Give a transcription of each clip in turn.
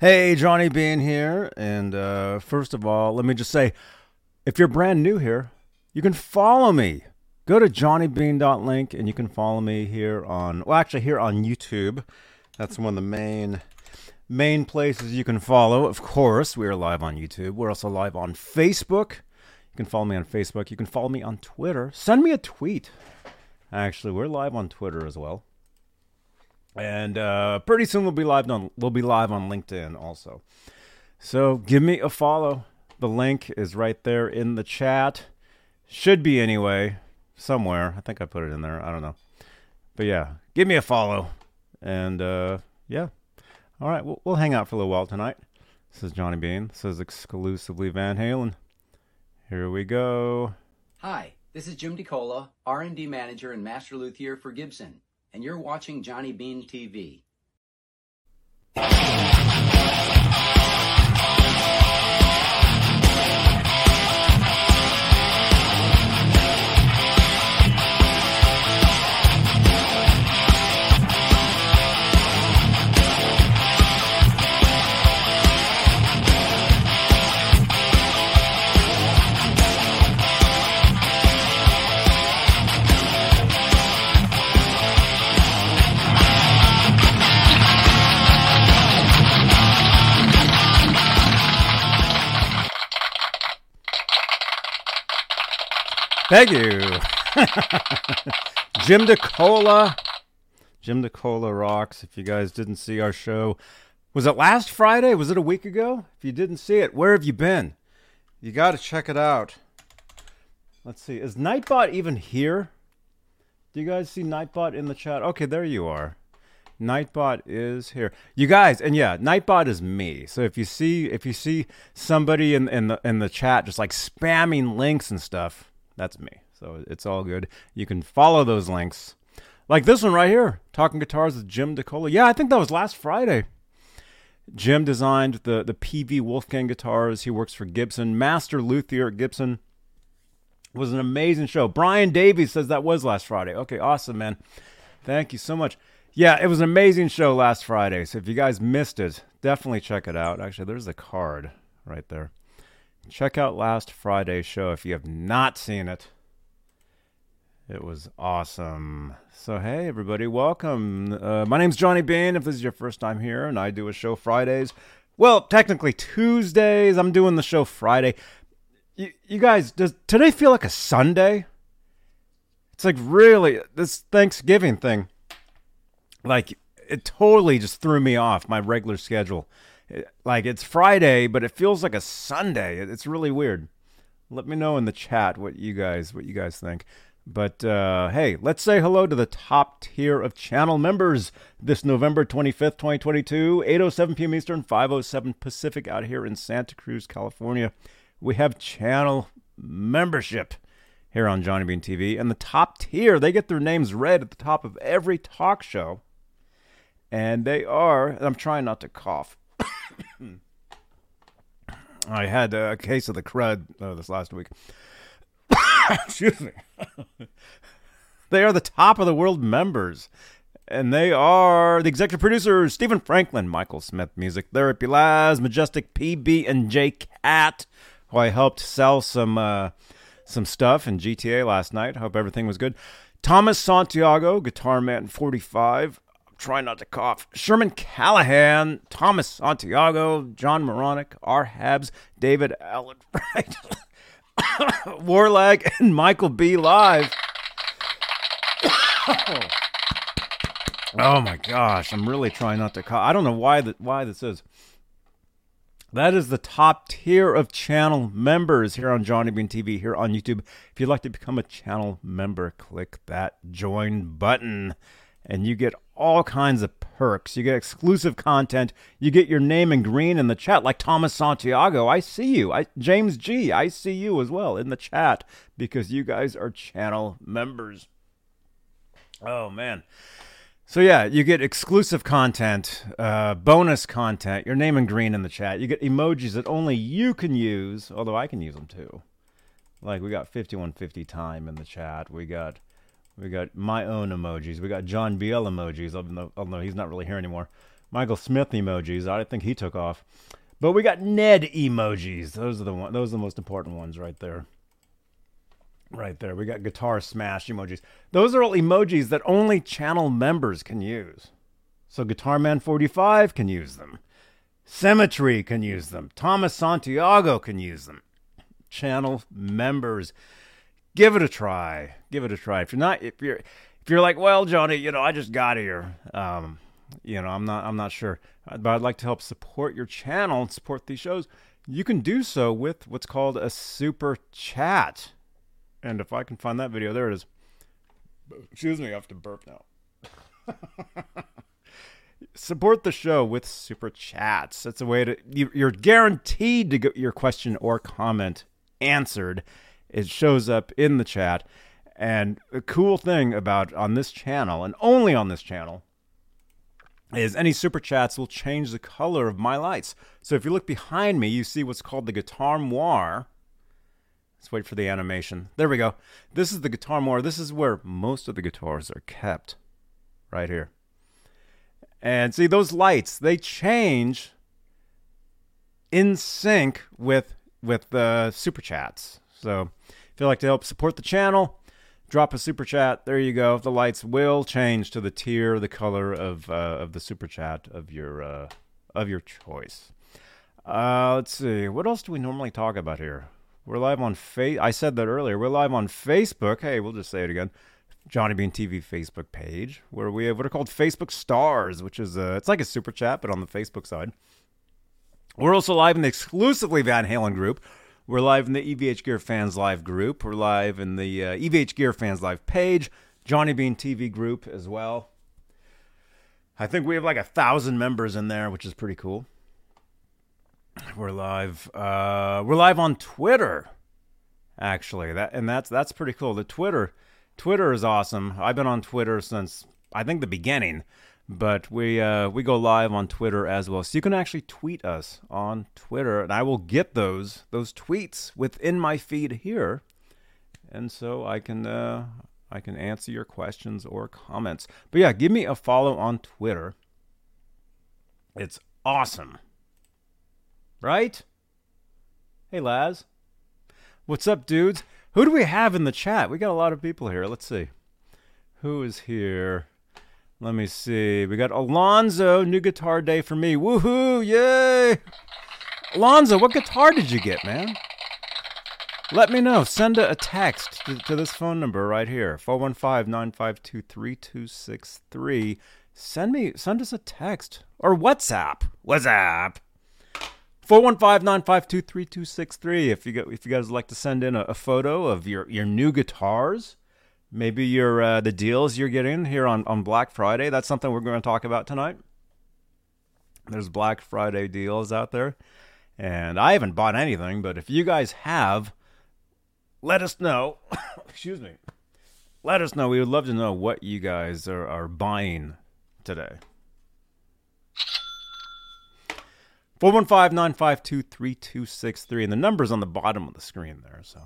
Hey, Johnny Bean here. And uh, first of all, let me just say if you're brand new here, you can follow me. Go to johnnybean.link and you can follow me here on, well, actually, here on YouTube. That's one of the main main places you can follow. Of course, we are live on YouTube. We're also live on Facebook. You can follow me on Facebook. You can follow me on Twitter. Send me a tweet. Actually, we're live on Twitter as well. And uh, pretty soon we'll be live on we'll be live on LinkedIn also. So give me a follow. The link is right there in the chat. Should be anyway, somewhere. I think I put it in there. I don't know. But yeah, give me a follow. And uh, yeah. All right, we'll, we'll hang out for a little while tonight. This is Johnny Bean. This is exclusively Van Halen. Here we go. Hi, this is Jim DeCola, R&D manager and master luthier for Gibson, and you're watching Johnny Bean TV. Thank you. Jim DeCola. Jim DeCola rocks. If you guys didn't see our show, was it last Friday? Was it a week ago? If you didn't see it, where have you been? You got to check it out. Let's see. Is Nightbot even here? Do you guys see Nightbot in the chat? Okay, there you are. Nightbot is here. You guys, and yeah, Nightbot is me. So if you see if you see somebody in in the in the chat just like spamming links and stuff, that's me. So it's all good. You can follow those links. Like this one right here, Talking Guitars with Jim DeCola. Yeah, I think that was last Friday. Jim designed the, the Peavey Wolfgang guitars. He works for Gibson. Master Luthier at Gibson. Was an amazing show. Brian Davies says that was last Friday. Okay, awesome, man. Thank you so much. Yeah, it was an amazing show last Friday. So if you guys missed it, definitely check it out. Actually, there's the card right there. Check out last Friday's show if you have not seen it. It was awesome. So, hey, everybody, welcome. Uh, my name's Johnny Bean. If this is your first time here, and I do a show Fridays, well, technically Tuesdays. I'm doing the show Friday. You, you guys, does today feel like a Sunday? It's like really this Thanksgiving thing. Like it totally just threw me off my regular schedule like it's Friday, but it feels like a Sunday. It's really weird. Let me know in the chat what you guys what you guys think. But uh, hey, let's say hello to the top tier of channel members this November 25th, 2022, 8:07 p.m. Eastern, 5:07 Pacific out here in Santa Cruz, California. We have channel membership here on Johnny Bean TV, and the top tier, they get their names read at the top of every talk show. And they are, I'm trying not to cough. I had a case of the crud uh, this last week. Excuse me. they are the top of the world members. And they are the executive producers Stephen Franklin, Michael Smith, Music Therapy Laz, Majestic PB, and J Cat, who I helped sell some uh, some stuff in GTA last night. Hope everything was good. Thomas Santiago, Guitar Man 45, try not to cough. Sherman Callahan, Thomas Santiago, John Moronic, R. Habs, David Allen Wright, Warlag, and Michael B. Live. oh my gosh, I'm really trying not to cough. I don't know why that why this is. That is the top tier of channel members here on Johnny Bean TV here on YouTube. If you'd like to become a channel member, click that join button and you get all kinds of perks. You get exclusive content. You get your name in green in the chat, like Thomas Santiago. I see you. I, James G. I see you as well in the chat because you guys are channel members. Oh man. So yeah, you get exclusive content, uh, bonus content. Your name in green in the chat. You get emojis that only you can use, although I can use them too. Like we got 5150 time in the chat. We got we got my own emojis. We got John BL emojis, although, although he's not really here anymore. Michael Smith emojis. I think he took off. But we got Ned emojis. Those are the one. Those are the most important ones right there. Right there. We got guitar smash emojis. Those are all emojis that only channel members can use. So Guitar Man 45 can use them. Symmetry can use them. Thomas Santiago can use them. Channel members, give it a try. Give it a try. If you're not, if you're, if you're like, well, Johnny, you know, I just got here. Um, you know, I'm not, I'm not sure, but I'd like to help support your channel and support these shows. You can do so with what's called a super chat. And if I can find that video, there it is. Excuse me, I have to burp now. support the show with super chats. That's a way to you, you're guaranteed to get your question or comment answered. It shows up in the chat. And the cool thing about on this channel and only on this channel is any super chats will change the color of my lights. So if you look behind me, you see what's called the guitar moire. Let's wait for the animation. There we go. This is the guitar moire. This is where most of the guitars are kept. Right here. And see those lights, they change in sync with with the super chats. So if you'd like to help support the channel, drop a super chat. There you go. The lights will change to the tier, the color of uh, of the super chat of your uh, of your choice. Uh, let's see. What else do we normally talk about here? We're live on Face. I said that earlier. We're live on Facebook. Hey, we'll just say it again. Johnny Bean TV Facebook page, where we have what are called Facebook Stars, which is a, it's like a super chat, but on the Facebook side. We're also live in the exclusively Van Halen group. We're live in the EVH Gear Fans Live group. We're live in the uh, EVH Gear Fans Live page, Johnny Bean TV group as well. I think we have like a thousand members in there, which is pretty cool. We're live. Uh, we're live on Twitter, actually. That and that's that's pretty cool. The Twitter Twitter is awesome. I've been on Twitter since I think the beginning, but we uh, we go live on Twitter as well. So you can actually tweet us on Twitter, and I will get those those tweets within my feed here, and so I can uh, I can answer your questions or comments. But yeah, give me a follow on Twitter. It's awesome, right? Hey, Laz. What's up, dudes? Who do we have in the chat? We got a lot of people here. Let's see. Who is here? Let me see. We got Alonzo, new guitar day for me. Woohoo! Yay! Alonzo, what guitar did you get, man? Let me know. Send a, a text to, to, this phone number right here 415 952 3263. Send me, send us a text or WhatsApp. WhatsApp. 415-952-3263 if you if you guys like to send in a, a, photo of your, your new guitars maybe your uh, the deals you're getting here on, on black friday that's something we're going to talk about tonight there's black friday deals out there and i haven't bought anything but if you guys have let us know excuse me let us know we would love to know what you guys are, are buying today 415 952 3263. And the number's on the bottom of the screen there. So,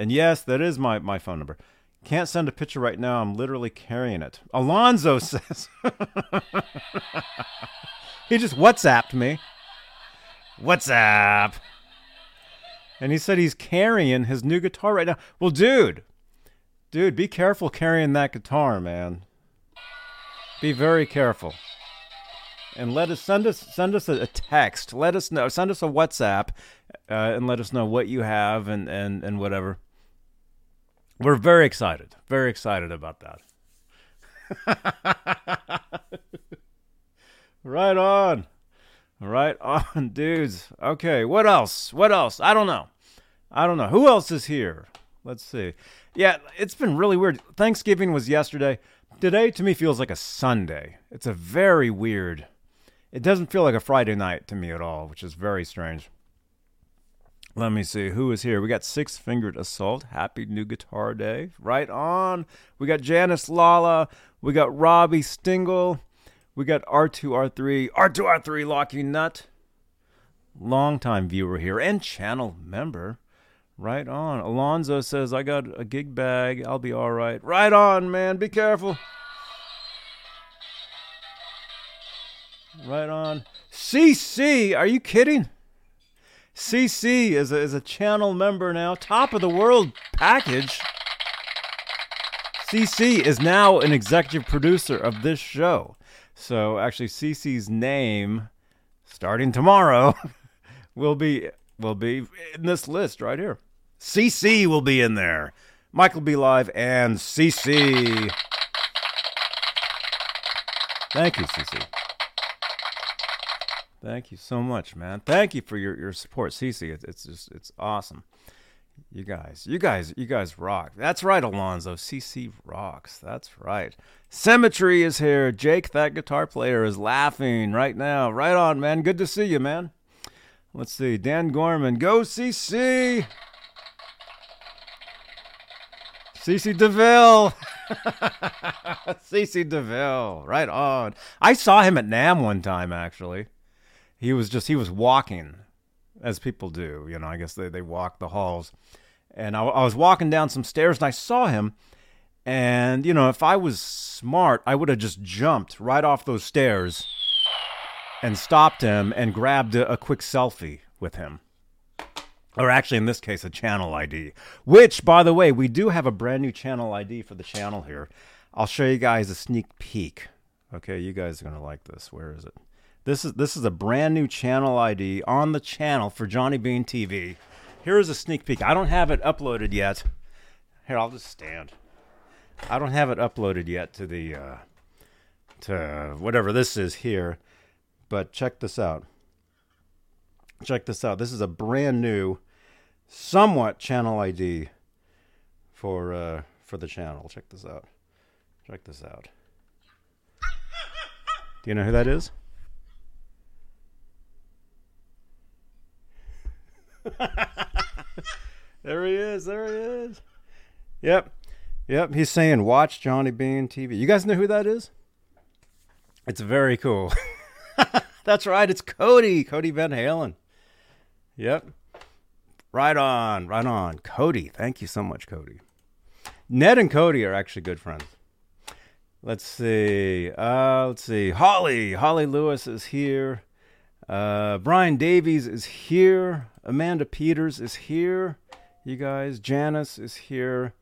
And yes, that is my, my phone number. Can't send a picture right now. I'm literally carrying it. Alonzo says. he just WhatsApped me. WhatsApp. And he said he's carrying his new guitar right now. Well, dude, dude, be careful carrying that guitar, man. Be very careful and let us send us send us a, text. Let us know. Send us a WhatsApp, uh, and let us know what you have and and and whatever. We're very excited, very excited about that. right on, right on, dudes. Okay, what else? What else? I don't know. I don't know. Who else is here? Let's see. Yeah, it's been really weird. Thanksgiving was yesterday. Today to me feels like a Sunday. It's a very weird it doesn't feel like a Friday night to me at all, which is very strange. Let me see who is here. We got Six Fingered Assault. Happy New Guitar Day. Right on. We got Janice Lala. We got Robbie Stingle. We got R2R3. R2R3 Locky Nut. Longtime viewer here and channel member. Right on. Alonzo says, I got a gig bag. I'll be all right. Right on, man. Be careful. Right on. CC, are you kidding? CC is a, is a channel member now, top of the world package. CC is now an executive producer of this show. So actually, CC's name, starting tomorrow, will be will be in this list right here. CC will be in there. Michael B. Live and CC. Thank you, CC. Thank you so much, man. Thank you for your, your support, CC. It's, it's just it's awesome. You guys, you guys, you guys rock. That's right, Alonzo. CC rocks. That's right. Symmetry is here. Jake, that guitar player, is laughing right now. Right on, man. Good to see you, man. Let's see. Dan Gorman, go CC. CC DeVille. CC DeVille. Right on. I saw him at NAMM one time, actually. He was just, he was walking, as people do. You know, I guess they, they walk the halls. And I, I was walking down some stairs and I saw him. And, you know, if I was smart, I would have just jumped right off those stairs and stopped him and grabbed a, a quick selfie with him or actually in this case a channel id which by the way we do have a brand new channel id for the channel here i'll show you guys a sneak peek okay you guys are going to like this where is it this is this is a brand new channel id on the channel for johnny bean tv here's a sneak peek i don't have it uploaded yet here i'll just stand i don't have it uploaded yet to the uh to whatever this is here but check this out check this out. This is a brand new, somewhat channel ID for uh, for the channel. Check this out. Check this out. Do you know who that is? there he is. There he is. Yep. Yep. He's saying, watch Johnny Bean TV. You guys know who that is? It's very cool. That's right. It's Cody. Cody Van Halen. Yep. Right on, right on. Cody, thank you so much, Cody. Ned and Cody are actually good friends. Let's see. Uh, let's see. Holly, Holly Lewis is here. Uh, Brian Davies is here. Amanda Peters is here. You guys, Janice is here.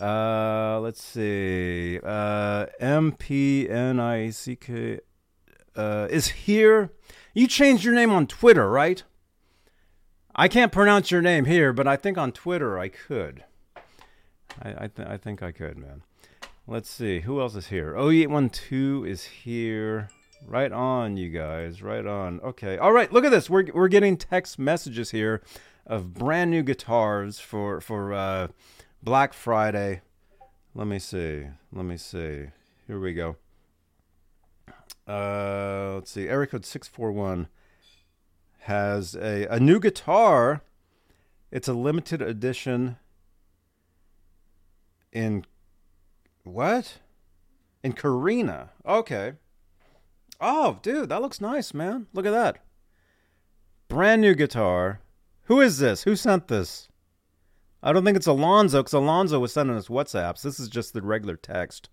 Uh, let's see. Uh, MPNICK uh, is here. You changed your name on Twitter, right? I can't pronounce your name here, but I think on Twitter I could. I I, th- I think I could, man. Let's see who else is here. Oh, eight one two is here. Right on, you guys. Right on. Okay. All right. Look at this. We're we're getting text messages here of brand new guitars for for uh, Black Friday. Let me see. Let me see. Here we go. Uh, let's see. Area code six four one has a, a new guitar. It's a limited edition in what? In Korina. Okay. Oh, dude, that looks nice, man. Look at that. Brand new guitar. Who is this? Who sent this? I don't think it's Alonzo because Alonzo was sending us WhatsApps. This is just the regular text.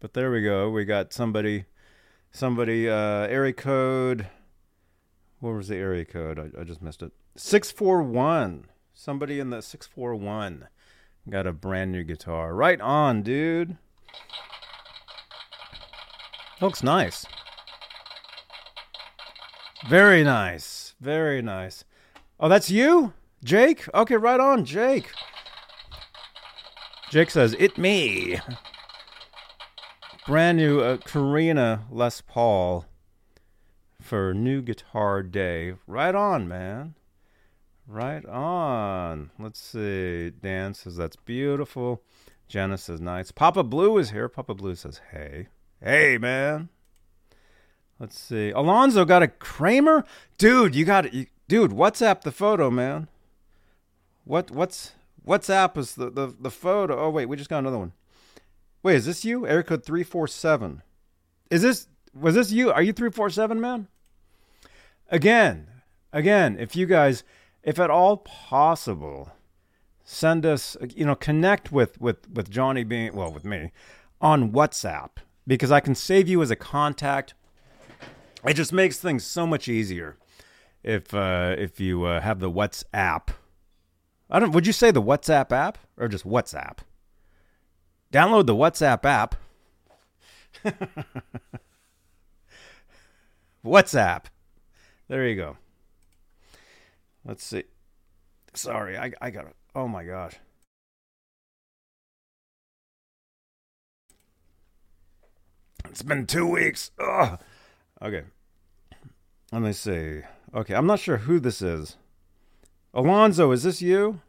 But there we go. We got somebody, somebody, uh, area code what was the area code? I, I just missed it. 641. Somebody in the 641 got a brand new guitar. Right on, dude. Looks nice. Very nice. Very nice. Oh, that's you? Jake? Okay, right on, Jake. Jake says, It me. Brand new uh, Korina Les Paul for New Guitar Day. Right on, man. Right on. Let's see. Dan says that's beautiful. Jenna says nice. Papa Blue is here. Papa Blue says hey. Hey, man. Let's see. Alonzo got a Kramer? Dude, you got it. Dude, WhatsApp the photo, man. What what's WhatsApp is the, the, the photo. Oh wait, we just got another one. Wait, is this you? Air code 347. Is this was this you? Are you 347, man? Again, again, if you guys, if at all possible, send us, you know, connect with with with Johnny Bean well with me on WhatsApp because I can save you as a contact It just makes things so much easier if uh, if you uh, have the WhatsApp. I don't. Would you say the WhatsApp app or just WhatsApp? Download the WhatsApp app. WhatsApp. There you go. Let's see. Sorry, I I got. Oh my gosh. It's been two weeks. Ugh. Okay. Let me see. Okay, I'm not sure who this is. Alonzo, is this you?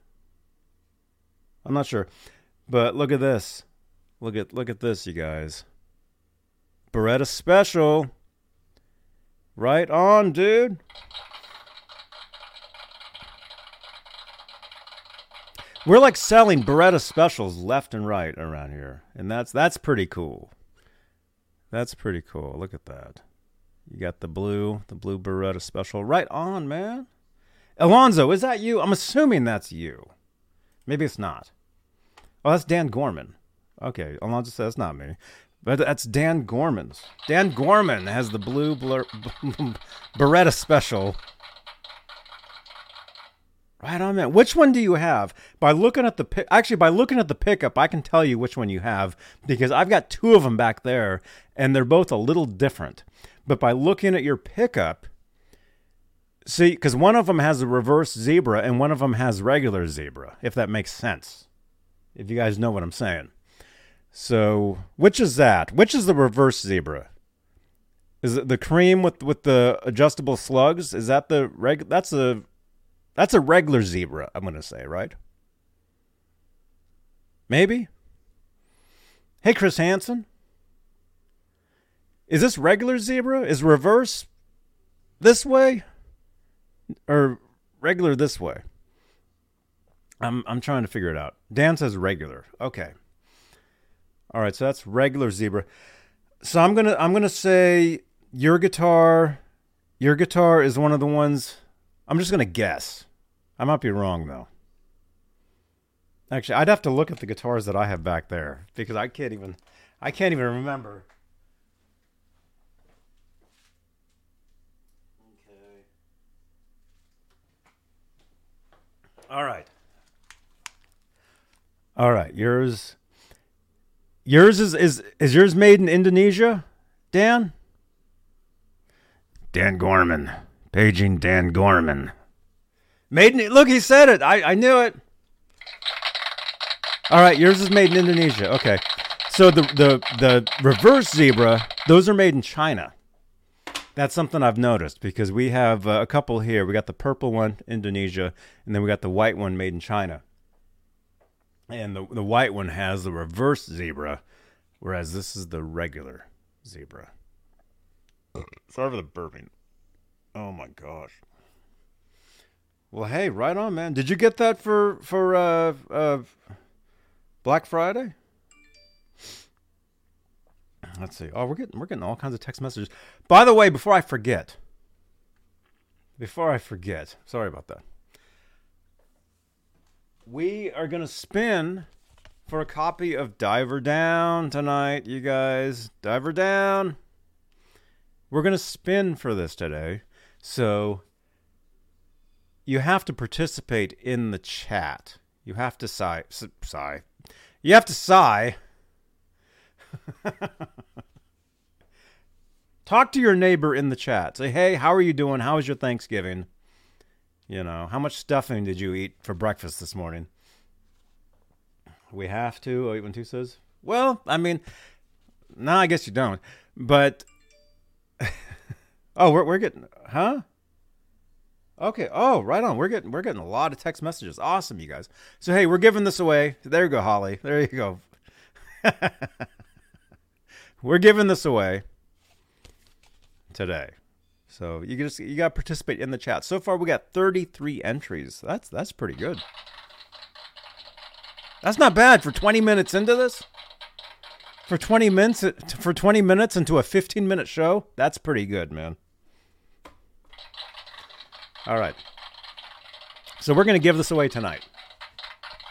I'm not sure. But look at this. Look at look at this, you guys. Baretta special. Right on, dude. We're like selling Baretta specials left and right around here. And that's that's pretty cool. That's pretty cool. Look at that. You got the blue, the blue Baretta special. Right on, man. Alonzo, is that you? I'm assuming that's you. Maybe it's not. Oh, that's Dan Gorman. Okay, Alonzo says that's not me. But that's Dan Gorman's. Dan Gorman has the blue blur, Baretta special. Right on, man. Which one do you have? By looking at the pic, actually, by looking at the pickup, I can tell you which one you have because I've got two of them back there, and they're both a little different. But by looking at your pickup, see, because one of them has a reverse zebra and one of them has regular zebra, if that makes sense. If you guys know what I'm saying. So, which is that? Which is the reverse zebra? Is it the cream with with the adjustable slugs? Is that the reg? That's a that's a regular zebra. I'm gonna say right. Maybe. Hey, Chris Hansen. Is this regular zebra? Is reverse this way, or regular this way? I'm I'm trying to figure it out. Dan says regular. Okay. All right, so that's regular zebra. So I'm gonna I'm gonna say your guitar, your guitar is one of the ones. I'm just gonna guess. I might be wrong though. Actually, I'd have to look at the guitars that I have back there because I can't even I can't even remember. Okay. All right. All right, yours Yours is is is yours made in Indonesia, Dan? Dan Gorman. Paging Dan Gorman. Made in look, he said it. I, I knew it. All right, yours is made in Indonesia. Okay. So the the the reverse zebra, those are made in China. That's something I've noticed because we have uh, a couple here. We got the purple one, Indonesia, and then we got the white one made in China and the the white one has the reverse zebra, whereas this is the regular zebra. Sorry for the burping. Oh my gosh. Well, hey, right on, man. Did you get that for for uh, uh, Black Friday? Let's see. Oh, we're getting we're getting all kinds of text messages. By the way, before I forget, before I forget, sorry about that we are to spin for a copy of Diver Down tonight, you guys. Diver Down. We're to spin for this today. So you have to participate in the chat. You have to sigh. Sigh. You have to sigh. Talk to your neighbor in the chat. Say, hey, how are you doing? How was your Thanksgiving? You know, how much stuffing did you eat for breakfast this morning? We have to. 812 says, well, I mean, no, I guess you don't. But, oh, we're, we're getting, huh? Okay. Oh, right on. We're getting we're getting a lot of text messages. Awesome, you guys. So hey, we're giving this away. There you go, Holly. There you go. we're giving this away today. So you just you got to participate in the chat. So far, we got 33 entries. That's that's pretty good. That's not bad for 20 minutes into this. For 20 minutes for 20 minutes into a 15 minute show, that's pretty good, man. All right. So we're going to give this away tonight.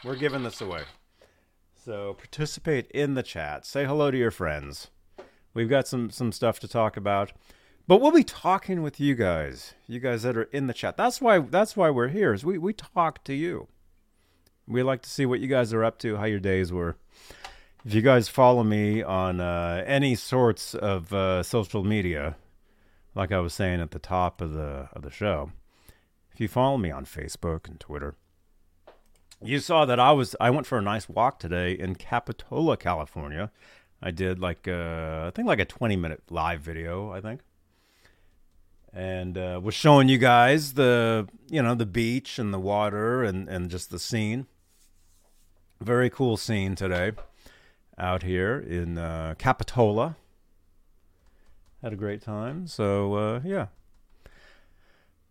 We're giving this away. So participate in the chat. Say hello to your friends. We've got some some stuff to talk about. But we'll be talking with you guys, you guys that are in the chat. That's why that's why we're here. Is we we talk to you. We like to see what you guys are up to, how your days were. If you guys follow me on uh, any sorts of uh, social media, like I was saying at the top of the of the show, if you follow me on Facebook and Twitter, you saw that I was I went for a nice walk today in Capitola, California. I did like a, I think like a 20 minute live video, I think. And uh, was showing you guys the you know the beach and the water and and just the scene. Very cool scene today out here in uh, Capitola. Had a great time. So uh, yeah.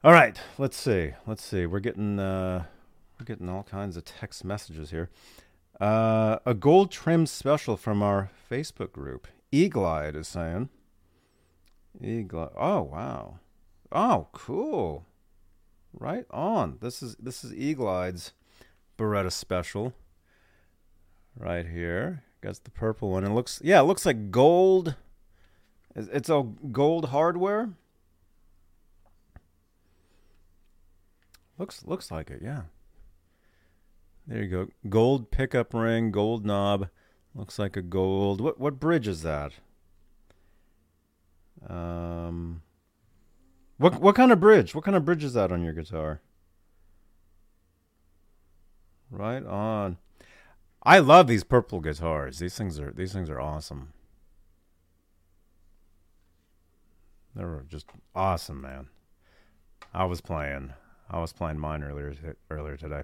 All right, let's see. Let's see. We're getting uh, we're getting all kinds of text messages here. Uh, a gold trim special from our Facebook group. Eaglide is saying. Eaglide. Oh wow. Oh cool. Right on. This is this is Eaglide's Baretta special. Right here. Got the purple one. It looks yeah, it looks like gold. It's all gold hardware. Looks looks like it, yeah. There you go. Gold pickup ring, gold knob. Looks like a gold. What what bridge is that? Um What what kind of bridge? What kind of bridge is that on your guitar? Right on. I love these purple guitars. These things are these things are awesome. They're just awesome, man. I was playing I was playing mine earlier earlier today.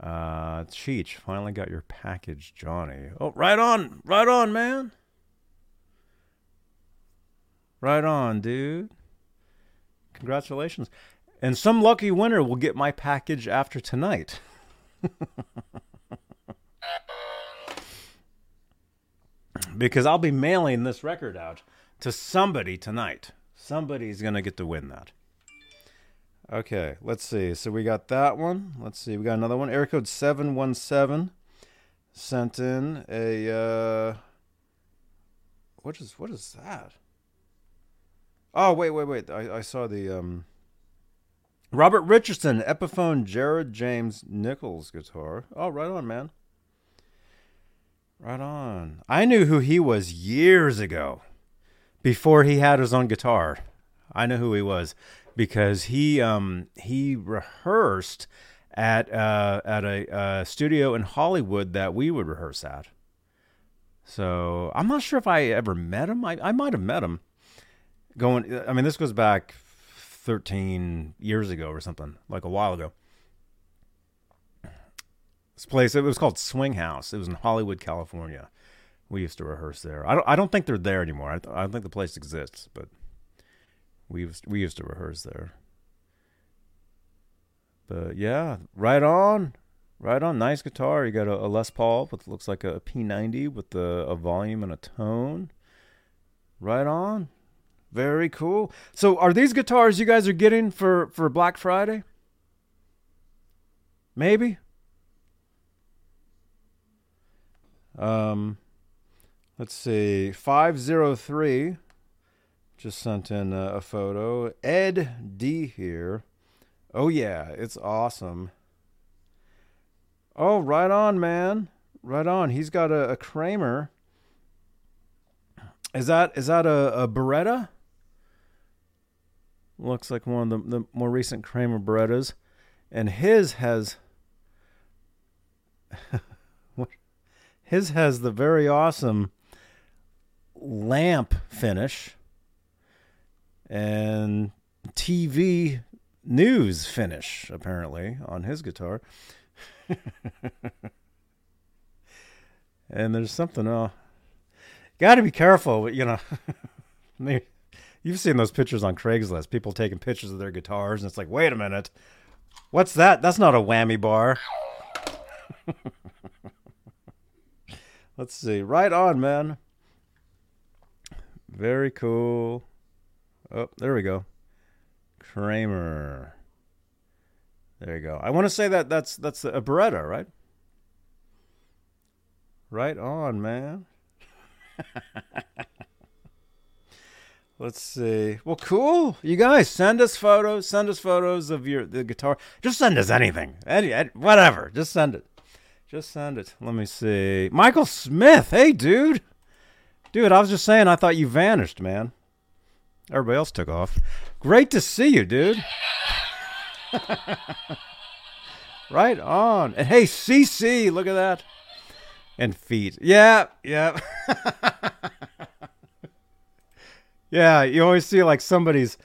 Uh, Cheech, finally got your package, Johnny. Oh, right on, right on, man. Right on, dude. Congratulations. And some lucky winner will get my package after tonight. because I'll be mailing this record out to somebody tonight. Somebody's going to get to win that. Okay, let's see. So we got that one. Let's see. We got another one. Area code 717 sent in a uh what is what is that? Oh, wait, wait, wait. I, I saw the um Robert Richardson Epiphone Jared James Nichols guitar. Oh, right on, man. Right on. I knew who he was years ago before he had his own guitar. I know who he was because he um, he rehearsed at uh, at a, studio in Hollywood that we would rehearse at. So I'm not sure if I ever met him. I, I might have met him. Going, I mean, this goes back 13 years ago or something, like a while ago. This place, it was called Swing House. It was in Hollywood, California. We used to rehearse there. I don't, I don't think they're there anymore. I, I don't think the place exists, but we used, we used to rehearse there. But yeah, right on, right on. Nice guitar. You got a, a Les Paul with looks like a P90 with a, a volume and a tone. Right on. Very cool. So, are these guitars you guys are getting for for Black Friday? Maybe. Um, let's see. Five zero three just sent in a, a photo. Ed D here. Oh yeah, it's awesome. Oh, right on, man. Right on. He's got a, a Kramer. Is that is that a, a Baretta? Looks like one of the, the more recent Kramer Barettas. And his has his has the very awesome lamp finish and TV news finish, apparently, on his guitar. and there's something uh, else. Got to be careful, you know. You've seen those pictures on Craigslist. People taking pictures of their guitars, and it's like, wait a minute, what's that? That's not a whammy bar. Let's see. Right on, man. Very cool. Oh, there we go. Kramer. There you go. I want to say that that's that's a Baretta, right? Right on, man. Let's see. Well, cool. You guys send us photos. Send us photos of your the guitar. Just send us anything. Any, any whatever. Just send it. Just send it. Let me see. Michael Smith. Hey, dude. Dude, I was just saying. I thought you vanished, man. Everybody else took off. Great to see you, dude. right on. And hey, CC, look at that. And feet. Yeah, yeah. yeah, you always see like somebody's.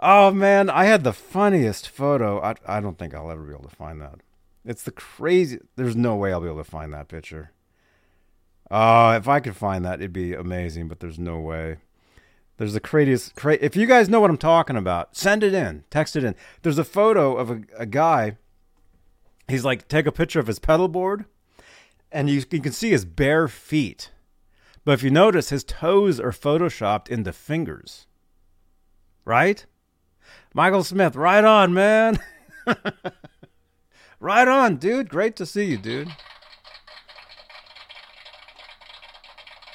Oh man, I had the funniest photo. I I don't think I'll ever be able to find that. It's the crazy. There's no way I'll be able to find that picture. Oh, if I could find that, it'd be amazing. But there's no way. There's the craziest. Cra- if you guys know what I'm talking about, send it in. Text it in. There's a photo of a, a guy. He's like, take a picture of his pedal board, and you, you can see his bare feet. But if you notice, his toes are photoshopped into fingers. Right? Michael Smith, right on, man. right on, dude. Great to see you, dude.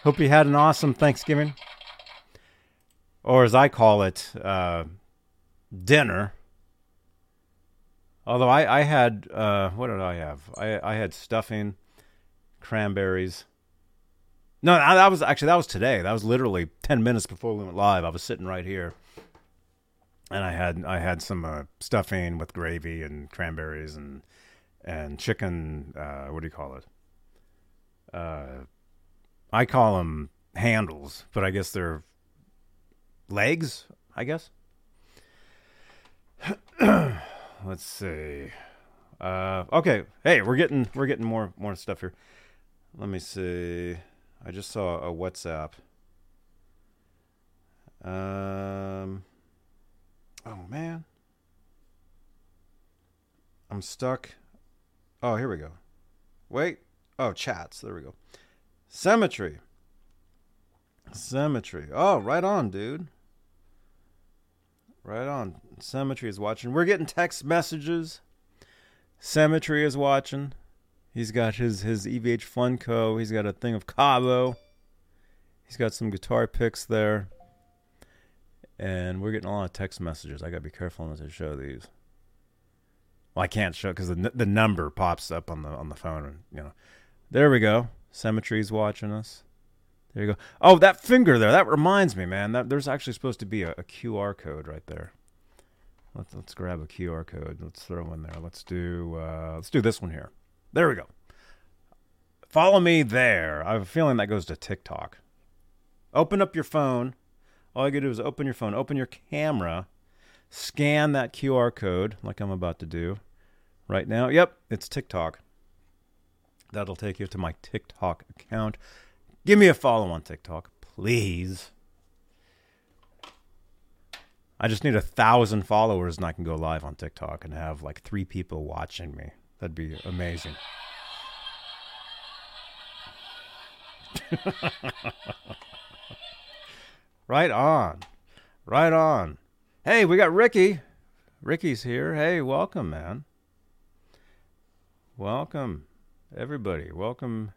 Hope you had an awesome Thanksgiving or as I call it, uh, dinner. Although I, I had, uh, what did I have? I, I had stuffing, cranberries. No, that was actually, that was today. That was literally 10 minutes before we went live. I was sitting right here. And I had I had some uh, stuffing with gravy and cranberries and and chicken. Uh, what do you call it? Uh, I call them handles, but I guess they're legs, I guess. Let's see. Uh, okay, hey, we're getting we're getting more more stuff here. Let me see. I just saw a WhatsApp. Um. Oh man. I'm stuck. Oh, here we go. Wait. Oh, chats. There we go. Cemetery. Cemetery. Oh, right on, dude. Right on. Cemetery is watching. We're getting text messages. Cemetery is watching. He's got his his EVH Funko. He's got a thing of Cabo. He's got some guitar picks there. And we're getting a lot of text messages. I gotta be careful not to show these. Well, I can't show because the the number pops up on the on the phone. And, you know, there we go. Cemetery's watching us. There you go. Oh, that finger there. That reminds me, man. That there's actually supposed to be a, a QR code right there. Let's let's grab a QR code. Let's throw one there. Let's do uh, let's do this one here. There we go. Follow me there. I have a feeling that goes to TikTok. Open up your phone. All you gotta do is open your phone, open your camera, scan that QR code like I'm about to do right now. Yep, it's TikTok. That'll take you to my TikTok account. Give me a follow on TikTok, please. I just need a thousand followers and I can go live on TikTok and have like three people watching me. That'd be amazing. right on. Right on. Hey, we got Ricky. Ricky's here. Hey, welcome, man. Welcome, everybody. Welcome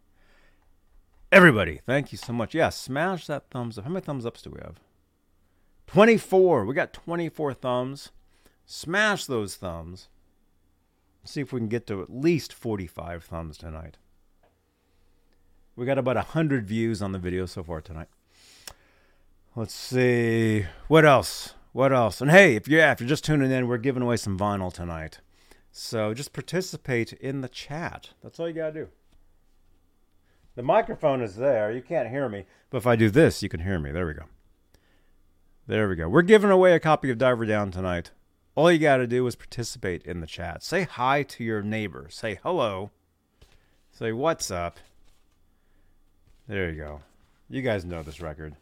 Everybody, thank you so much. Yeah, smash that thumbs up. How many thumbs ups do we have? 24. We got 24 thumbs. Smash those thumbs. See if we can get to at least 45 thumbs tonight. We got about 100 views on the video so far tonight. Let's see. What else? What else? And hey, if you're, if you're just tuning in, we're giving away some vinyl tonight. So just participate in the chat. That's all you got to do. The microphone is there. You can't hear me. But if I do this, you can hear me. There we go. There we go. We're giving away a copy of Diver Down tonight. All you got to do is participate in the chat. Say hi to your neighbor. Say hello. Say what's up. There you go. You guys know this record.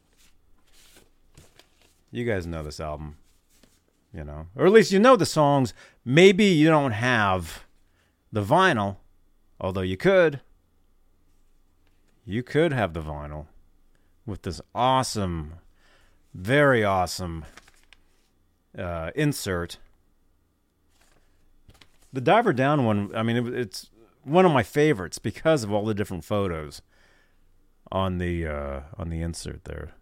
You guys know this album. You know, or at least you know the songs. Maybe you don't have the vinyl, although you could you could have the vinyl with this awesome, very awesome uh, insert. The Diver Down one, I mean, it, it's one of my favorites because of all the different photos on the uh, on the insert there.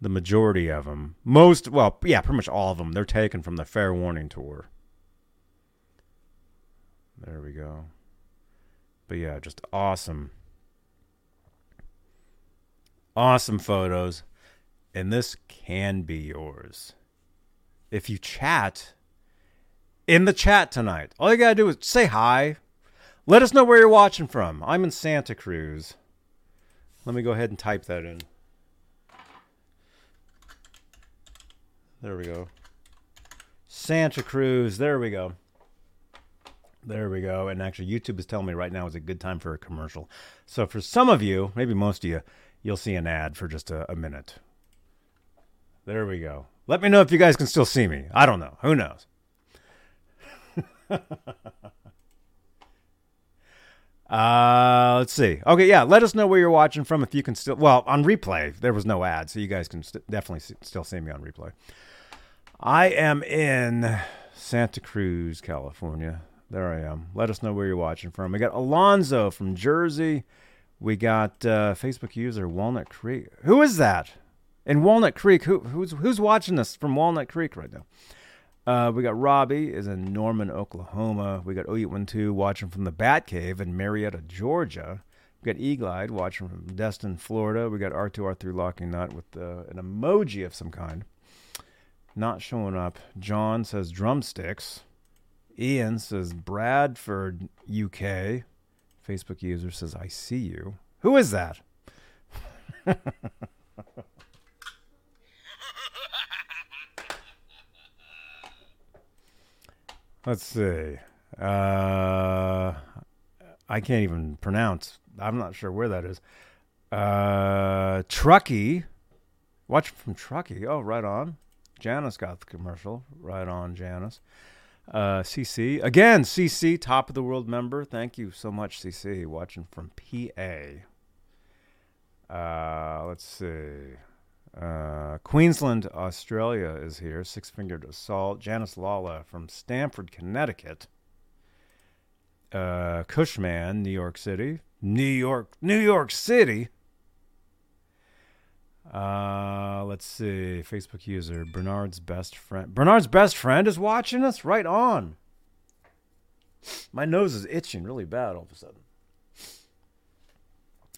the majority of them, most, well, yeah, pretty much all of them, they're taken from the Fair Warning tour. There we go. But yeah, just awesome. Awesome photos. And this can be yours. If you chat in the chat tonight, all you got to do is say hi. Let us know where you're watching from. I'm in Santa Cruz. Let me go ahead and type that in. There we go. Santa Cruz. There we go. There we go. And actually, YouTube is telling me right now is a good time for a commercial. So for some of you, maybe most of you, you'll see an ad for just a, a minute. There we go. Let me know if you guys can still see me. I don't know. Who knows? uh, let's see. Okay, yeah. Let us know where you're watching from. If you can still, well, on replay, there was no ad, so you guys can st- definitely see, still see me on replay. I am in Santa Cruz, California. There I am. Let us know where you're watching from. We got Alonzo from Jersey. We got uh, Facebook user Walnut Creek. Who is that? In Walnut Creek, who, who's who's watching us from Walnut Creek right now? Uh, we got Robbie is in Norman, Oklahoma. We got 0812 watching from the Bat Cave in Marietta, Georgia. We got Eagle-eyed watching from Destin, Florida. We got R2R3 Locking Nut with uh, an emoji of some kind. Not showing up. John says drumsticks. Ian says Bradford, UK. Facebook user says I see you. Who is that? Let's see. Uh, I can't even pronounce. I'm not sure where that is. Uh, Truckee. Watch from Truckee. Oh, right on. Janice got the commercial. Right on, Janice. Uh, CC. Again, CC, top of the world member. Thank you so much, CC. Watching from PA. Uh, let's see. Uh, Queensland, Australia is here. Six Fingered Assault. Janice Lala from Stamford, Connecticut. Uh, Cushman, New York City. New York, New York City. Uh, let's see. Facebook user Bernard's best friend. Bernard's best friend is watching us. Right on. My nose is itching really bad all of a sudden.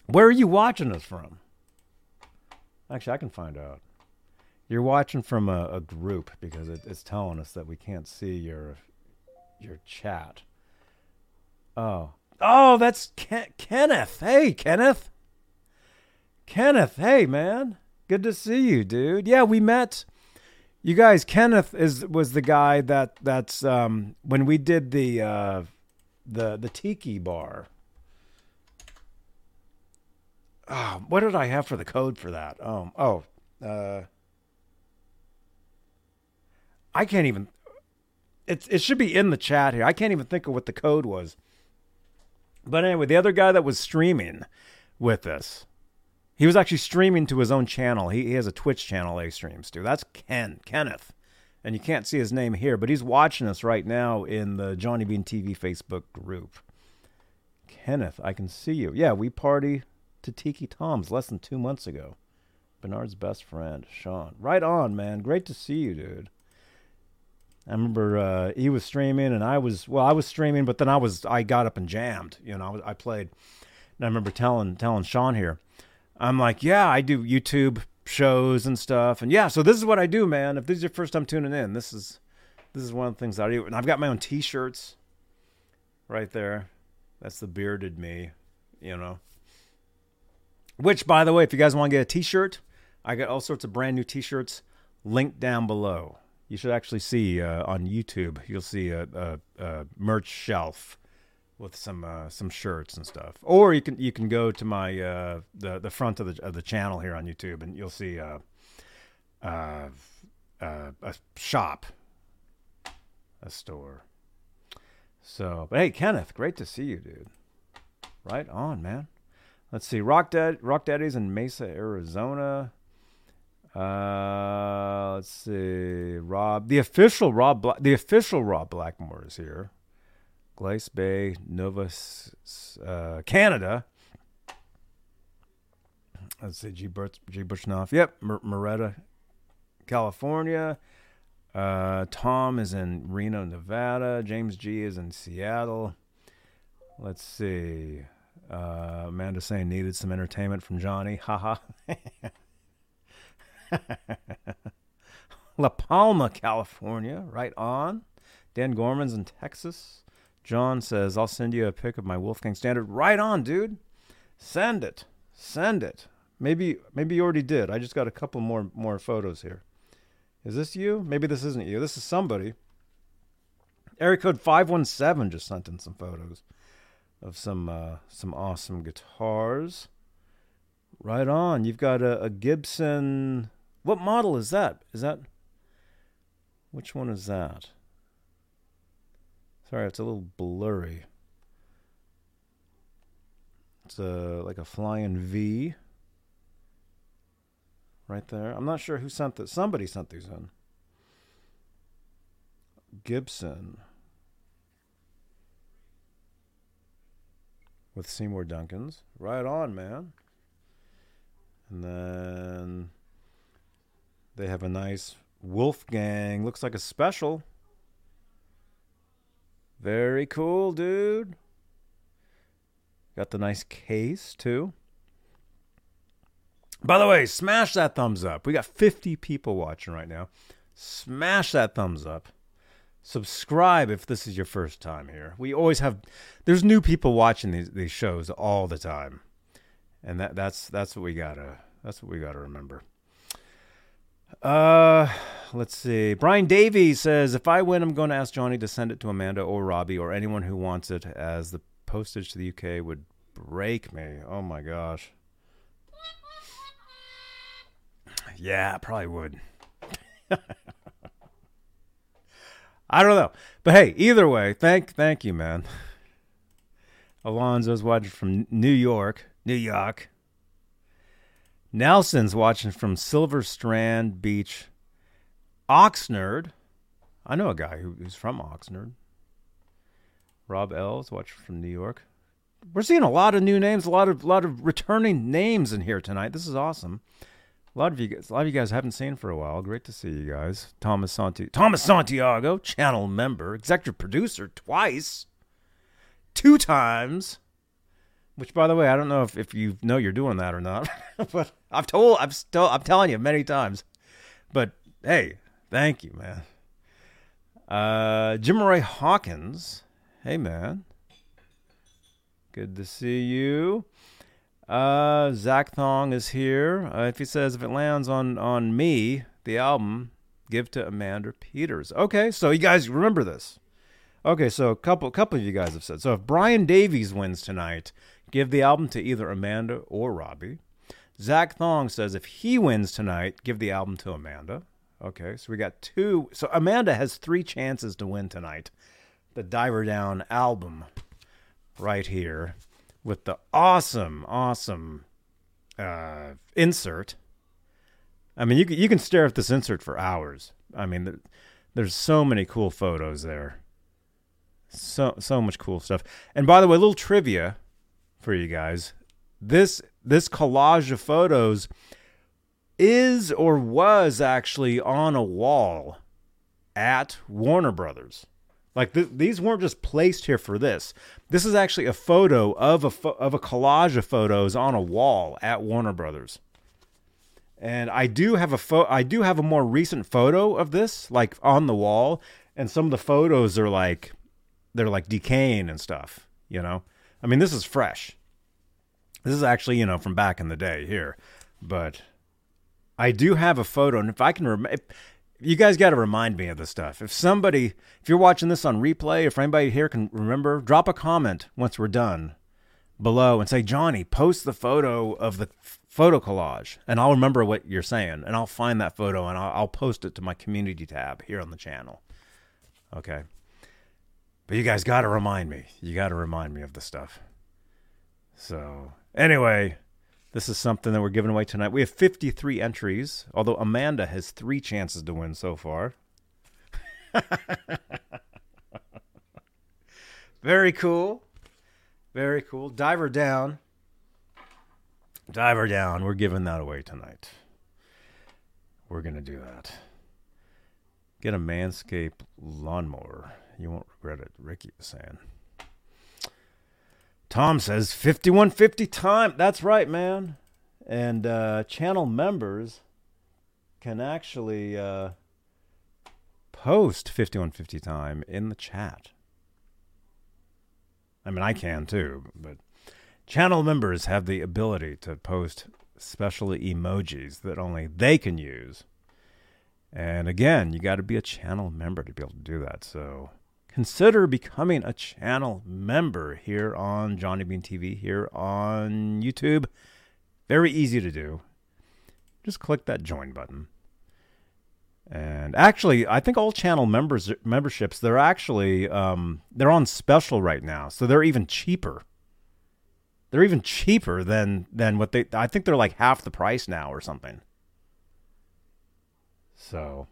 Where are you watching us from? Actually, I can find out. You're watching from a, a group because it, it's telling us that we can't see your your chat. Oh, oh, that's Ken- Kenneth. Hey, Kenneth. Kenneth, hey man, good to see you, dude. Yeah, we met. You guys, Kenneth is was the guy that that's um when we did the uh the the tiki bar. Oh, what did I have for the code for that? Um, oh, uh, I can't even. It it should be in the chat here. I can't even think of what the code was. But anyway, the other guy that was streaming with us, he was actually streaming to his own channel. He, he has a Twitch channel he streams to. That's Ken Kenneth, and you can't see his name here, but he's watching us right now in the Johnny Bean TV Facebook group. Kenneth, I can see you. Yeah, we party to Tiki Tom's less than two months ago. Bernard's best friend, Sean. Right on, man. Great to see you, dude. I remember uh, he was streaming and I was well, I was streaming, but then I was I got up and jammed. You know, I, was, I played. And I remember telling telling Sean here, I'm like, yeah, I do YouTube shows and stuff, and yeah, so this is what I do, man. If this is your first time tuning in, this is this is one of the things I do, and I've got my own T-shirts right there. That's the bearded me, you know. Which, by the way, if you guys want to get a T-shirt, I got all sorts of brand new T-shirts linked down below. You should actually see uh, on YouTube. You'll see a, a, a merch shelf with some uh, some shirts and stuff. Or you can you can go to my uh, the the front of the of the channel here on YouTube, and you'll see uh, uh, uh, a shop, a store. So, but hey, Kenneth, great to see you, dude. Right on, man. Let's see, Rock Dad, Rock Daddy's in Mesa, Arizona. Uh, let's see, Rob, the official Rob, Bla- the official Rob Blackmore is here. Glace Bay, Nova, uh, Canada. let's see, G. Butch, G. Bushnoff. Yep, M- Moretta, California. Uh, Tom is in Reno, Nevada. James G is in Seattle. Let's see. Uh, Amanda saying needed some entertainment from Johnny. Haha. La Palma, California. Right on. Dan Gorman's in Texas. John says, I'll send you a pic of my Wolfgang standard. Right on, dude. Send it. Send it. Maybe maybe you already did. I just got a couple more more photos here. Is this you? Maybe this isn't you. This is somebody. Area code 517 just sent in some photos of some uh, some awesome guitars. Right on. You've got a, a Gibson. What model is that? Is that which one is that? Sorry, it's a little blurry. It's a like a flying V. Right there. I'm not sure who sent this. Somebody sent these in. Gibson. With Seymour Duncans. Right on, man. And then they have a nice Wolfgang. Looks like a special. Very cool, dude. Got the nice case, too. By the way, smash that thumbs up. We got 50 people watching right now. Smash that thumbs up. Subscribe if this is your first time here. We always have there's new people watching these these shows all the time. And that that's that's what we got to that's what we got to remember. Uh, let's see. Brian Davies says, if I win, I'm going to ask Johnny to send it to Amanda or Robbie or anyone who wants it, as the postage to the UK would break me. Oh my gosh. Yeah, probably would. I don't know, but hey, either way, thank thank you, man. Alonzo's watching from New York, New York. Nelson's watching from Silver Strand Beach, Oxnard. I know a guy who, who's from Oxnard. Rob L's watching from New York. We're seeing a lot of new names, a lot of lot of returning names in here tonight. This is awesome. A lot of you guys, a lot of you guys haven't seen for a while. Great to see you guys. Thomas Santi, Thomas Santiago, channel member, executive producer twice, two times. Which, by the way, I don't know if, if you know you're doing that or not, but I've told, I'm still, I'm telling you many times. But hey, thank you, man. Uh, Jim Ray Hawkins, hey man, good to see you. Uh, Zach Thong is here. Uh, if he says if it lands on on me, the album, give to Amanda Peters. Okay, so you guys remember this. Okay, so a couple couple of you guys have said. So if Brian Davies wins tonight, give the album to either Amanda or Robbie. Zach Thong says if he wins tonight, give the album to Amanda. Okay, so we got two. So Amanda has three chances to win tonight. The Diver Down album, right here, with the awesome, awesome uh, insert. I mean, you can, you can stare at this insert for hours. I mean, there's so many cool photos there. So so much cool stuff. And by the way, a little trivia for you guys. This this collage of photos is or was actually on a wall at Warner Brothers. Like th- these weren't just placed here for this. This is actually a photo of a fo- of a collage of photos on a wall at Warner Brothers. And I do have a pho- I do have a more recent photo of this like on the wall and some of the photos are like they're like decaying and stuff, you know. I mean, this is fresh. This is actually, you know, from back in the day here. But I do have a photo, and if I can remember, you guys got to remind me of this stuff. If somebody, if you're watching this on replay, if anybody here can remember, drop a comment once we're done below and say, Johnny, post the photo of the photo collage, and I'll remember what you're saying, and I'll find that photo and I'll, I'll post it to my community tab here on the channel. Okay. But you guys got to remind me. You got to remind me of the stuff. So, anyway, this is something that we're giving away tonight. We have 53 entries, although Amanda has three chances to win so far. Very cool. Very cool. Diver Down. Diver down. We're giving that away tonight. We're going to do that. Get a Manscaped lawnmower. You won't regret it, Ricky was saying. Tom says 5150 time. That's right, man. And uh, channel members can actually uh, post 5150 time in the chat. I mean, I can too, but channel members have the ability to post special emojis that only they can use. And again, you got to be a channel member to be able to do that. So consider becoming a channel member here on Johnny Bean TV, here on YouTube. Very easy to do. Just click that join button. And actually, I think all channel members memberships they're actually um, they're on special right now, so they're even cheaper. They're even cheaper than than what they. I think they're like half the price now or something. So,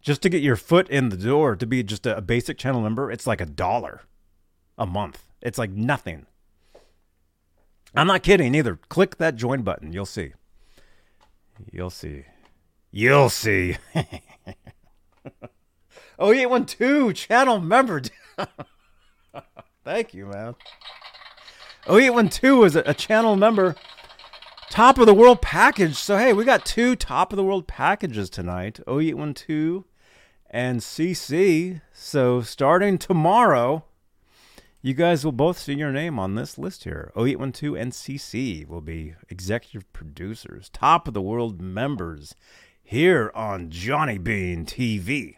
just to get your foot in the door to be just a, a basic channel member, it's like a dollar a month. It's like nothing. I'm not kidding either. Click that join button. You'll see. You'll see. You'll see. oh, eight one two channel member. Thank you, man. Oh, eight one two is a channel member. Top of the world package. So hey, we got two top of the world packages tonight. 0812 and CC. So starting tomorrow, you guys will both see your name on this list here. 0812 and CC will be executive producers, top of the world members here on Johnny Bean TV.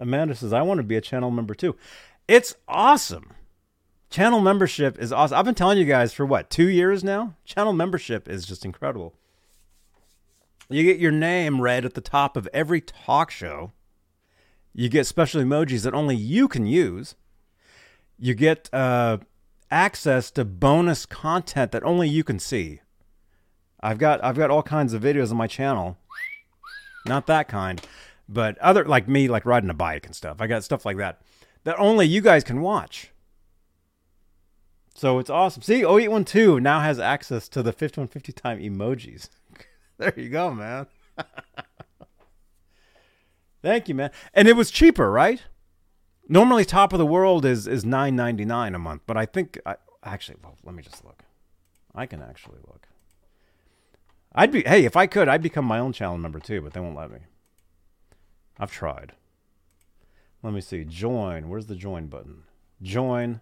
Amanda says, I want to be a channel member too. It's awesome. Channel membership is awesome. I've been telling you guys for what, two years now? Channel membership is just incredible. You get your name read at the top of every talk show. You get special emojis that only you can use. You get uh, access to bonus content that only you can see. I've got I've got all kinds of videos on my channel. Not that kind, but other like me like riding a bike and stuff. I got stuff like that that only you guys can watch. So it's awesome. See, 0812 now has access to the 5150 time emojis. there you go, man. Thank you, man. And it was cheaper, right? Normally, top of the world is is nine ninety nine a month, but I think I, actually, well, let me just look. I can actually look. I'd be hey, if I could, I'd become my own channel member too, but they won't let me. I've tried. Let me see. Join. Where's the join button? Join.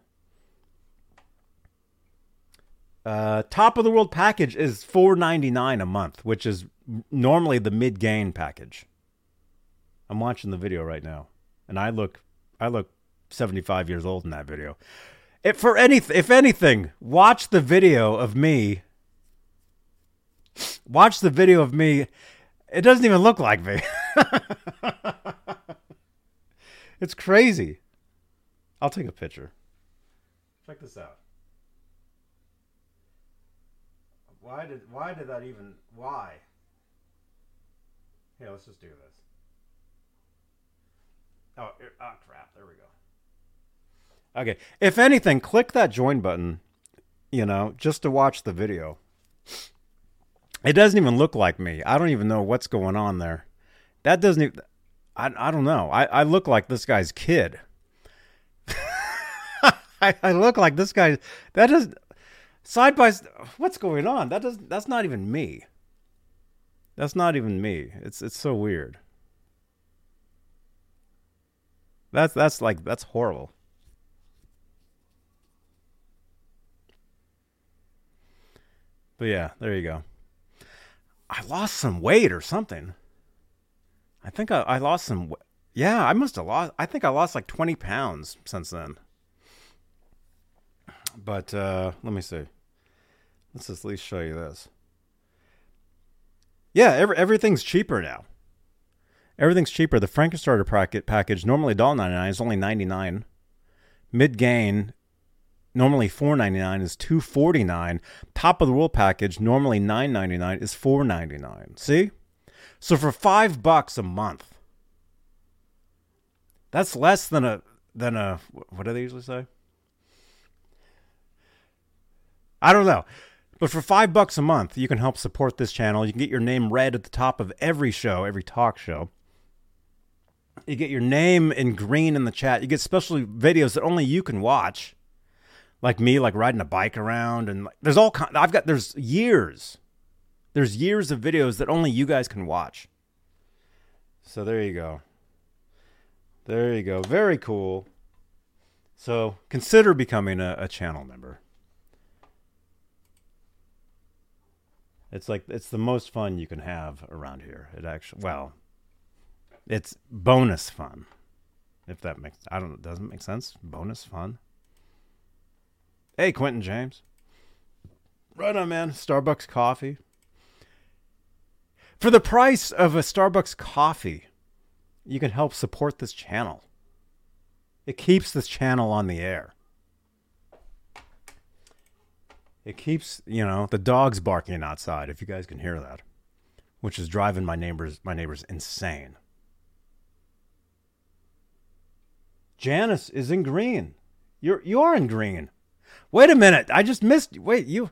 Uh, top of the world package is four ninety nine a month, which is normally the mid gain package. I'm watching the video right now, and I look I look 75 years old in that video. If for any if anything, watch the video of me. Watch the video of me. It doesn't even look like me. it's crazy. I'll take a picture. Check this out. Why did why did that even why? Here, let's just do this. Oh, oh crap! There we go. Okay, if anything, click that join button. You know, just to watch the video. It doesn't even look like me. I don't even know what's going on there. That doesn't even. I, I don't know. I, I look like this guy's kid. I, I look like this guy. That is side by. What's going on? That does. That's not even me. That's not even me. It's it's so weird. That's that's like that's horrible. But yeah, there you go. I lost some weight or something. I think I, I lost some. Yeah, I must have lost. I think I lost like twenty pounds since then. But uh, let me see. Let's at least show you this. Yeah, every, everything's cheaper now. Everything's cheaper. The Frankenstarter packet package normally $1.99 is only 99. Mid gain normally 4.99 is 2.49. Top of the world package normally 9.99 is 4.99. See? So for 5 bucks a month. That's less than a than a what do they usually say? I don't know. But for five bucks a month, you can help support this channel. You can get your name read at the top of every show, every talk show. You get your name in green in the chat. You get special videos that only you can watch, like me, like riding a bike around, and like, there's all kind. I've got there's years, there's years of videos that only you guys can watch. So there you go. There you go. Very cool. So consider becoming a, a channel member. It's like it's the most fun you can have around here. It actually well, it's bonus fun. If that makes I don't know, doesn't make sense. Bonus fun. Hey, Quentin James. Right on, man. Starbucks coffee. For the price of a Starbucks coffee, you can help support this channel. It keeps this channel on the air. It keeps, you know, the dogs barking outside if you guys can hear that, which is driving my neighbors my neighbors insane. Janice is in green. You're you are in green. Wait a minute. I just missed wait, you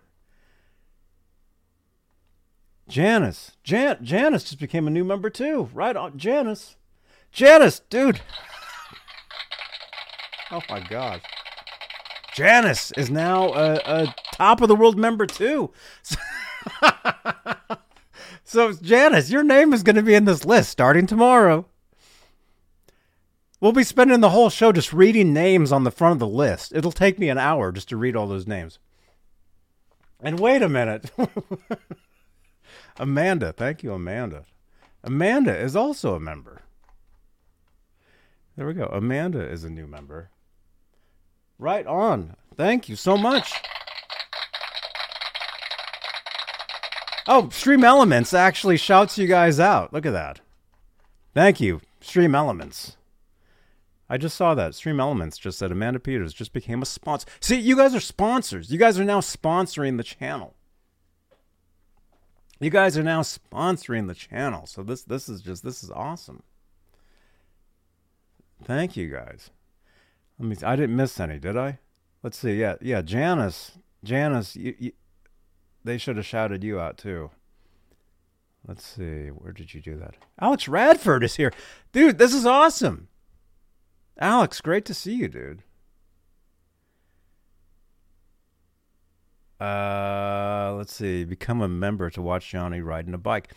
Janice. Jan Janice just became a new member too. Right on Janice. Janice, dude. Oh my god. Janice is now a, a top of the world member too. So, so Janice, your name is going to be in this list starting tomorrow. We'll be spending the whole show just reading names on the front of the list. It'll take me an hour just to read all those names. And wait a minute. Amanda, thank you, Amanda. Amanda is also a member. There we go. Amanda is a new member. Right on. Thank you so much. Oh, Stream Elements actually shouts you guys out. Look at that. Thank you, Stream Elements. I just saw that. Stream Elements just said Amanda Peters just became a sponsor. See, you guys are sponsors. You guys are now sponsoring the channel. You guys are now sponsoring the channel. So this this is just this is awesome. Thank you guys. Let me. I didn't miss any, did I? Let's see. Yeah, yeah. Janice, Janice, you, you, they should have shouted you out too. Let's see. Where did you do that? Alex Radford is here, dude. This is awesome. Alex, great to see you, dude. Uh, let's see. Become a member to watch Johnny riding a bike.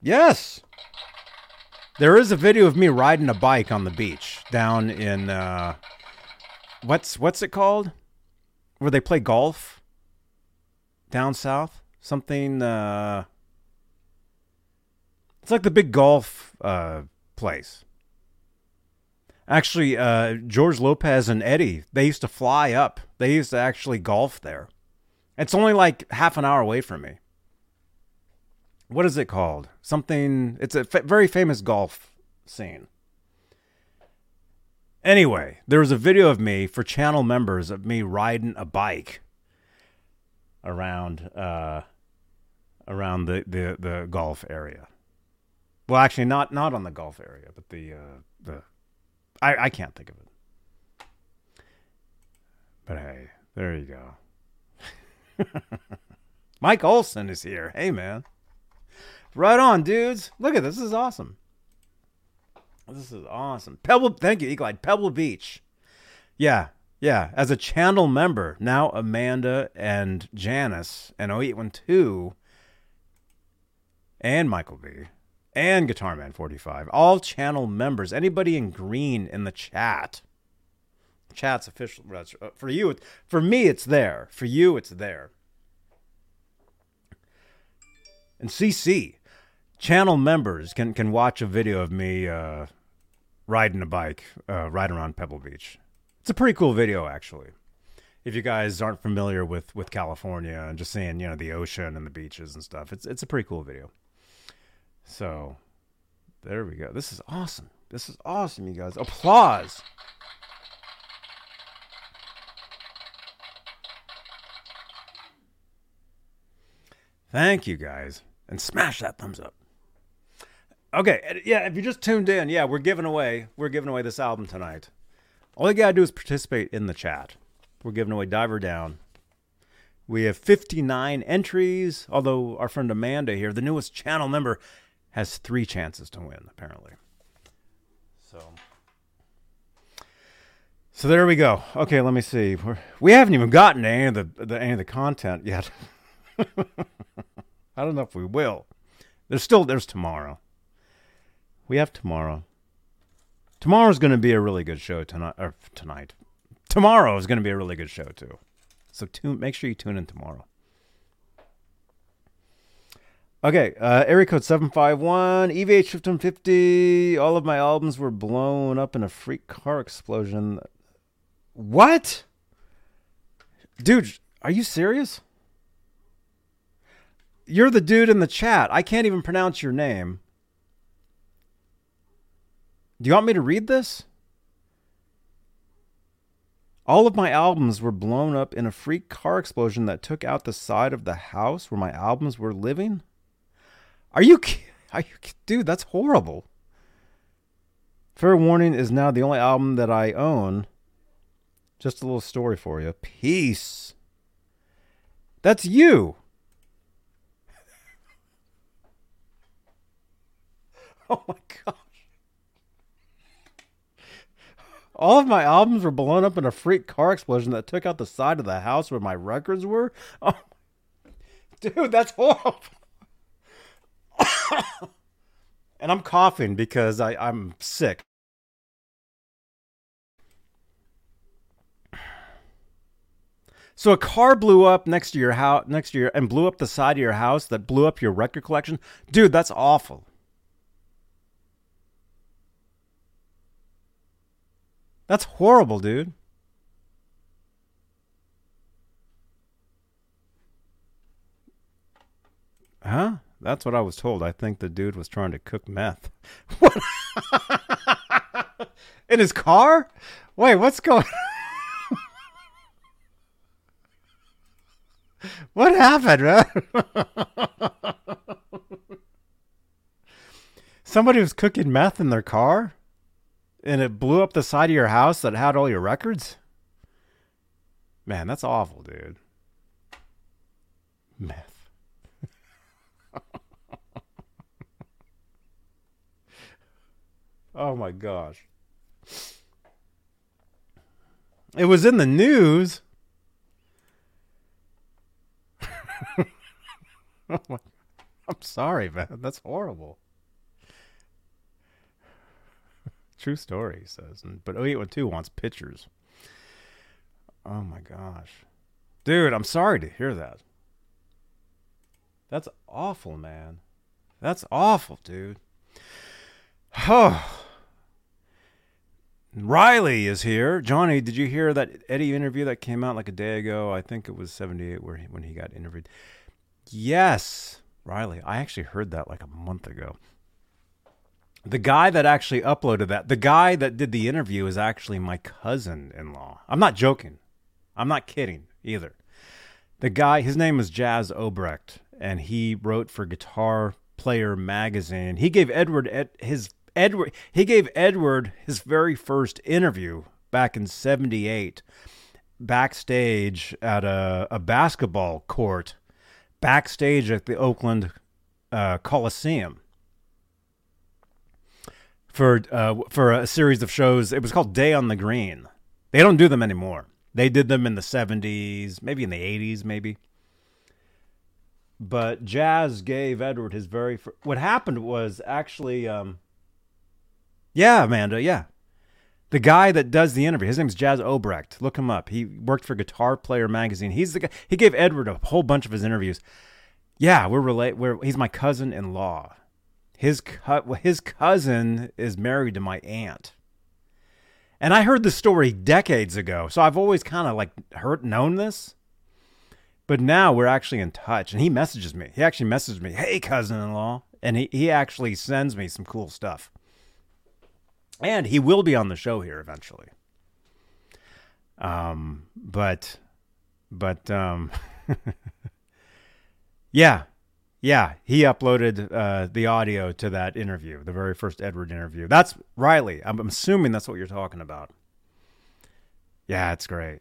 Yes. There is a video of me riding a bike on the beach down in uh what's what's it called? Where they play golf down south? Something uh It's like the big golf uh place. Actually, uh George Lopez and Eddie, they used to fly up. They used to actually golf there. It's only like half an hour away from me. What is it called? Something. It's a f- very famous golf scene. Anyway, there was a video of me for channel members of me riding a bike around uh, around the, the, the golf area. Well, actually, not not on the golf area, but the uh, the I I can't think of it. But hey, there you go. Mike Olson is here. Hey, man. Right on, dudes. Look at this. This is awesome. This is awesome. Pebble, thank you, Eagle Pebble Beach. Yeah, yeah. As a channel member, now Amanda and Janice and 0812 and Michael B and Guitar Man 45, all channel members. Anybody in green in the chat. Chat's official. Uh, for you, for me, it's there. For you, it's there. And CC, channel members can can watch a video of me uh, riding a bike, uh, riding around Pebble Beach. It's a pretty cool video, actually. If you guys aren't familiar with with California and just seeing you know the ocean and the beaches and stuff, it's it's a pretty cool video. So, there we go. This is awesome. This is awesome, you guys. Applause. Thank you guys. And smash that thumbs up. Okay, yeah, if you just tuned in, yeah, we're giving away we're giving away this album tonight. All you got to do is participate in the chat. We're giving away Diver Down. We have 59 entries, although our friend Amanda here, the newest channel member, has three chances to win, apparently. So. So there we go. Okay, let me see. We're, we haven't even gotten to any of the, the any of the content yet. I don't know if we will. There's still there's tomorrow. We have tomorrow. Tomorrow's going to be a really good show tonight. Or tonight. Tomorrow is going to be a really good show too. So tune. Make sure you tune in tomorrow. Okay, uh, area code 751, EVH 1550. All of my albums were blown up in a freak car explosion. What? Dude, are you serious? You're the dude in the chat. I can't even pronounce your name. Do you want me to read this? All of my albums were blown up in a freak car explosion that took out the side of the house where my albums were living. Are you, are you, dude? That's horrible. Fair Warning is now the only album that I own. Just a little story for you. Peace. That's you. oh my gosh. All of my albums were blown up in a freak car explosion that took out the side of the house where my records were. Oh, dude, that's horrible. and I'm coughing because I, I'm sick. So a car blew up next to your house, next to your, and blew up the side of your house that blew up your record collection. Dude, that's awful. That's horrible, dude. Huh? That's what I was told. I think the dude was trying to cook meth. What? In his car? Wait, what's going What happened, man? Somebody was cooking meth in their car and it blew up the side of your house that had all your records? Man, that's awful, dude. Meth. oh my gosh. It was in the news. oh I'm sorry, man. That's horrible. True story, he says. But 0812 wants pictures. Oh my gosh. Dude, I'm sorry to hear that. That's awful, man. That's awful, dude. Oh. Riley is here. Johnny, did you hear that Eddie interview that came out like a day ago? I think it was 78 where he, when he got interviewed. Yes, Riley. I actually heard that like a month ago. The guy that actually uploaded that, the guy that did the interview is actually my cousin in law. I'm not joking. I'm not kidding either. The guy, his name was Jas Obrecht, and he wrote for Guitar Player magazine. He gave Edward Ed, his Edward he gave Edward his very first interview back in 78 backstage at a, a basketball court backstage at the Oakland uh, Coliseum for uh, for a series of shows. It was called Day on the Green. They don't do them anymore. They did them in the 70s, maybe in the 80s, maybe. But Jas gave Edward his very. What happened was actually, um, yeah, Amanda, yeah. The guy that does the interview, his name's Jas Obrecht. Look him up. He worked for Guitar Player magazine. He's the guy. He gave Edward a whole bunch of his interviews. Yeah, we're relate. We're he's my cousin-in-law. His co- his cousin is married to my aunt. And I heard this story decades ago, so I've always kind of like heard known this. But now we're actually in touch, and he messages me. He actually messages me, "Hey, cousin-in-law," and he he actually sends me some cool stuff. And he will be on the show here eventually. Um, but, but um, yeah, yeah, he uploaded uh, the audio to that interview, the very first Edward interview. That's Riley. I'm assuming that's what you're talking about. Yeah, it's great.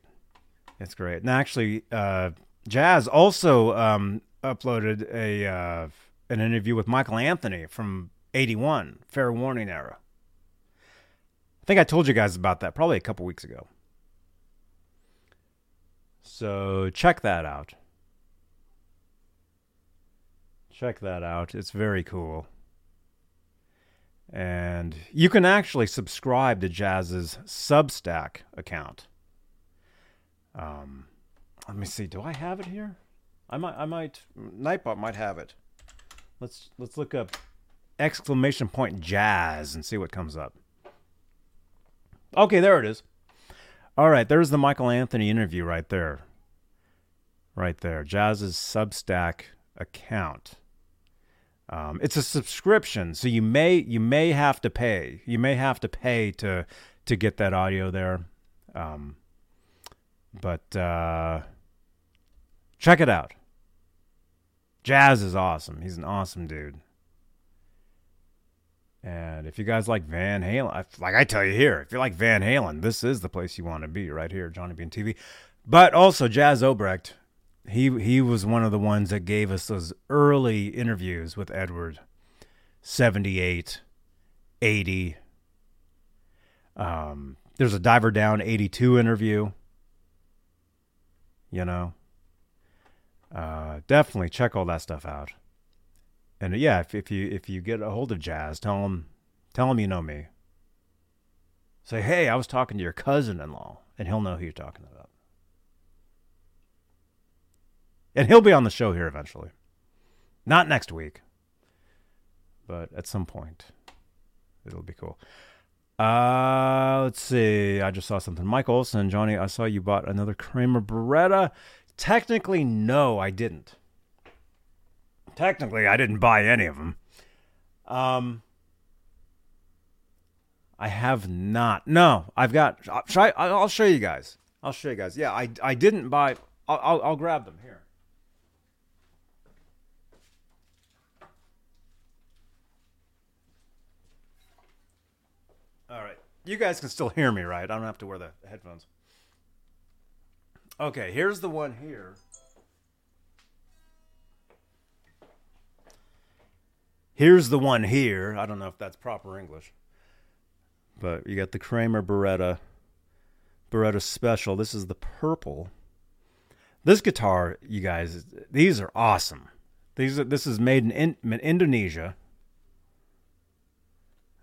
It's great. And actually, uh, Jas also um, uploaded a uh, an interview with Michael Anthony from '81, Fair Warning era. I think I told you guys about that probably a couple weeks ago. So check that out. Check that out. It's very cool. And you can actually subscribe to Jas's Substack account. Um, let me see. Do I have it here? I might. I might. Nightbot might have it. Let's let's look up exclamation point jazz and see what comes up. Okay, there it is. All right, there's the Michael Anthony interview right there. Right there, Jas's Substack account. Um, it's a subscription, so you may you may have to pay. You may have to pay to to get that audio there. Um, but uh, check it out. Jas is awesome. He's an awesome dude. And if you guys like Van Halen, like I tell you here, if you like Van Halen, this is the place you want to be right here, Johnny Bean TV. But also Jas Obrecht, he he was one of the ones that gave us those early interviews with Edward, 78, 80. Um, there's a Diver Down 82 interview. You know, uh, definitely check all that stuff out. And yeah, if, if you if you get a hold of Jas, tell him tell him you know me. Say, hey, I was talking to your cousin-in-law, and he'll know who you're talking about. And he'll be on the show here eventually. Not next week, but at some point. It'll be cool. Uh, let's see. I just saw something. Mike Olson, Johnny, I saw you bought another Kramer Baretta. Technically, no, I didn't. Technically, I didn't buy any of them. Um, I have not. No, I've got. I, I'll show you guys. I'll show you guys. Yeah, I, I didn't buy. I'll, I'll, I'll grab them here. All right. You guys can still hear me, right? I don't have to wear the headphones. Okay, here's the one here. Here's the one here. I don't know if that's proper English. But you got the Kramer Baretta Baretta Special. This is the purple. This guitar, you guys, these are awesome. These are, this is made in, in Indonesia.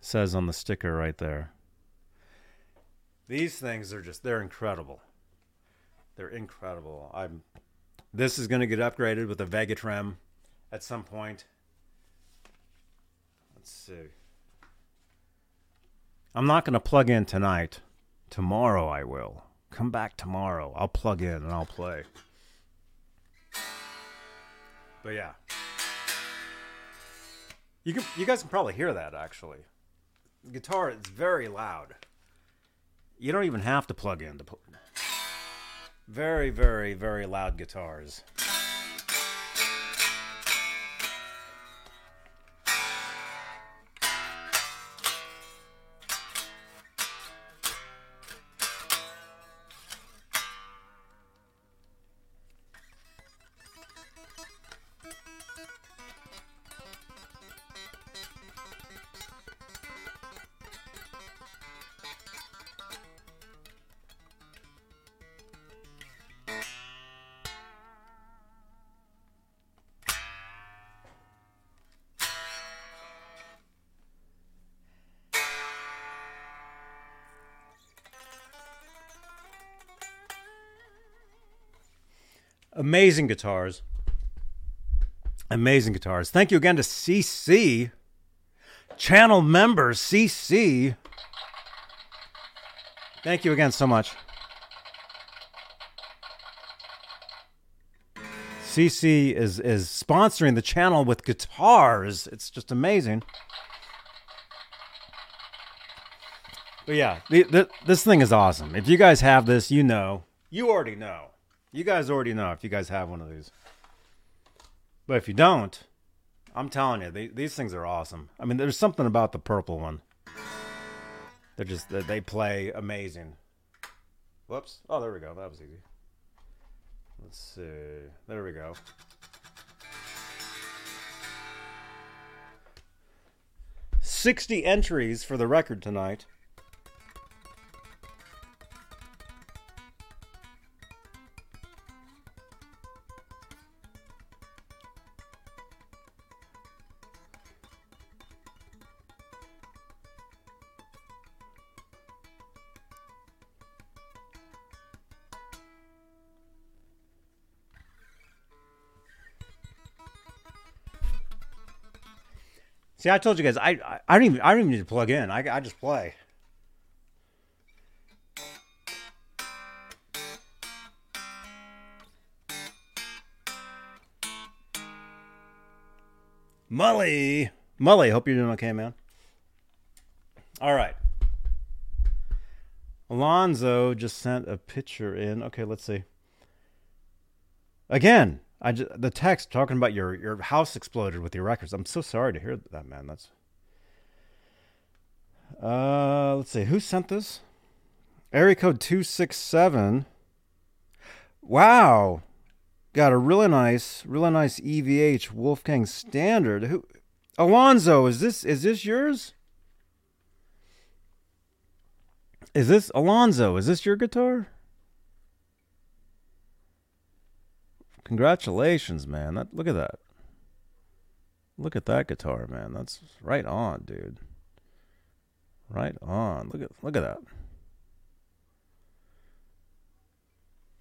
says on the sticker right there. These things are just they're incredible. They're incredible. I'm this is going to get upgraded with a Vegatrem at some point. Let's see. I'm not going to plug in tonight. Tomorrow I will. Come back tomorrow. I'll plug in and I'll play. But yeah. You can you guys can probably hear that actually. The guitar is very loud. You don't even have to plug in to pl- very very very loud guitars. Amazing guitars. Amazing guitars. Thank you again to CC, channel member CC. Thank you again so much. CC is is sponsoring the channel with guitars. It's just amazing. But yeah, the, the, this thing is awesome. If you guys have this, you know. You already know. You guys already know if you guys have one of these. But if you don't, I'm telling you, they, these things are awesome. I mean, there's something about the purple one. They're just they play amazing. Whoops. Oh, there we go. That was easy. Let's see. There we go. Sixty entries for the record tonight. See, I told you guys, I, I, I don't even, I don't even need to plug in. I, I just play. Mully, Mully, hope you're doing okay, man. All right. Alonzo just sent a picture in. Okay, let's see. Again, I just, the text talking about your your house exploded with your records. I'm so sorry to hear that, man. That's uh, let's see who sent this. Area code two six seven. Wow, got a really nice, really nice EVH Wolfgang Standard. Who, Alonzo? Is this is this yours? Is this Alonzo? Is this your guitar? Congratulations, man. That look at that. Look at that guitar, man. That's right on, dude. Right on. Look at look at that.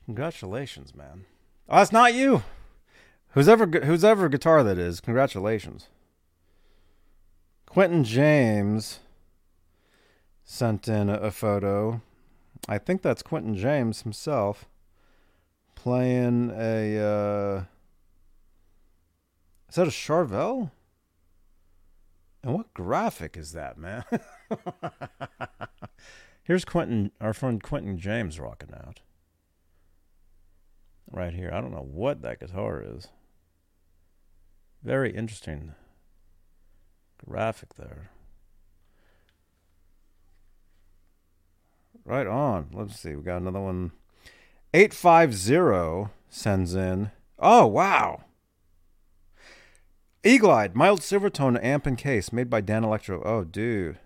Congratulations, man. Oh, that's not you. Who's ever who's ever guitar that is. Congratulations. Quentin James sent in a, a photo. I think that's Quentin James himself playing a. Uh, is that a Charvel? And what graphic is that, man? Here's Quentin, our friend Quentin James rocking out. Right here. I don't know what that guitar is. Very interesting graphic there. Right on. Let's see. We got another one. 850 sends in. Oh, wow. Eagle-eyed, mild silvertone amp and case made by Danelectro. Oh, dude.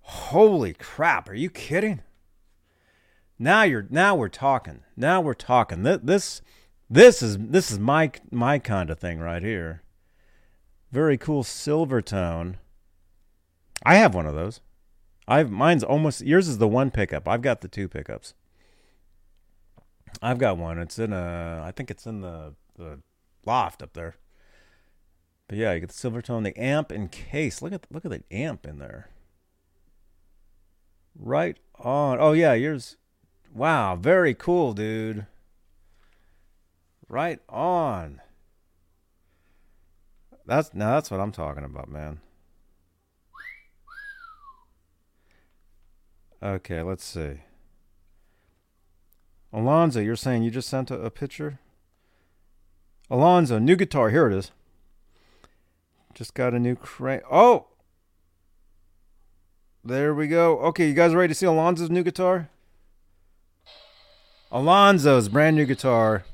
Holy crap, are you kidding? Now you're now we're talking. Now we're talking. This this this is this is my my kind of thing right here. Very cool silvertone. I have one of those. I've mine's almost yours is the one pickup. I've got the two pickups. I've got one. It's in a I think it's in the the loft up there. But yeah, you get the silvertone, the amp and case. Look at look at the amp in there. Right on. Oh yeah, yours. Wow, very cool, dude. Right on. That's now that's what I'm talking about, man. Okay, let's see. Alonzo, you're saying you just sent a, a picture? Alonzo, new guitar. Here it is. Just got a new crane. Oh! There we go. Okay, you guys ready to see Alonzo's new guitar? Alonzo's brand new guitar.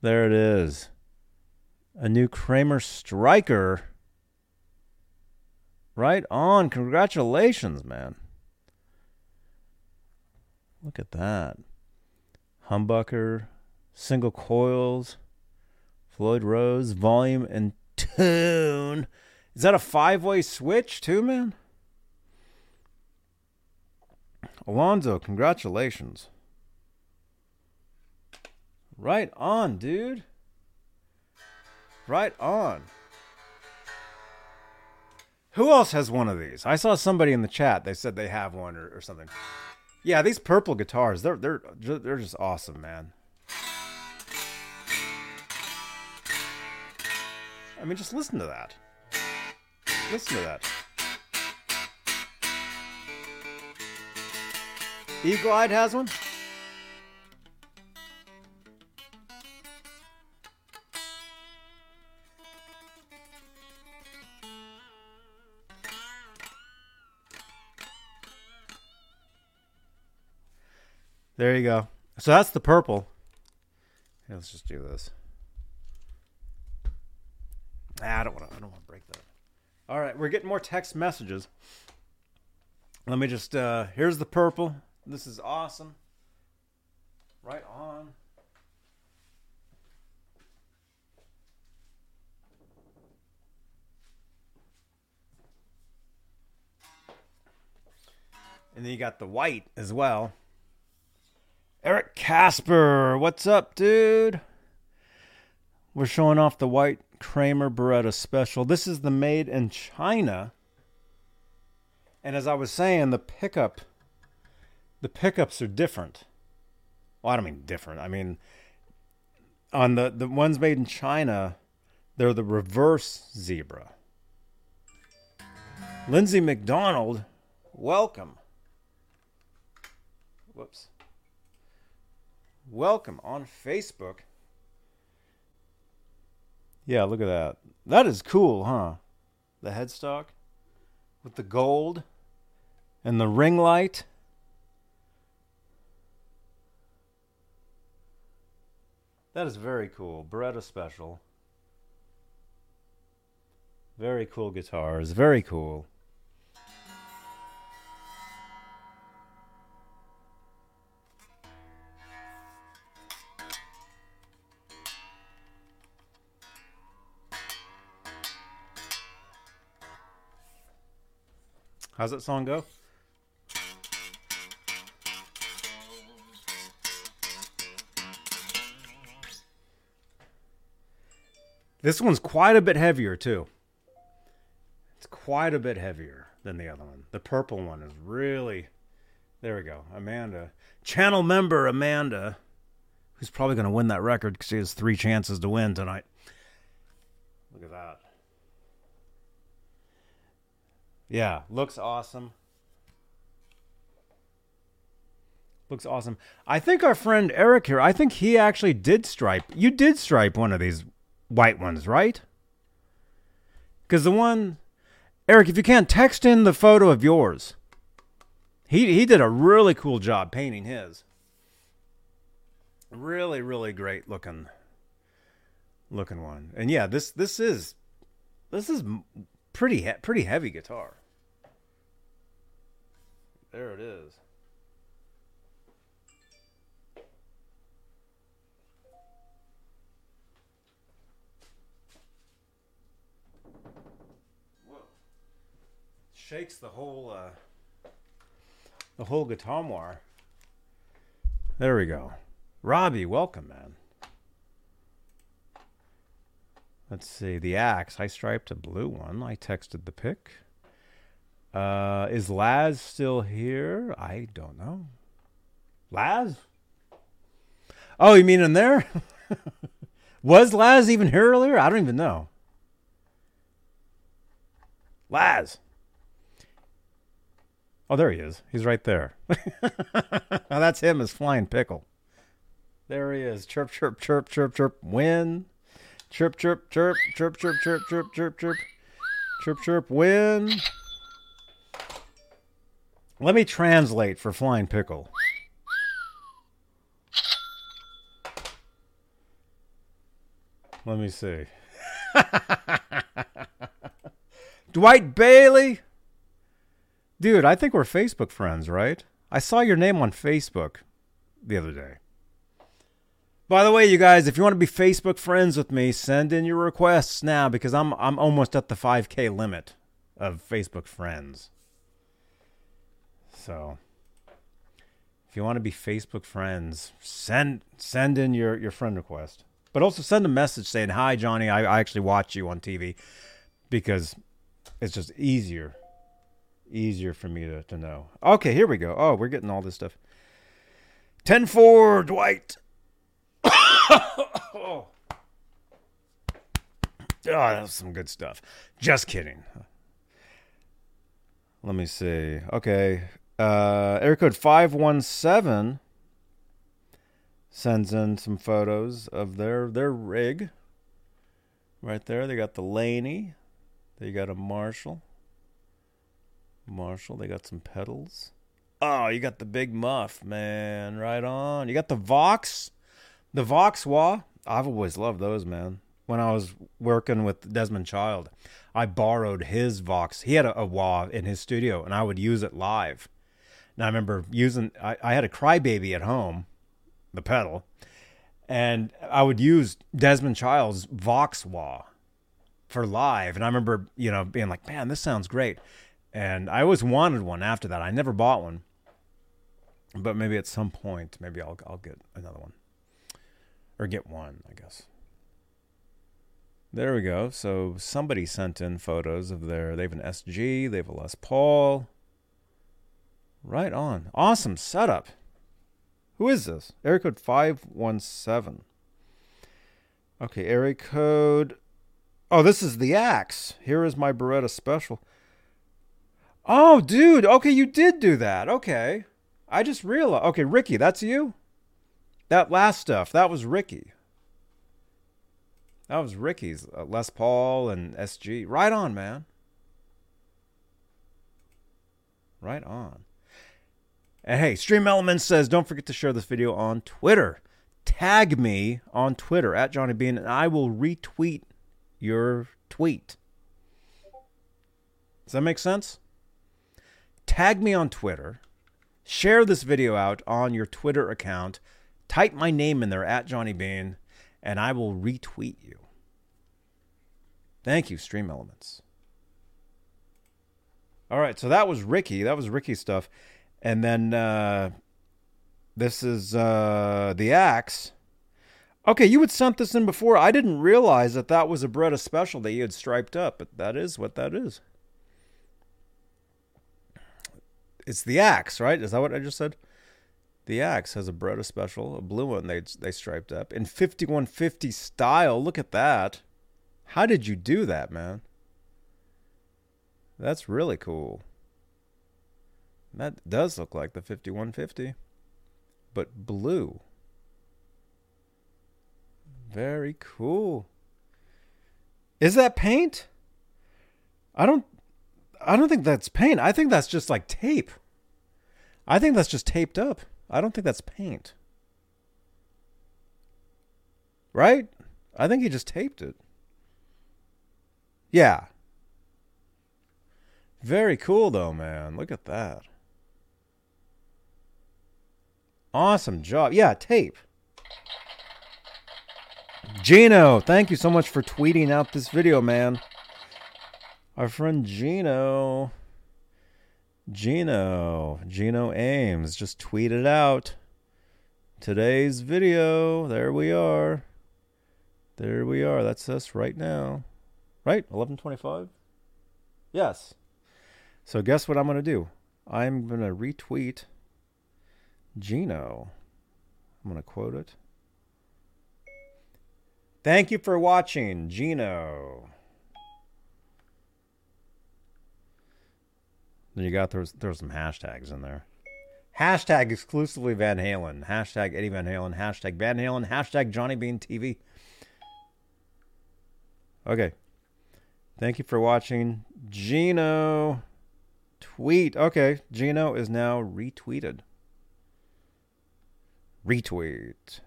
There it is. A new Kramer Striker. Right on. Congratulations, man. Look at that. Humbucker, single coils, Floyd Rose, volume and tune. Is that a five way switch, too, man? Alonzo, congratulations. Right on, dude. Right on. Who else has one of these? I saw somebody in the chat. They said they have one or, or something. Yeah, these purple guitars, they're they're they're just awesome, man. I mean, just listen to that. Listen to that. Eagle-eyed has one. There you go. So that's the purple. Let's just do this. I don't want to. I don't want to break that. All right, we're getting more text messages. Let me just. uh Here's the purple. This is awesome. Right on. And then you got the white as well. Eric Casper, what's up, dude? We're showing off the white Kramer Baretta special. This is the made in China. And as I was saying, the pickup the pickups are different. Well, I don't mean different. I mean on the the ones made in China, they're the reverse zebra. Lindsay McDonald, welcome. Whoops. Welcome on Facebook. Yeah, look at that. That is cool, huh? The headstock with the gold and the ring light. That is very cool. Baretta special. Very cool guitars. Very cool. How's that song go? This one's quite a bit heavier too. It's quite a bit heavier than the other one. The purple one is really there we go. Amanda. Channel member Amanda, who's probably going to win that record because she has three chances to win tonight. Look at that. Yeah, looks awesome. Looks awesome. I think our friend Eric here, I think he actually did stripe. You did stripe one of these white ones, right? Because the one, Eric, if you can't text in the photo of yours, he he did a really cool job painting his. Really, really great looking, looking one. And yeah, this this is this is pretty pretty heavy guitar. There it is. Whoa. Shakes the whole uh, the whole guitar. There we go. Robbie, welcome, man. Let's see. The axe. I striped a blue one. I texted the pic. Uh, is Laz still here? I don't know. Laz? Oh, you mean in there? Was Laz even here earlier? I don't even know. Laz. Oh, there he is. He's right there. now that's him as Flying Pickle. There he is. Chirp, chirp, chirp, chirp, chirp. Win. Chirp, chirp, chirp, chirp, chirp, chirp, chirp, chirp, chirp. Chirp, chirp, win. Let me translate for Flying Pickle. Let me see. Dwight Bailey? Dude, I think we're Facebook friends, right? I saw your name on Facebook the other day. By the way, you guys, if you want to be Facebook friends with me, send in your requests now because I'm I'm almost at the 5k limit of Facebook friends. So, if you want to be Facebook friends, send send in your your friend request. But also send a message saying, "Hi Johnny, I, I actually watch you on TV." Because it's just easier easier for me to, to know. Okay, here we go. Oh, we're getting all this stuff. 10 4, Dwight. oh. Ah, oh, that's some good stuff. Just kidding. Let me see. Okay. Uh, air code 517 sends in some photos of their their rig. Right there, they got the Laney. They got a Marshall. Marshall, they got some pedals. Oh, you got the big muff, man. Right on. You got the Vox, the Vox Wah. I've always loved those, man. When I was working with Desmond Child, I borrowed his Vox. He had a, a wah in his studio, and I would use it live. And I remember using. I, I had a Crybaby at home, the pedal, and I would use Desmond Child's Vox Wah for live. And I remember, you know, being like, "Man, this sounds great." And I always wanted one after that. I never bought one but maybe at some point, maybe I'll I'll get another one, or get one, I guess. There we go. So somebody sent in photos of their. They have an SG. They have a Les Paul. Right on. Awesome setup. Who is this? Area code five one seven. Okay, area code. Oh, this is the axe. Here is my Baretta special. Oh, dude. Okay, you did do that. Okay. I just realized. Okay, Ricky, that's you? That last stuff, that was Ricky. That was Ricky's. Uh, Les Paul and SG. Right on, man. Right on. And hey, Stream Elements says don't forget to share this video on Twitter. Tag me on Twitter at Johnny Bean, and I will retweet your tweet. Does that make sense? Tag me on Twitter Share this video out on your Twitter account. Type my name in there at Johnny Bean, and I will retweet you. Thank you, Stream Elements. All right, so that was Ricky. That was Ricky stuff. And then uh, this is uh, the axe. Okay, you had sent this in before. I didn't realize that that was a Baretta special that you had striped up, but that is what that is. it's the axe, right? Is that what I just said? The axe has a Baretta special, a blue one they they striped up in 5150 style. Look at that. How did you do that, man? That's really cool. That does look like the 5150, but blue. Very cool. Is that paint? I don't I don't think that's paint. I think that's just like tape. I think that's just taped up. I don't think that's paint. Right? I think he just taped it. Yeah. Very cool though, man. Look at that. Awesome job. Yeah, tape. Gino, thank you so much for tweeting out this video, man. Our friend Gino, Gino, Gino Ames just tweeted out today's video. There we are. There we are. That's us right now. Right? 1125? Yes. So guess what I'm going to do? I'm going to retweet Gino. I'm going to quote it. Thank you for watching, Gino. Then you got there's there's some hashtags in there. Hashtag exclusively Van Halen. Hashtag Eddie Van Halen. Hashtag Van Halen. Hashtag Johnny Bean TV. Okay. Thank you for watching. Gino tweet. Okay. Gino is now retweeted. Retweet.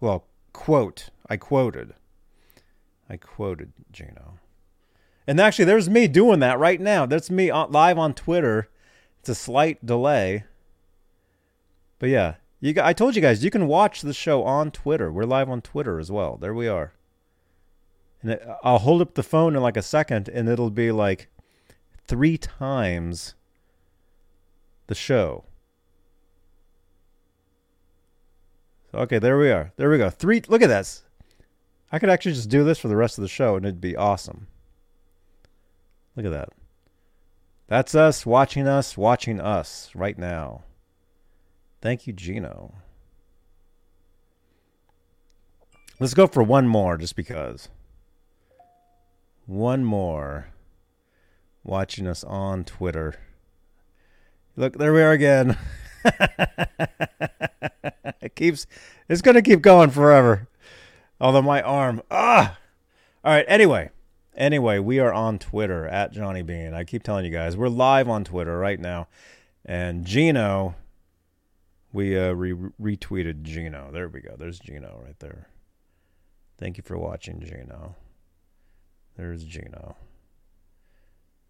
Well, quote. I quoted. I quoted Gino. And actually, there's me doing that right now. That's me live on Twitter. It's a slight delay. But yeah, you, I told you guys, you can watch the show on Twitter. We're live on Twitter as well. There we are. And I'll hold up the phone in like a second, and it'll be like three times the show. Okay, there we are. There we go. Three. Look at this. I could actually just do this for the rest of the show, and it'd be awesome. Look at that. That's us watching us, watching us right now. Thank you, Gino. Let's go for one more just because. One more. Watching us on Twitter. Look, there we are again. it keeps it's gonna keep going forever. Although my arm ah all right, anyway. Anyway, we are on Twitter at Johnny Bean. I keep telling you guys, we're live on Twitter right now. And Gino, we uh, re- retweeted Gino. There we go. There's Gino right there. Thank you for watching, Gino. There's Gino.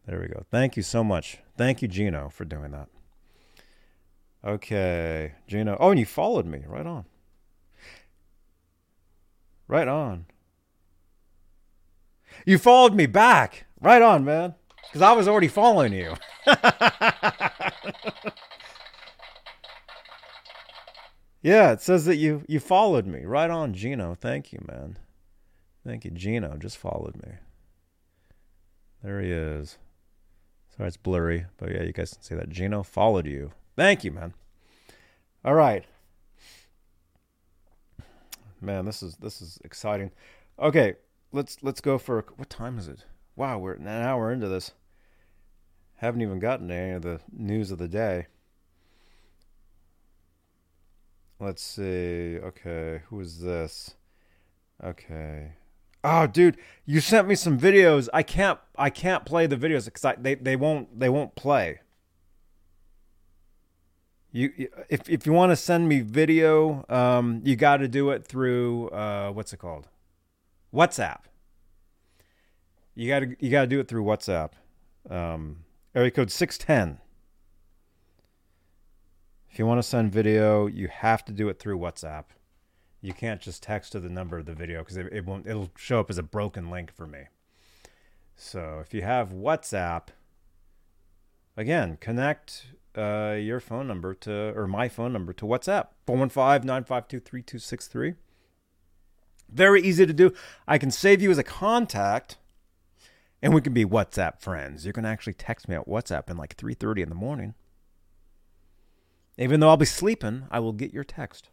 There we go. Thank you so much. Thank you, Gino, for doing that. Okay, Gino. Oh, and you followed me. Right on. Right on. You followed me back. Right on, man. Because I was already following you. yeah, it says that you you followed me. Right on, Gino. Thank you, man. Thank you, Gino. Just followed me. There he is. Sorry, it's blurry, but yeah, you guys can see that. Gino followed you. Thank you, man. All right. Man, this is this is exciting. Okay, let's let's go for what time is it? Wow, we're an hour into this. Haven't even gotten to any of the news of the day. Let's see. Okay, who is this? Okay. Oh, dude, you sent me some videos. I can't I can't play the videos because they they won't they won't play. You if if you want to send me video, um, you got to do it through uh, what's it called? WhatsApp. You got to you got to do it through WhatsApp. Um, area code six ten. If you want to send video, you have to do it through WhatsApp. You can't just text to the number of the video because it, it won't. It'll show up as a broken link for me. So if you have WhatsApp, again, connect uh, your phone number to or my phone number to WhatsApp 415-952-3263. Very easy to do. I can save you as a contact and we can be WhatsApp friends. You can actually text me at WhatsApp in like 3:30 in the morning. Even though I'll be sleeping, I will get your text.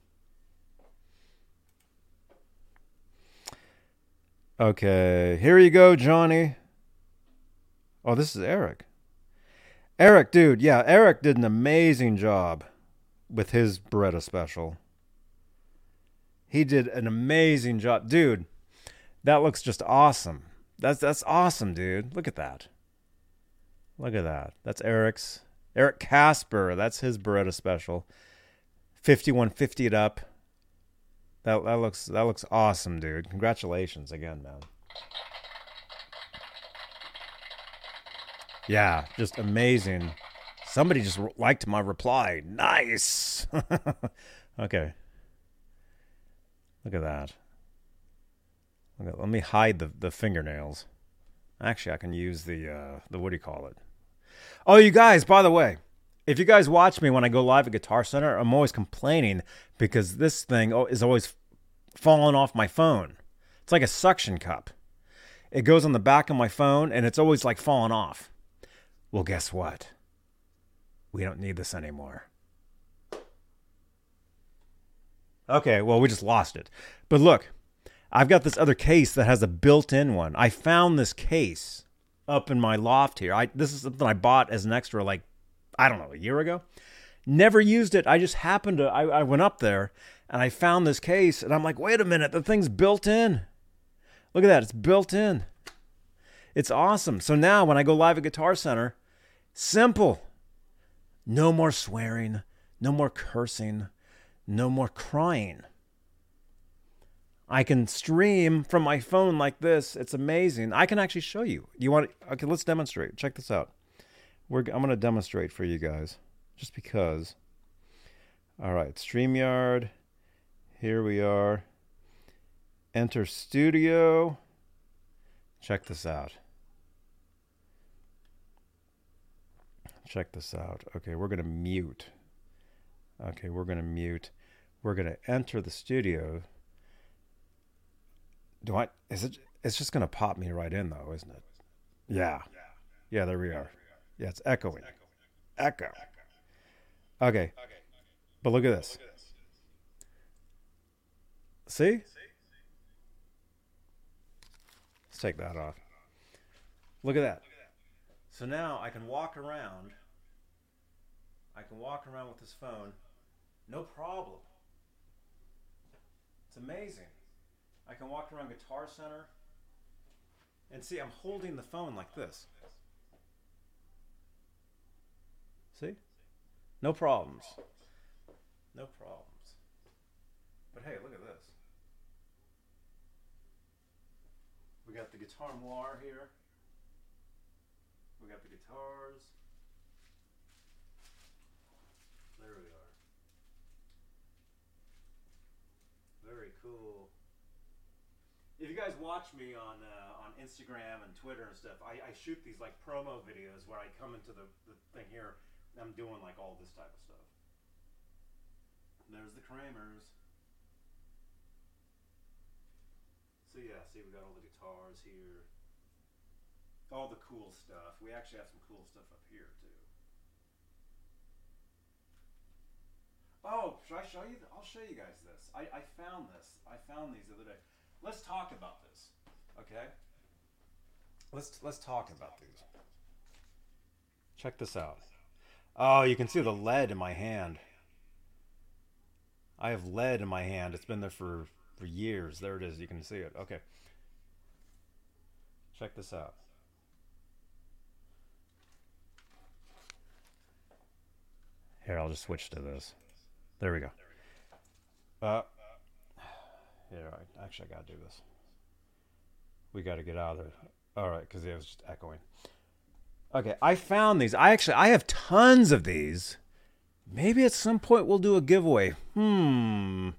Okay, here you go, Johnny. Oh, this is Eric. Eric, dude, yeah, Eric did an amazing job with his Baretta special. He did an amazing job. Dude, that looks just awesome. That's that's awesome, dude. Look at that. Look at that. That's Eric's. Eric Casper, that's his Baretta special. 5150 it up. That that looks that looks awesome, dude. Congratulations again, man. Yeah, just amazing. Somebody just liked my reply. Nice. okay. Look at that. Okay, let me hide the, the fingernails. Actually, I can use the uh, the what do you call it? Oh, you guys! By the way, if you guys watch me when I go live at Guitar Center, I'm always complaining because this thing is always falling off my phone. It's like a suction cup. It goes on the back of my phone and it's always like falling off. Well, guess what? We don't need this anymore. Okay, well, we just lost it. But look, I've got this other case that has a built-in one. I found this case up in my loft here. I this is something I bought as an extra like I don't know, a year ago. Never used it. I just happened to I, I went up there and I found this case and I'm like, "Wait a minute, the thing's built in." Look at that. It's built in. It's awesome. So now when I go live at Guitar Center, simple. No more swearing, no more cursing, no more crying. I can stream from my phone like this. It's amazing. I can actually show you. You want? Okay, let's demonstrate. Check this out. We're, I'm going to demonstrate for you guys, just because. All right, Streamyard. Here we are. Enter Studio. Check this out. Check this out. Okay, we're going to mute. Okay, we're going to mute. We're going to enter the studio. Do I? Is it? It's just gonna pop me right in though, isn't it? Yeah. Yeah. There we are. Yeah, it's echoing. Echo. Okay. But look at this. See? Let's take that off. Look at that. So now I can walk around. I can walk around with this phone. No problem. It's amazing. I can walk around Guitar Center and see I'm holding the phone like this. See? No problems. No problems. But hey, look at this. We got the guitar noir here. We got the guitars. There we are. Very cool. If you guys watch me on uh, on Instagram and Twitter and stuff, I, I shoot these like promo videos where I come into the, the thing here. And I'm doing like all this type of stuff. And there's the Kramers. So yeah, see we got all the guitars here. All the cool stuff. We actually have some cool stuff up here too. Oh, should I show you? th- I'll show you guys this. I, I found this. I found these the other day. Let's talk about this. Okay. Let's let's talk about these. Check this out. Oh, you can see the lead in my hand. I have lead in my hand. It's been there for for years. There it is. You can see it. Okay. Check this out. Here, I'll just switch to this. There we go. Uh, here, I, actually, I gotta do this. We gotta get out of there. All right, because it was just echoing. Okay, I found these. I actually, I have tons of these. Maybe at some point we'll do a giveaway. Hmm.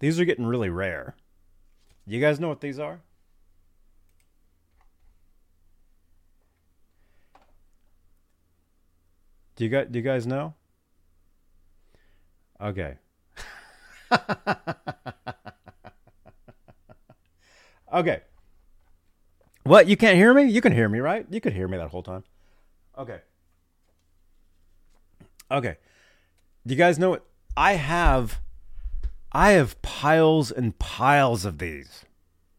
These are getting really rare. You guys know what these are? Do you guys, do you guys know? Okay. okay. What? You can't hear me? You can hear me, right? You could hear me that whole time. Okay. Okay. Do you guys know what? I have I have piles and piles of these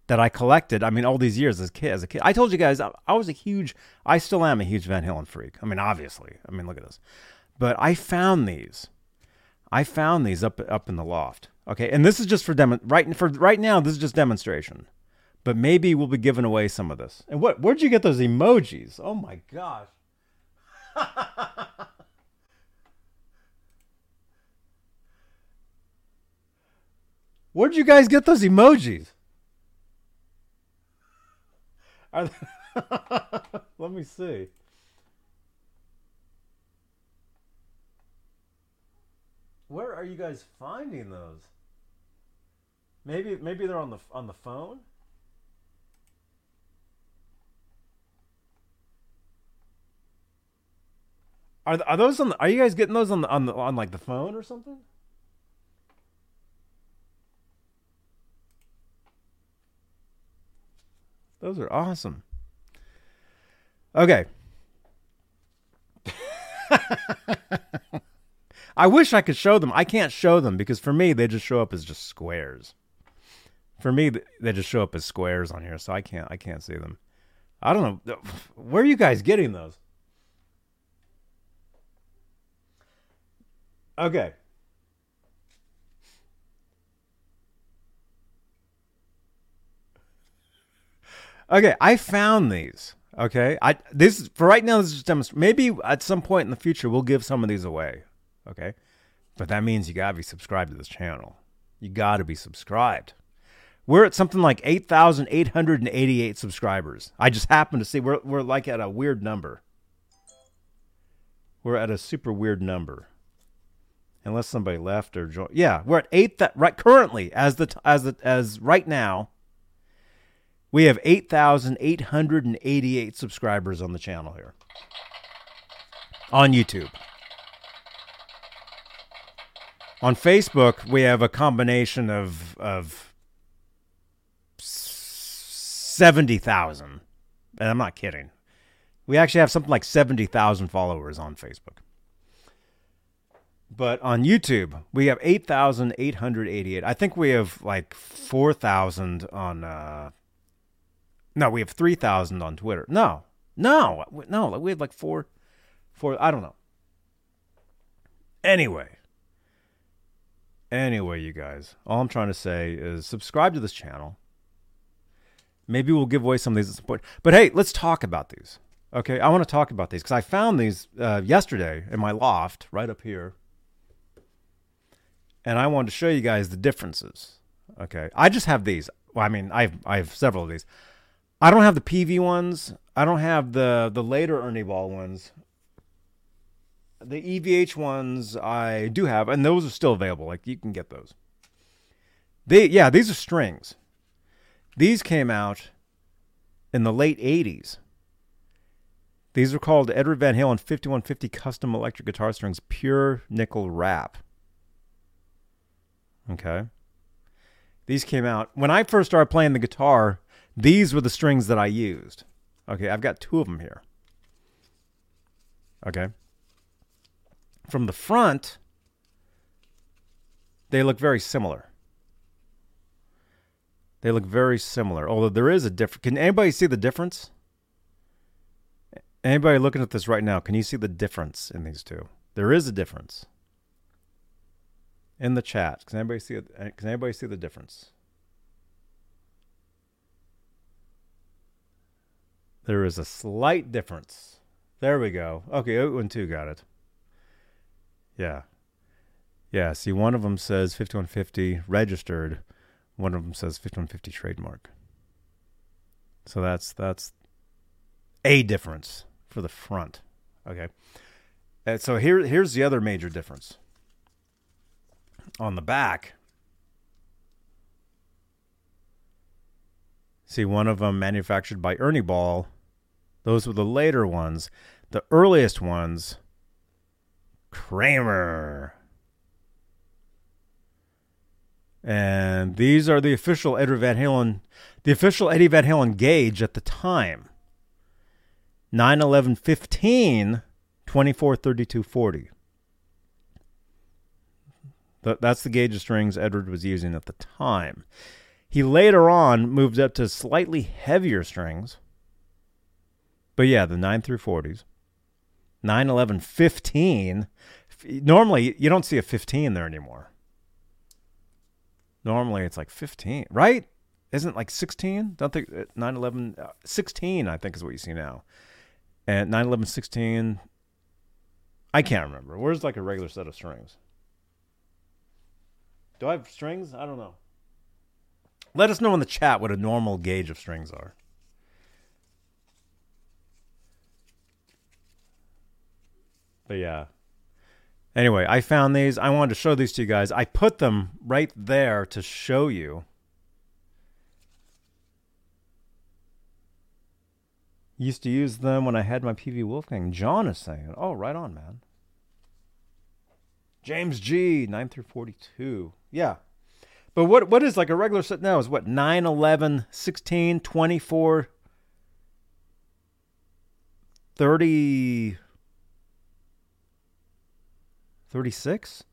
that I collected. I mean, all these years as a kid. As a kid, I told you guys I, I was a huge. I still am a huge Van Halen freak. I mean, obviously. I mean, look at this. But I found these. I found these up up in the loft. Okay, and this is just for demo. Right for right now, this is just demonstration. But maybe we'll be giving away some of this. And what? Where'd you get those emojis? Oh my gosh. Where'd you guys get those emojis? Are they- Let me see. Where are you guys finding those? Maybe maybe they're on the on the phone. Are, are those on? The, are you guys getting those on the on the on like the phone or something? Those are awesome. Okay. I wish I could show them. I can't show them because for me they just show up as just squares. For me they just show up as squares on here, so I can't I can't see them. I don't know where are you guys getting those? Okay. Okay, I found these. Okay, I this for right now. This is just demonst- Maybe at some point in the future we'll give some of these away. Okay, but that means you gotta be subscribed to this channel. You gotta be subscribed. We're at something like eight thousand eight hundred and eighty-eight subscribers. I just happened to see we're we're like at a weird number. We're at a super weird number. Unless somebody left or joined. Yeah, we're at eight. That right currently as the as the as right now. We have 8,888 subscribers on the channel here on YouTube. On Facebook, we have a combination of of 70,000. And I'm not kidding. We actually have something like 70,000 followers on Facebook. But on YouTube, we have 8,888. I think we have like 4,000 on uh no, we have 3,000 on Twitter. No. No. No, we have like 4 4 I don't know. Anyway. Anyway, you guys, all I'm trying to say is subscribe to this channel. Maybe we'll give away some of these at some point. But hey, let's talk about these. Okay, I want to talk about these because I found these uh, yesterday in my loft right up here. And I wanted to show you guys the differences. Okay, I just have these. Well, I mean, I have, I have several of these. I don't have the Peavey ones. I don't have the the later Ernie Ball ones. The EVH ones I do have, and those are still available. Like you can get those. They yeah, these are strings. These came out in the late '80s. These are called Edward Van Halen 5150 Custom Electric Guitar Strings Pure Nickel Wrap. Okay. These came out when I first started playing the guitar. These were the strings that I used. Okay, I've got two of them here. Okay. From the front, they look very similar. They look very similar, although there is a difference. Can anybody see the difference? Anybody looking at this right now, can you see the difference in these two? There is a difference. In the chat, can anybody see it? Can anybody see the difference? There is a slight difference. There we go. Okay, Oat and two got it. Yeah. Yeah, see, one of them says 5150 registered. One of them says 5150 trademark. So that's that's a difference for the front. Okay. And so here here's the other major difference. On the back, see one of them manufactured by Ernie Ball. Those were the later ones. The earliest ones, Kramer. And these are the official Eddie Van Halen, the official Eddie Van Halen gauge at the time. 9 11 15 24 32 40. That's the gauge of strings Edward was using at the time. He later on moved up to slightly heavier strings. But yeah, the 9 through 40s. 9 11 15. Normally, you don't see a 15 there anymore. Normally, it's like 15, right? Isn't like 16? Don't think 9 11, uh, 16, I think is what you see now and 9 11 16 i can't remember where's like a regular set of strings do i have strings i don't know let us know in the chat what a normal gauge of strings are but yeah anyway i found these i wanted to show these to you guys i put them right there to show you Used to use them when I had my Peavey Wolfgang. John is saying, oh, right on, man. James G, 9 through 42. Yeah. But what what is like a regular set now is what 9, 11, 16, 24, 30, 36,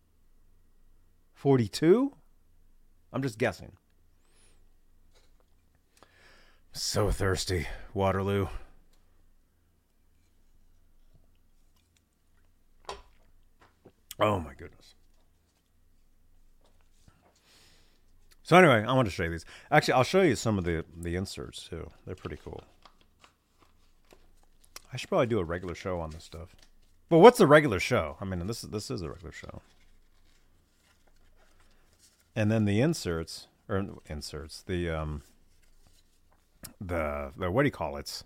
42? I'm just guessing. So thirsty, Waterloo. Oh my goodness. So anyway, I want to show you these. Actually, I'll show you some of the the inserts too. They're pretty cool. I should probably do a regular show on this stuff. But what's the regular show? I mean, this is this is a regular show. And then the inserts or inserts, the um the the what do you call it?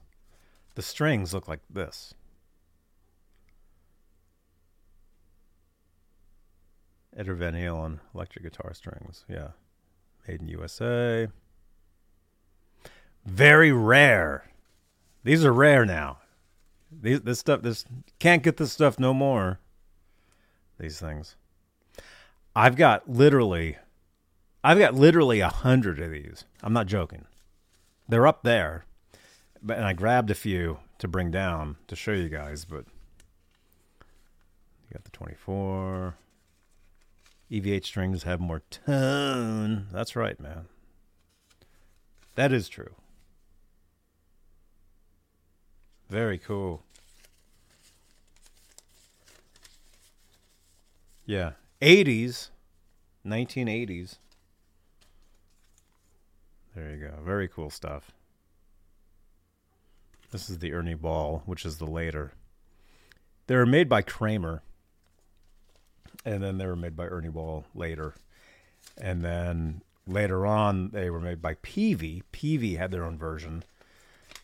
The strings look like this. Edward Van Halen electric guitar strings. Yeah. Made in USA. Very rare. These are rare now. These this stuff this can't get this stuff no more. These things. I've got literally I've got literally a hundred of these. I'm not joking. They're up there. But and I grabbed a few to bring down to show you guys, but you got the 24. EVH strings have more tone. That's right, man. That is true. Very cool. Yeah. 80s, 1980s. There you go. Very cool stuff. This is the Ernie Ball, which is the later. They were made by Kramer, and then they were made by Ernie Ball later, and then later on they were made by Peavey. Peavey had their own version.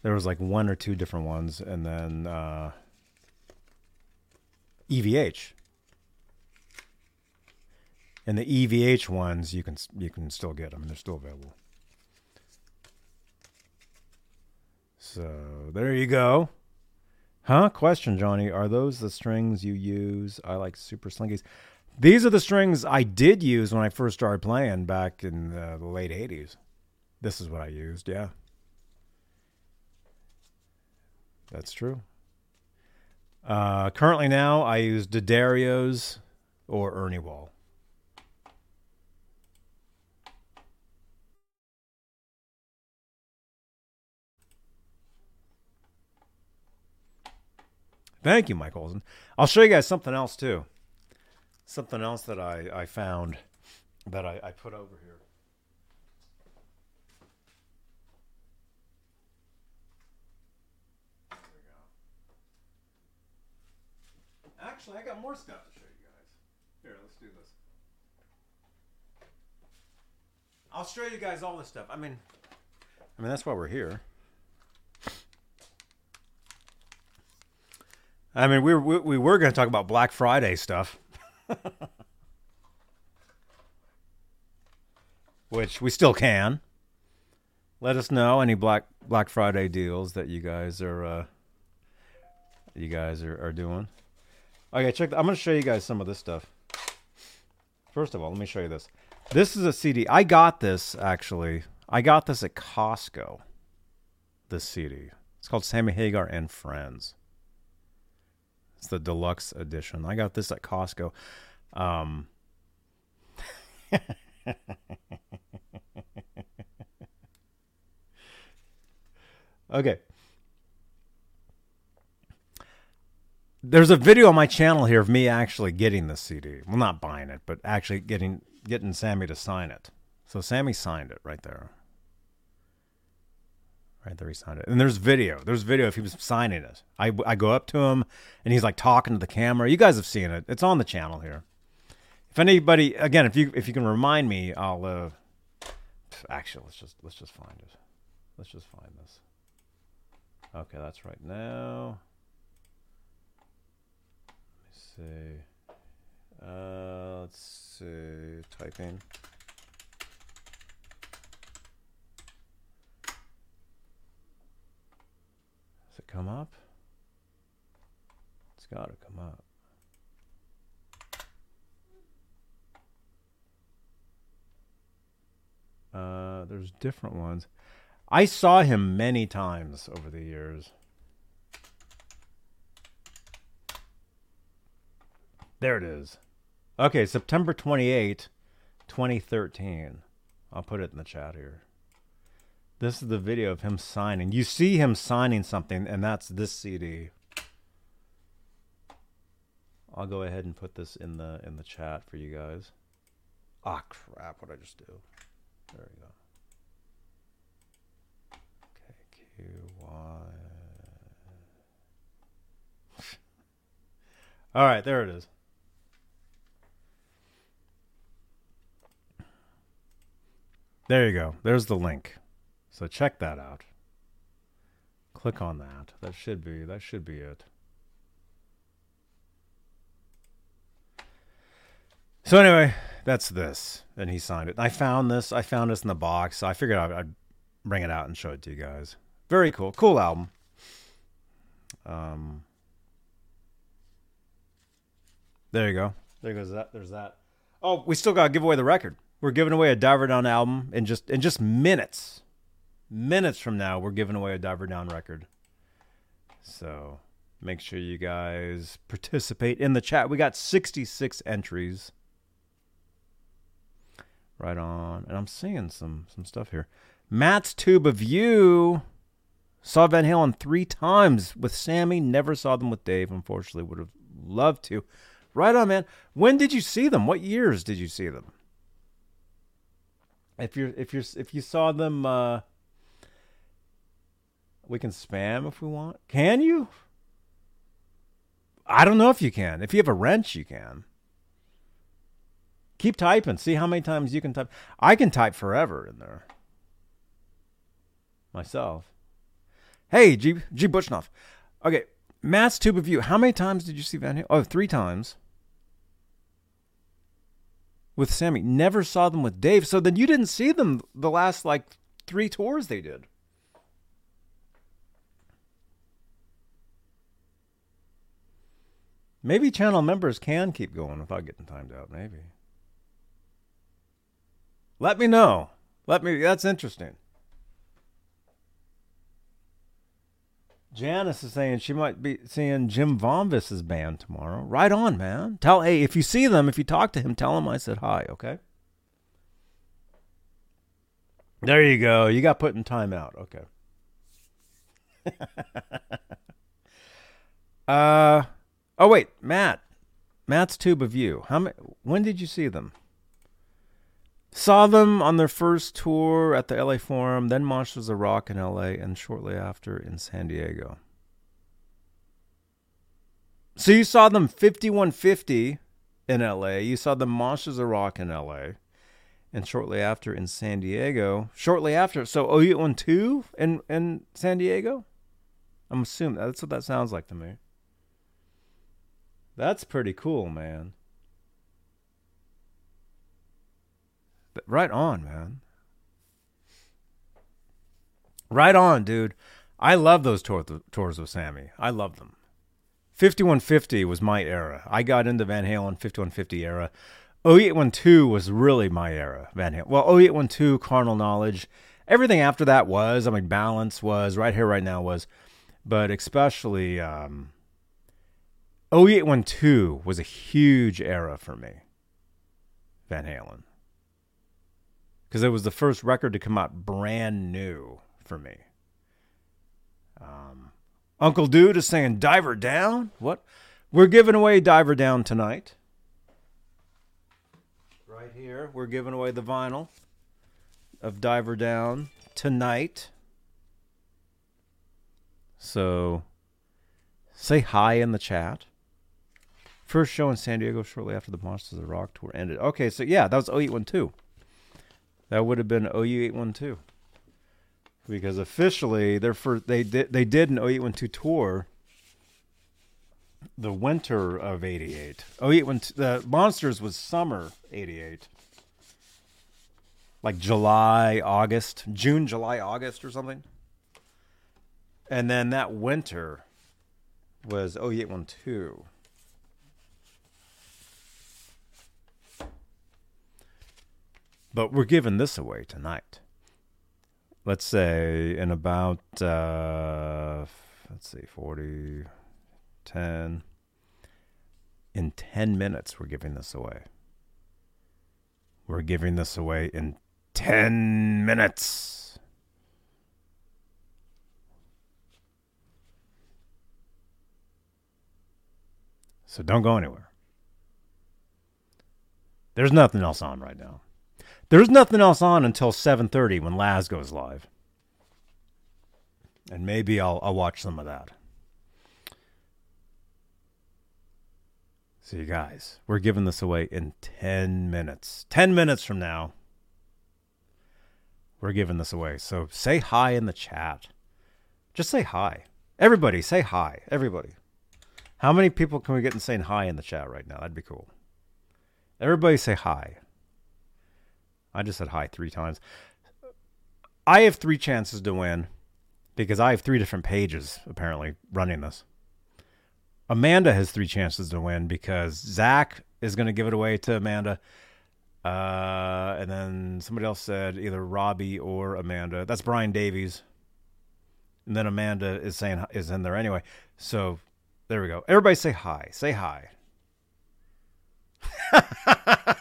There was like one or two different ones, and then uh, EVH. And the EVH ones you can you can still get them, they're still available. So there you go. Huh? Question, Johnny. Are those the strings you use? I like super slinkies. These are the strings I did use when I first started playing back in uh, the late 80s. This is what I used, yeah. That's true. Uh, currently now, I use D'Addario's or Ernie Ball. Thank you, Mike Olson. I'll show you guys something else too. Something else that I, I found that I, I put over here. There we go. Actually, I got more stuff to show you guys. Here, let's do this. I'll show you guys all this stuff. I mean, I mean that's why we're here. I mean, we were, we, we were going to talk about Black Friday stuff, which we still can. Let us know any Black Black Friday deals that you guys are uh, you guys are, are doing. Okay, check. The, I'm going to show you guys some of this stuff. First of all, let me show you this. This is a CD. I got this actually. I got this at Costco. This CD. It's called Sammy Hagar and Friends. It's the deluxe edition. I got this at Costco. Um, okay. There's a video on my channel here of me actually getting the CD. Well, not buying it, but actually getting getting Sammy to sign it. So Sammy signed it right there. Right there, he signed it. And there's video. There's video if he was signing it. I, I go up to him and he's like talking to the camera. You guys have seen it. It's on the channel here. If anybody, again, if you if you can remind me, I'll. Uh, actually, let's just let's just find it. Let's just find this. Okay, that's right now. See. Uh, let's see. Typing. Does it come up? It's got to come up. Uh, there's different ones. I saw him many times over the years. There it is. Okay, September 28, 2013. I'll put it in the chat here. This is the video of him signing. You see him signing something, and that's this CD. I'll go ahead and put this in the in the chat for you guys. Ah, crap! What did I just do? There we go. Okay, Q Y. All right, there it is. There you go. There's the link. So check that out. Click on that. That should be that should be it. So anyway, that's this. And he signed it. I found this. I found this in the box. I figured I'd, I'd bring it out and show it to you guys. Very cool. Cool album. Um, there you go. There goes that. There's that. Oh, we still got to give away the record. We're giving away a Diver Down album in just in just minutes. Minutes from now, we're giving away a Diver Down record. So make sure you guys participate in the chat. We got 66 entries. Right on. And I'm seeing some some stuff here. Matt's Tube of You saw Van Halen three times with Sammy. Never saw them with Dave. Unfortunately, would have loved to. Right on, man. When did you see them? What years did you see them? If you're if you're if you saw them uh We can spam if we want. Can you? I don't know if you can. If you have a wrench, you can. Keep typing. See how many times you can type. I can type forever in there. Myself. Hey, G, G. Bushnoff. Okay, Matt's Tube of you How many times did you see Van Halen? Oh, three times. With Sammy. Never saw them with Dave. So then you didn't see them the last, like, three tours they did. Maybe channel members can keep going without getting timed out. Maybe. Let me know. Let me. That's interesting. Janice is saying she might be seeing Jim Vonvis's band tomorrow. Right on, man. Tell hey if you see them, if you talk to him, tell him I said hi. Okay. There you go. You got put in timeout. Okay. uh Oh wait, Matt. Matt's Tube of You. How many, when did you see them? Saw them on their first tour at the LA Forum, then Monsters of Rock in LA, and shortly after in San Diego. So you saw them 5150 in LA, you saw the Monsters of Rock in LA, and shortly after in San Diego. Shortly after, so OU812 in, in San Diego? I'm assuming that's what that sounds like to me. That's pretty cool, man. But right on, man. Right on, dude. I love those tour- tours with Sammy. I love them. 5150 was my era. I got into Van Halen 5150 era. OU812 was really my era, Van Halen. Well, OU812, Carnal Knowledge. Everything after that was, I mean, Balance was, Right Here, Right Now was, but especially um, OU812 was a huge era for me, Van Halen. Because it was the first record to come out brand new for me. Um, Uncle Dude is saying Diver Down? What? We're giving away Diver Down tonight. Right here, we're giving away the vinyl of Diver Down tonight. So say hi in the chat. First show in San Diego shortly after the Monsters of the Rock tour ended. Okay, so yeah, that was OU812. That would have been OU812. Because officially, their first, they did they did an OU812 tour the winter of 88. OU812, the Monsters was summer 88. Like July, August, June, July, August or something. And then that winter was OU812. But we're giving this away tonight. Let's say in about, uh, let's see, 40, 10. In 10 minutes, we're giving this away. We're giving this away in 10 minutes. So don't go anywhere. There's nothing else on right now. There's nothing else on until 7:30 when Laz goes live. And maybe I'll I'll watch some of that. So you guys, we're giving this away in 10 minutes. 10 minutes from now. We're giving this away. So say hi in the chat. Just say hi. Everybody say hi. Everybody. How many people can we get in saying hi in the chat right now? That'd be cool. Everybody say hi. I just said hi three times. I have three chances to win because I have three different pages apparently running this. Amanda has three chances to win because Zach is going to give it away to Amanda. Uh, and then somebody else said either Robbie or Amanda. That's Brian Davies. And then Amanda is saying is in there anyway. So there we go. Everybody say hi. Say hi.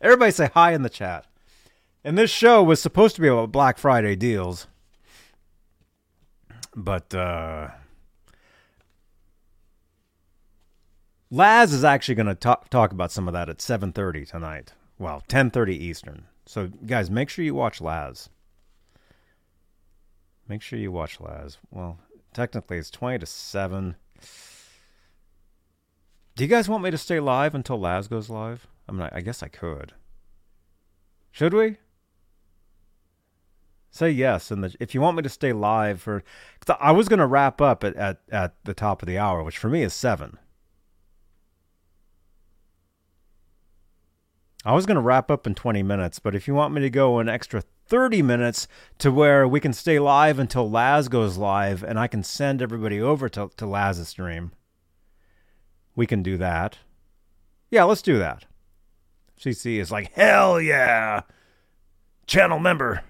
Everybody say hi in the chat. And this show was supposed to be about Black Friday deals. But uh Laz is actually going to talk talk about some of that at 7:30 tonight. Well, 10:30 Eastern. So guys, make sure you watch Laz. Make sure you watch Laz. Well, technically it's 20 to 7. Do you guys want me to stay live until Laz goes live? I mean, I guess I could. Should we? Say yes, and if you want me to stay live for, I was to wrap up at, at at the top of the hour, which for me is seven. I was to wrap up in 20 minutes, but if you want me to go an extra 30 minutes to where we can stay live until Laz goes live and I can send everybody over to, to Laz's stream, we can do that. Yeah, let's do that. CC is like, hell yeah. Channel member.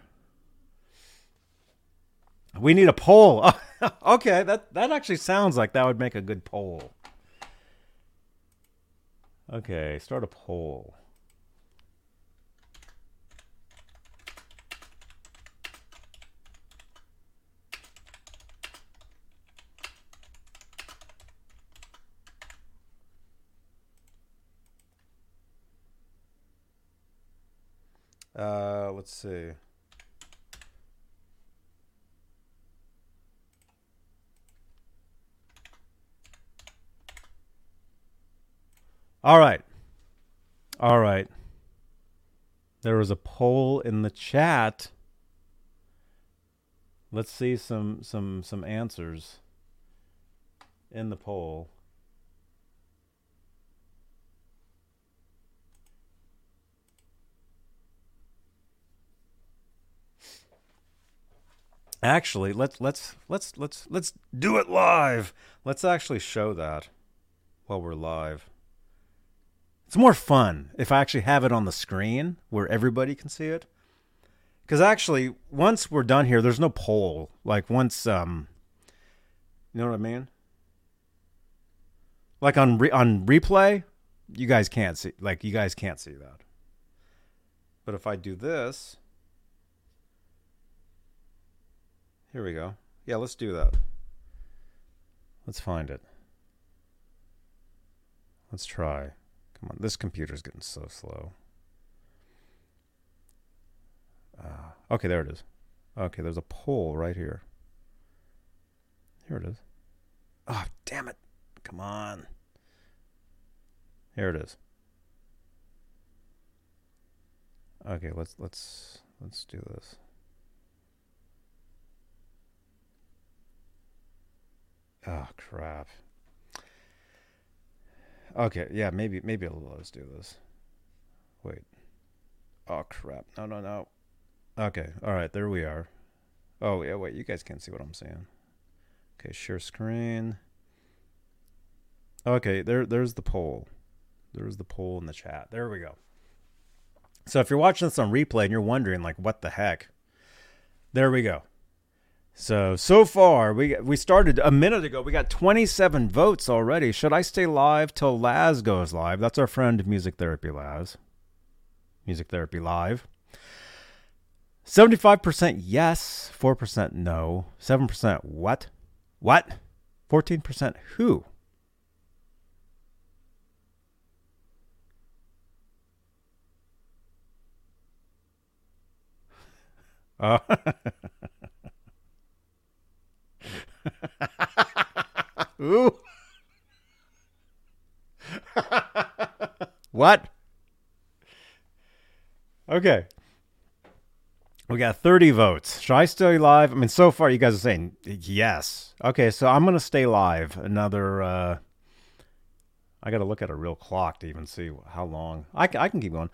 We need a poll. okay, that, that actually sounds like that would make a good poll. Okay, start a poll. Uh, let's see. All right. All right. There was a poll in the chat. Let's see some some some answers in the poll. Actually, let's let's let's let's let's do it live. Let's actually show that while we're live. It's more fun if I actually have it on the screen where everybody can see it. Cuz actually, once we're done here, there's no poll. Like once um you know what I mean? Like on re- on replay, you guys can't see like you guys can't see that. But if I do this, Here we go. Yeah, let's do that. Let's find it. Let's try. Come on, this computer's getting so slow. Uh, okay, there it is. Okay, there's a poll right here. Here it is. Oh, damn it. Come on. Here it is. Okay, let's let's let's do this. Oh crap. Okay, yeah, maybe maybe I'll let's do this. Wait. Oh crap. No, no, no. Okay. All right, there we are. Oh, yeah, wait, you guys can't see what I'm saying. Okay, share screen. Okay, there there's the poll. There's the poll in the chat. There we go. So if you're watching this on replay and you're wondering like what the heck, there we go. So so far we we started a minute ago. We got 27 votes already. Should I stay live till Laz goes live? That's our friend Music Therapy Laz. Music Therapy Live. 75% yes, 4% no, 7% what? What? 14% who? Uh, Ooh. what? Okay. We got 30 votes. Should I stay live? I mean, so far you guys are saying yes. Okay, so I'm going to stay live another. Uh, I got to look at a real clock to even see how long. I, I can keep going.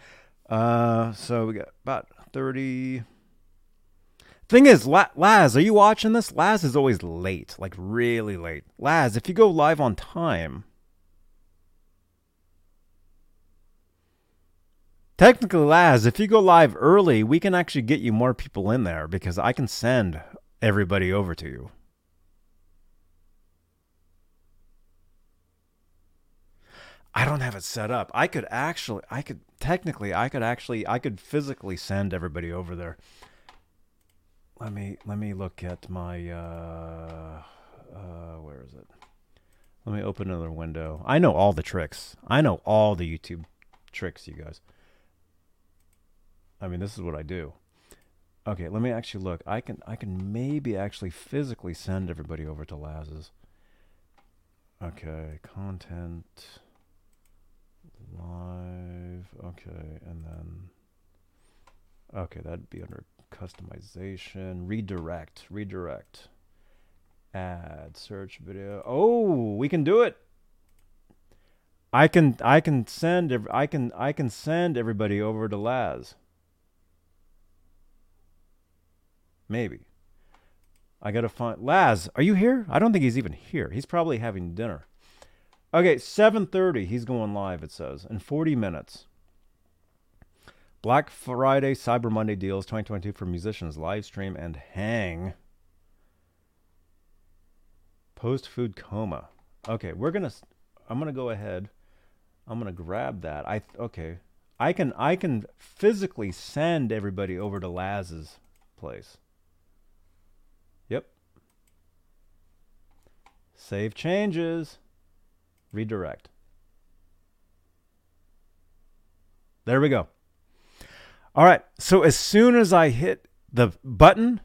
Uh, so we got about 30. Thing is, Laz, are you watching this? Laz is always late, like really late. Laz, if you go live on time, technically, Laz, if you go live early, we can actually get you more people in there because I can send everybody over to you. I don't have it set up. I could actually, I could technically, I could actually, I could physically send everybody over there let me let me look at my uh, uh, where is it? Let me open another window. I know all the tricks. I know all the YouTube tricks, you guys. I mean, this is what I do. Okay, let me actually look. I can I can maybe actually physically send everybody over to Laz's. Okay, content live. Okay, and then okay, that'd be under customization, redirect, redirect. Add search video. Oh, we can do it. I can I can send I can I can send everybody over to Laz. Maybe. I gotta find Laz. Are you here? I don't think he's even here. He's probably having dinner. Okay, seven thirty. He's going live. It says in forty minutes. Black Friday, Cyber Monday deals 2022 for musicians. Live stream and hang. Post food coma. Okay, we're gonna. I'm gonna go ahead. I'm gonna grab that. I okay. I can I can physically send everybody over to Laz's place. Yep. Save changes. Redirect. There we go. All right. So as soon as I hit the button,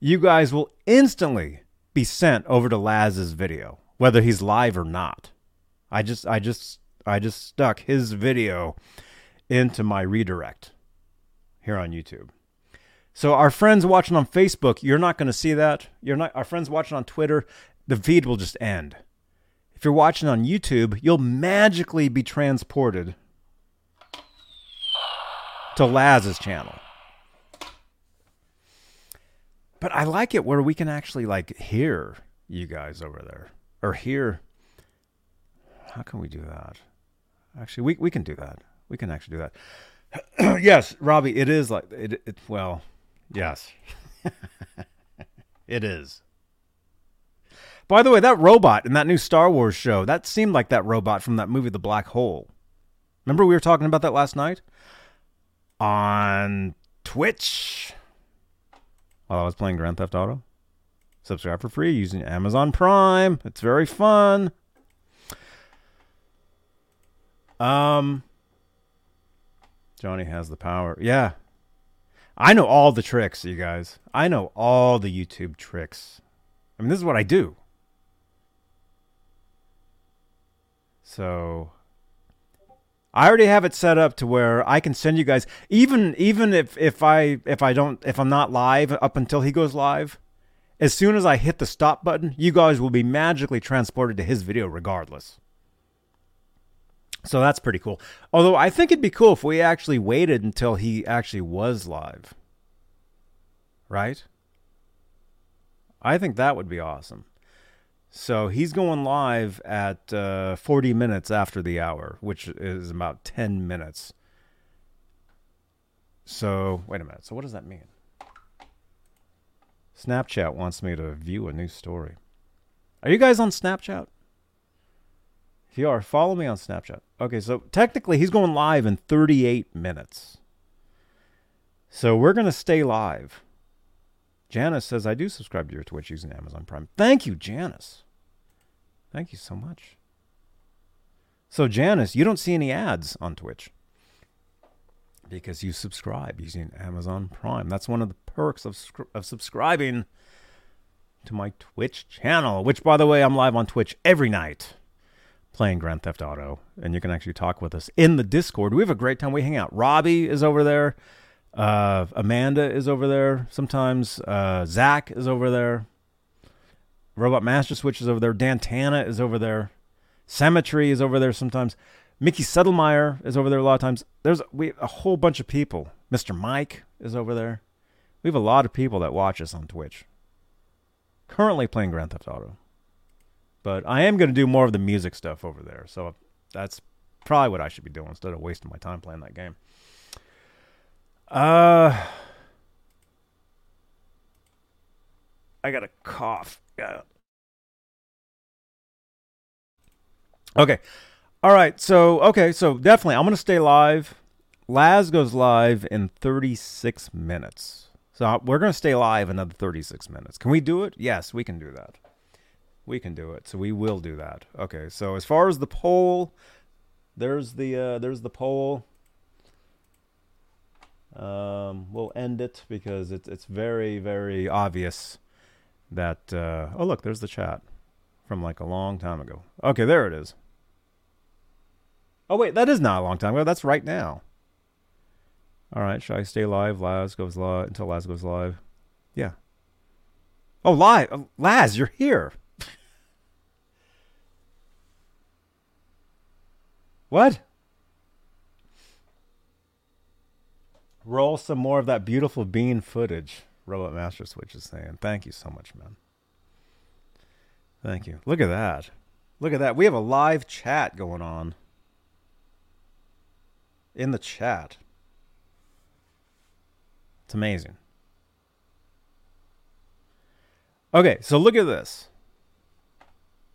you guys will instantly be sent over to Laz's video, whether he's live or not. I just I just I just stuck his video into my redirect here on YouTube. So our friends watching on Facebook, you're not going to see that. You're not our friends watching on Twitter, the feed will just end. If you're watching on YouTube, you'll magically be transported to Laz's channel. But I like it where we can actually like hear you guys over there or hear how can we do that? Actually, we we can do that. We can actually do that. yes, Robbie, it is like it, it well, yes. it is. By the way, that robot in that new Star Wars show, that seemed like that robot from that movie The Black Hole. Remember we were talking about that last night? On Twitch while I was playing Grand Theft Auto. Subscribe for free using Amazon Prime. It's very fun. Um Johnny has the power. Yeah. I know all the tricks, you guys. I know all the YouTube tricks. I mean, this is what I do. So I already have it set up to where I can send you guys even even if if I if I don't if I'm not live up until he goes live, as soon as I hit the stop button, you guys will be magically transported to his video regardless. So that's pretty cool. Although I think it'd be cool if we actually waited until he actually was live. Right? I think that would be awesome. So he's going live at uh, 40 minutes after the hour, which is about 10 minutes. So, wait a minute. So, what does that mean? Snapchat wants me to view a new story. Are you guys on Snapchat? If you are, follow me on Snapchat. Okay, so technically he's going live in 38 minutes. So we're going to stay live. Janice says, I do subscribe to your Twitch using Amazon Prime. Thank you, Janice. Thank you so much. So, Janice, you don't see any ads on Twitch because you subscribe using Amazon Prime. That's one of the perks of, of subscribing to my Twitch channel, which, by the way, I'm live on Twitch every night playing Grand Theft Auto, and you can actually talk with us in the Discord. We have a great time. We hang out. Robbie is over there. Uh, Amanda is over there. Sometimes uh, Zach is over there. Robot Master Switch is over there. Dantana is over there. Cemetery is over there sometimes. Mickey Settlemeyer is over there a lot of times. There's we a whole bunch of people. Mr. Mike is over there. We have a lot of people that watch us on Twitch. Currently playing Grand Theft Auto. But I am going to do more of the music stuff over there. So that's probably what I should be doing instead of wasting my time playing that game. Uh I got a cough. Yeah. Okay. All right. So, okay. So, definitely, I'm going to stay live. Laz goes live in 36 minutes. So, we're going to stay live another 36 minutes. Can we do it? Yes, we can do that. We can do it. So, we will do that. Okay. So, as far as the poll, there's the uh, there's the poll. Um, we'll end it because it's it's very very obvious that. Uh, oh look, there's the chat from like a long time ago. Okay, there it is. Oh wait, that is not a long time ago. That's right now. All right, should I stay live? Laz goes live until Laz goes live. Yeah. Oh, live, uh, Laz, you're here. what? Roll some more of that beautiful bean footage. Robot Master Switch is saying. Thank you so much, man. Thank you. Look at that. Look at that. We have a live chat going on. In the chat. It's amazing. Okay, so look at this.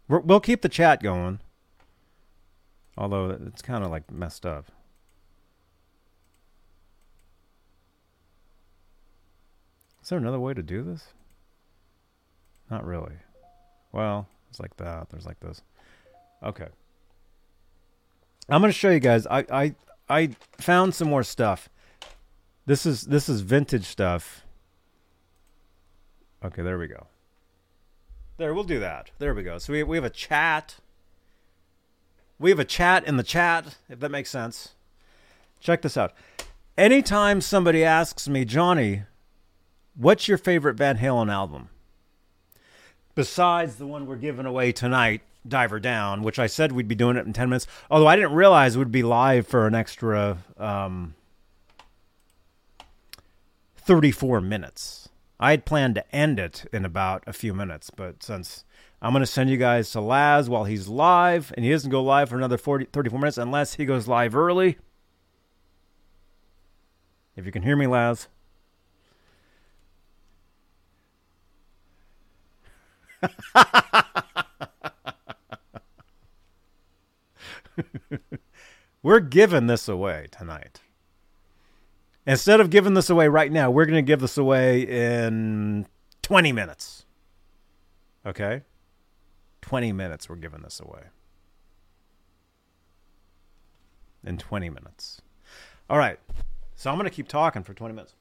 we will keep the chat going. Although it's kind of like messed up. Is there another way to do this? Not really. Well, it's like that. There's like this. Okay. I'm gonna show you guys. I I I found some more stuff. This is this is vintage stuff. Okay, there we go. There, we'll do that. There we go. So we we have a chat. We have a chat in the chat, if that makes sense. Check this out. Anytime somebody asks me, Johnny, what's your favorite Van Halen album? besides the one we're giving away tonight, Diver Down, which I said we'd be doing it in 10 minutes. Although I didn't realize we'd be live for an extra um, 34 minutes. I had planned to end it in about a few minutes, but since I'm going to send you guys to Laz while he's live, and he doesn't go live for another 40, 34 minutes unless he goes live early. If you can hear me, Laz. we're giving this away tonight. Instead of giving this away right now, we're going to give this away in 20 minutes. Okay? 20 minutes, we're giving this away. In 20 minutes. All right. So I'm going to keep talking for 20 minutes.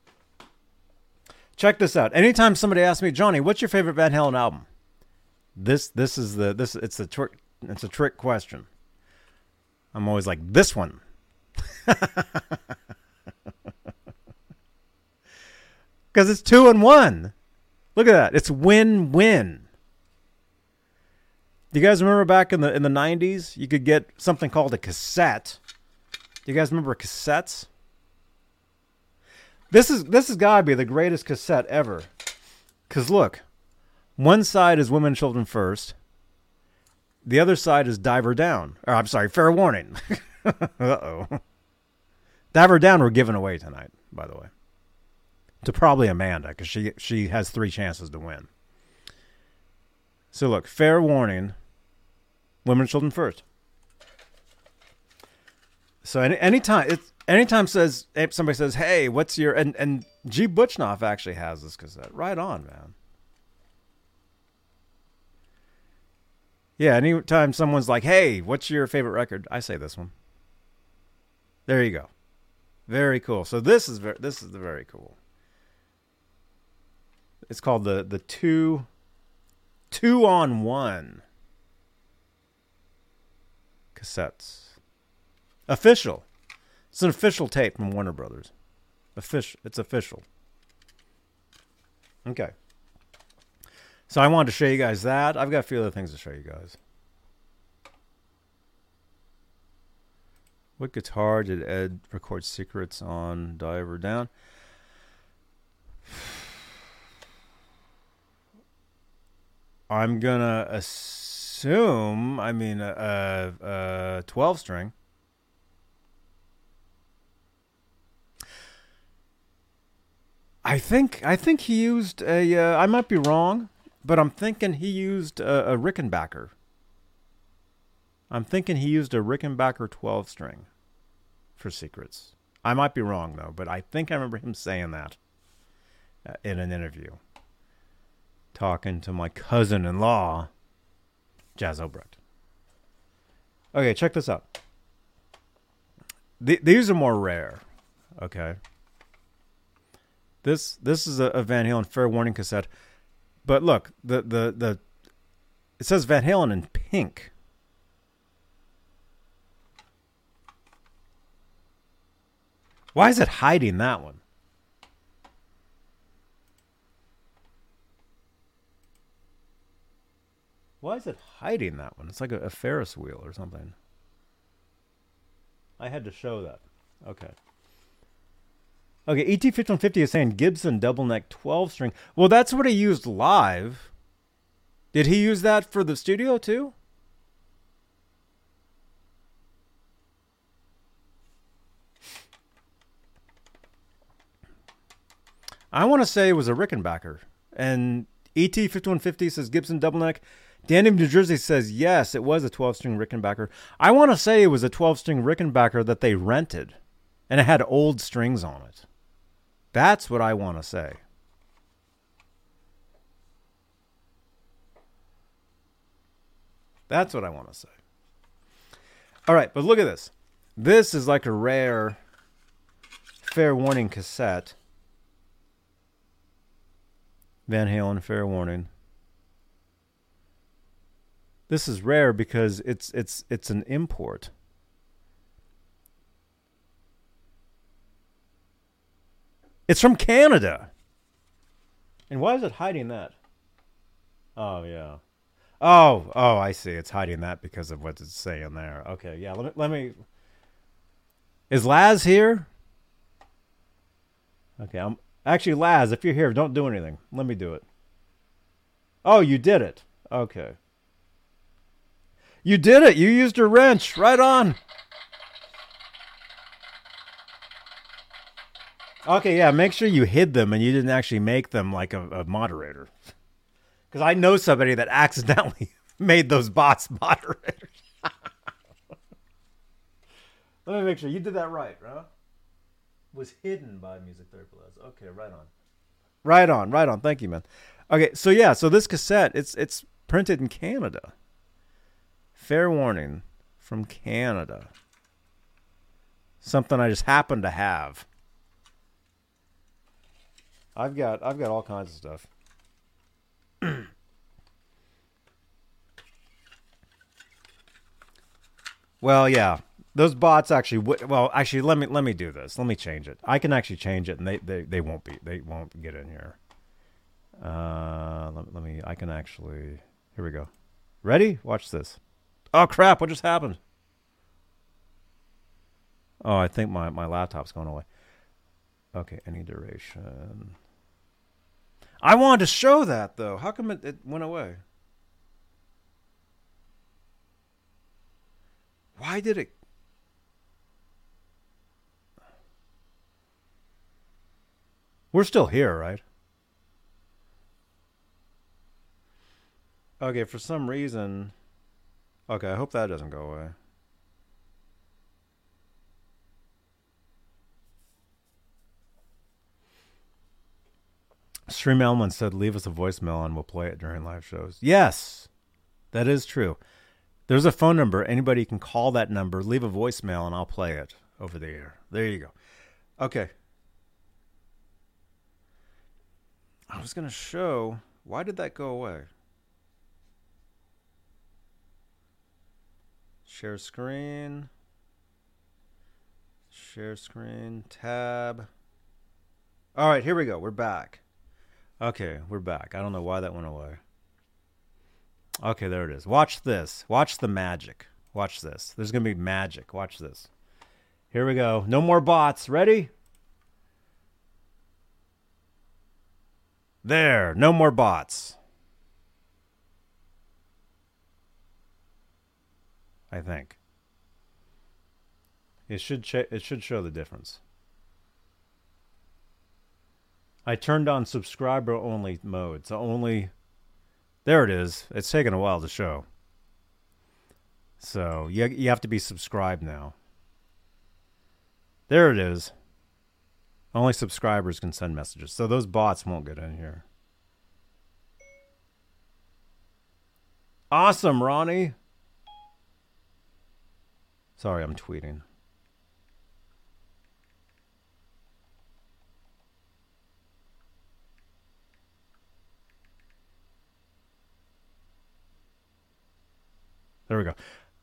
Check this out. Anytime somebody asks me, Johnny, what's your favorite Van Halen album? This this is the this it's a trick it's a trick question. I'm always like this one. Cuz it's 2 and 1. Look at that. It's win-win. Do you guys remember back in the in the 90s you could get something called a cassette? Do you guys remember cassettes? This is this has got to be the greatest cassette ever. Cuz look, one side is women and children first. The other side is diver down. Or I'm sorry, fair warning. uh oh. Diver down we're giving away tonight, by the way. To probably Amanda, because she she has three chances to win. So look, fair warning. Women and children first. So any anytime it's anytime says somebody says, "Hey, what's your?" and and G Butchnoff actually has this cassette. Right on, man. Yeah, anytime someone's like, "Hey, what's your favorite record?" I say this one. There you go. Very cool. So this is very, this is the very cool. It's called the the two two on one cassettes. Official. It's an official tape from Warner Brothers. Official. It's official. Okay. So I wanted to show you guys that. I've got a few other things to show you guys. What guitar did Ed record secrets on Diver Down? I'm gonna assume. I mean, a, 12 string. I think I think he used a. Uh, I might be wrong. But I'm thinking he used a, a Rickenbacker. I'm thinking he used a Rickenbacker 12 string for secrets. I might be wrong though, but I think I remember him saying that uh, in an interview. Talking to my cousin in law, Jas Obrecht. Okay, check this out. these are more rare. Okay. This this is a, a Van Halen fair warning cassette. But look, the the the it says Van Halen in pink. Why is it hiding that one? Why is it hiding that one? It's like a, a Ferris wheel or something. I had to show that. Okay. Okay, ET 5150 is saying Gibson double neck 12 string. Well, that's what he used live. Did he use that for the studio too? I want to say it was a Rickenbacker. And ET 5150 says Gibson double neck. Danny New Jersey says yes, it was a 12 string Rickenbacker. I want to say it was a 12 string Rickenbacker that they rented and it had old strings on it. That's what I want to say. That's what I want to say. All right, but look at this. This is like a rare fair warning cassette. Van Halen fair warning. This is rare because it's it's it's an import. It's from Canada. And why is it hiding that? Oh yeah. Oh, oh, I see. It's hiding that because of what it's saying there. Okay, yeah. Let me let me Is Laz here? Okay, I'm actually Laz, if you're here, don't do anything. Let me do it. Oh, you did it. Okay. You did it. You used a wrench. Right on. Okay, yeah, make sure you hid them and you didn't actually make them like a, a moderator. Because I know somebody that accidentally made those bots moderators. Let me make sure you did that right, huh? Was hidden by Music Therapy Laz. Okay, right on. Right on, right on. Thank you, man. Okay, so yeah, so this cassette, it's it's printed in Canada. Fair warning from Canada. Something I just happened to have. I've got I've got all kinds of stuff. well, yeah, those bots actually. Well, actually, let me let me do this. Let me change it. I can actually change it, and they they, they won't be they won't get in here. Uh, let, let me. I can actually. Here we go. Ready? Watch this. Oh crap! What just happened? Oh, I think my my laptop's going away. Okay, any duration. I wanted to show that though. How come it, it went away? Why did it? We're still here, right? Okay, for some reason. Okay, I hope that doesn't go away. StreamElements said, "Leave us a voicemail and we'll play it during live shows." Yes, that is true. There's a phone number. Anybody can call that number, leave a voicemail, and I'll play it over the air. There you go. Okay. I was going to show. Why did that go away? Share screen. Share screen. Tab. All right, here we go. We're back. Okay, we're back. I don't know why that went away. Okay, there it is. Watch this. Watch the magic. Watch this. There's going to be magic. Watch this. Here we go. No more bots. Ready? There. No more bots. I think. It should ch- it should show the difference. I turned on subscriber only mode. So only there it is. It's taken a while to show. So you you have to be subscribed now. There it is. Only subscribers can send messages. So those bots won't get in here. Awesome, Ronnie. Sorry, I'm tweeting. There we go.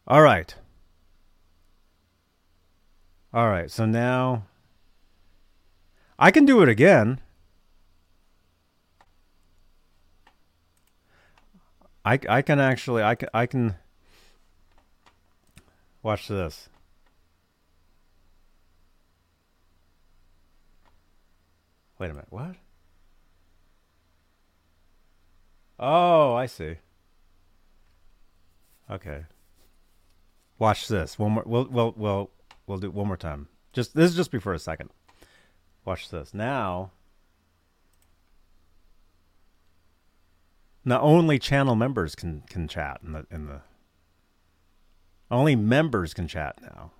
All right. All right. So now I can do it again. I, I can actually I can I can watch this. Wait a minute. What? Oh, I see. Okay. Watch this. One more. We'll we'll we'll we'll do it one more time. Just this is just before a second. Watch this. Now Now only channel members can can chat in the in the only members can chat now.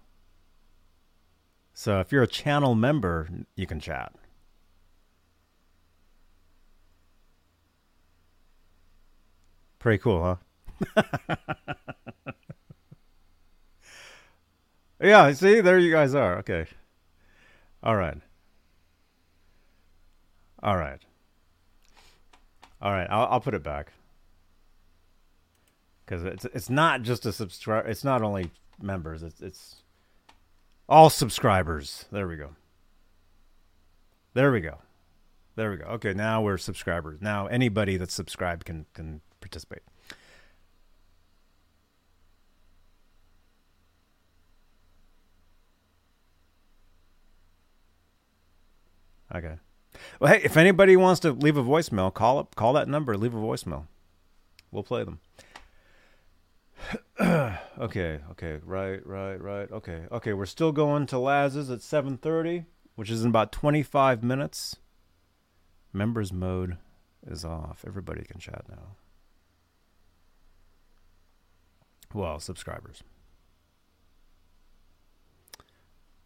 So if you're a channel member, you can chat. Pretty cool, huh? yeah, see, there you guys are. Okay. All right. All right. All right, I'll, I'll put it back because it's it's not just a subscribe. It's not only members. It's it's all subscribers. There we go. There we go. There we go. Okay, now we're subscribers. Now anybody that's subscribed can can participate. Okay. Well, hey, if anybody wants to leave a voicemail, call up, call that number, leave a voicemail. We'll play them. okay, okay, right, right, right. Okay, okay. We're still going to Laz's at 7:30, which is in about 25 minutes. Members mode is off. Everybody can chat now. Well, subscribers.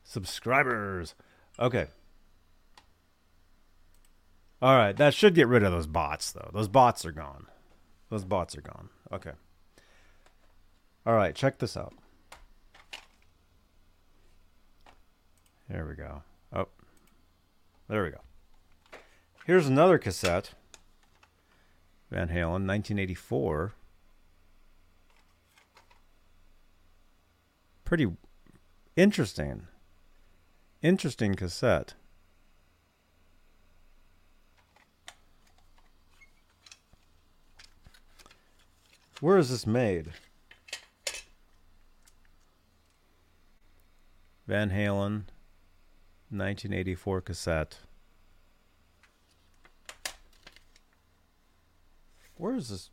Subscribers. Okay. All right, that should get rid of those bots, though. Those bots are gone. Those bots are gone. Okay. All right, check this out. There we go. Oh, there we go. Here's another cassette. Van Halen, 1984. Pretty interesting. Interesting cassette. Where is this made? Van Halen, 1984 cassette. Where is this?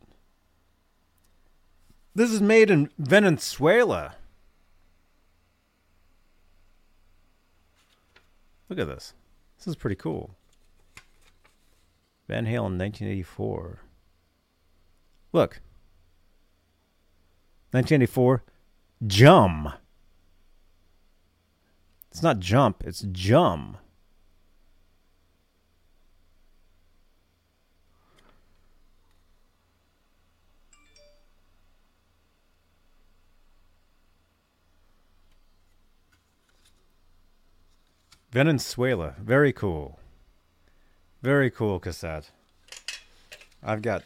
This is made in Venezuela. Look at this. This is pretty cool. Van Halen, 1984. Look. 1984, Jum. It's not jump, it's jum. Venezuela. Very cool. Very cool cassette. I've got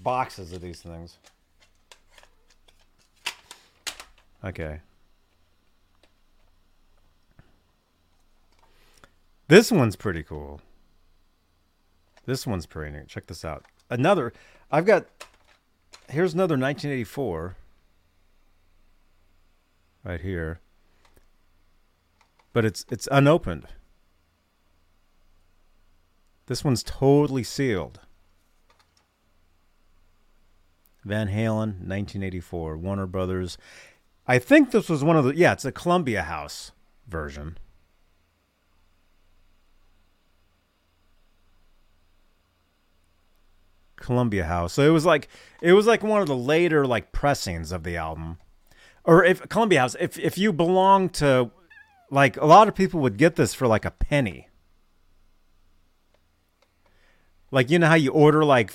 boxes of these things. Okay. This one's pretty cool. This one's pretty neat. Check this out. Another, I've got, here's another 1984 right here. But it's it's unopened. This one's totally sealed. Van Halen, 1984, Warner Brothers. I think this was one of the yeah, it's a Columbia House version. Columbia House. So it was like it was like one of the later like pressings of the album. Or if Columbia House, if if you belong to like a lot of people would get this for like a penny. Like you know how you order like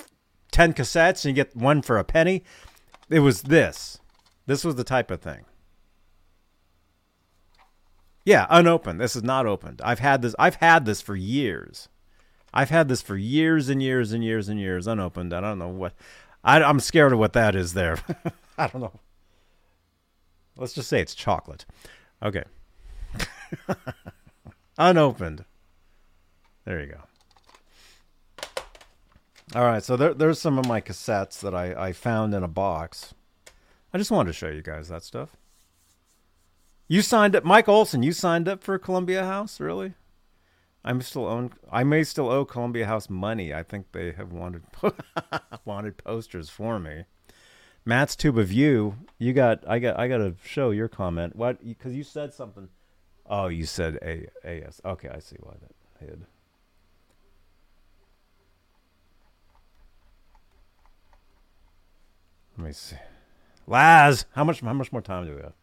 10 cassettes and you get one for a penny? It was this. This was the type of thing. Yeah, unopened. This is not opened. I've had this. I've had this for years. I've had this for years and years and years and years unopened. I don't know what. I, am scared of what that is there. I don't know. Let's just say it's chocolate. Okay. Unopened. There you go. All right, so there, there's some of my cassettes that I, I found in a box. I just wanted to show you guys that stuff. You signed up, Mike Olson. You signed up for Columbia House, really? I'm still own. I may still owe Columbia House money. I think they have wanted wanted posters for me. Matt's tube of you. You got. I got. I got to show your comment. What? Because you said something. Oh, you said a as. Okay, I see why that hid. Let me see. Laz, how much? How much more time do we have?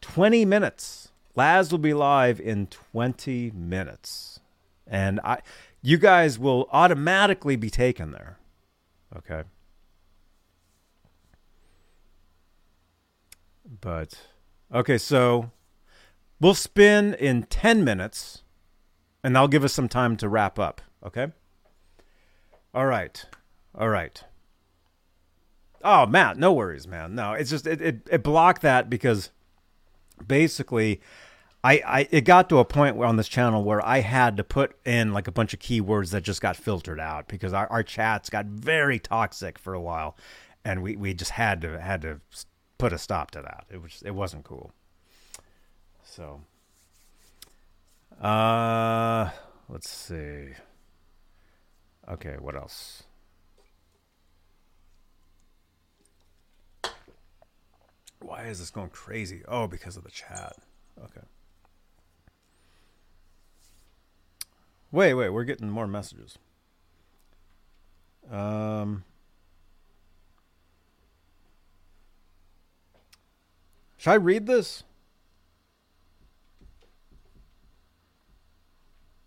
Twenty minutes. Laz will be live in 20 minutes. And I you guys will automatically be taken there. Okay. But okay, so we'll spin in 10 minutes and that'll give us some time to wrap up, okay? All right. All right. Oh, Matt, no worries, man. No, it's just it, it, it blocked that because basically I, I it got to a point on this channel where I had to put in like a bunch of keywords that just got filtered out because our, our chats got very toxic for a while and we, we just had to had to put a stop to that. It was it wasn't cool. So uh let's see. Okay, what else? Why is this going crazy? Oh, because of the chat. Okay. Wait, wait, we're getting more messages. Um, should I read this?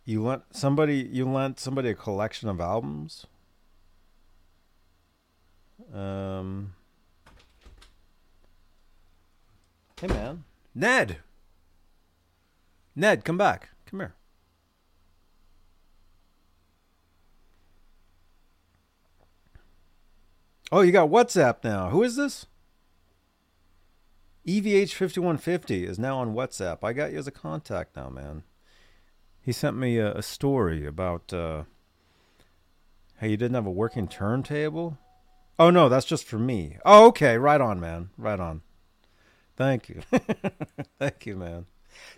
You lent somebody you lent somebody a collection of albums? Um Hey man. Ned. Ned, come back. Come here. Oh, you got WhatsApp now. Who is this? EVH5150 is now on WhatsApp. I got you as a contact now, man. He sent me a, a story about uh, how you didn't have a working turntable. Oh, no, that's just for me. Oh, okay. Right on, man. Right on. Thank you. Thank you, man.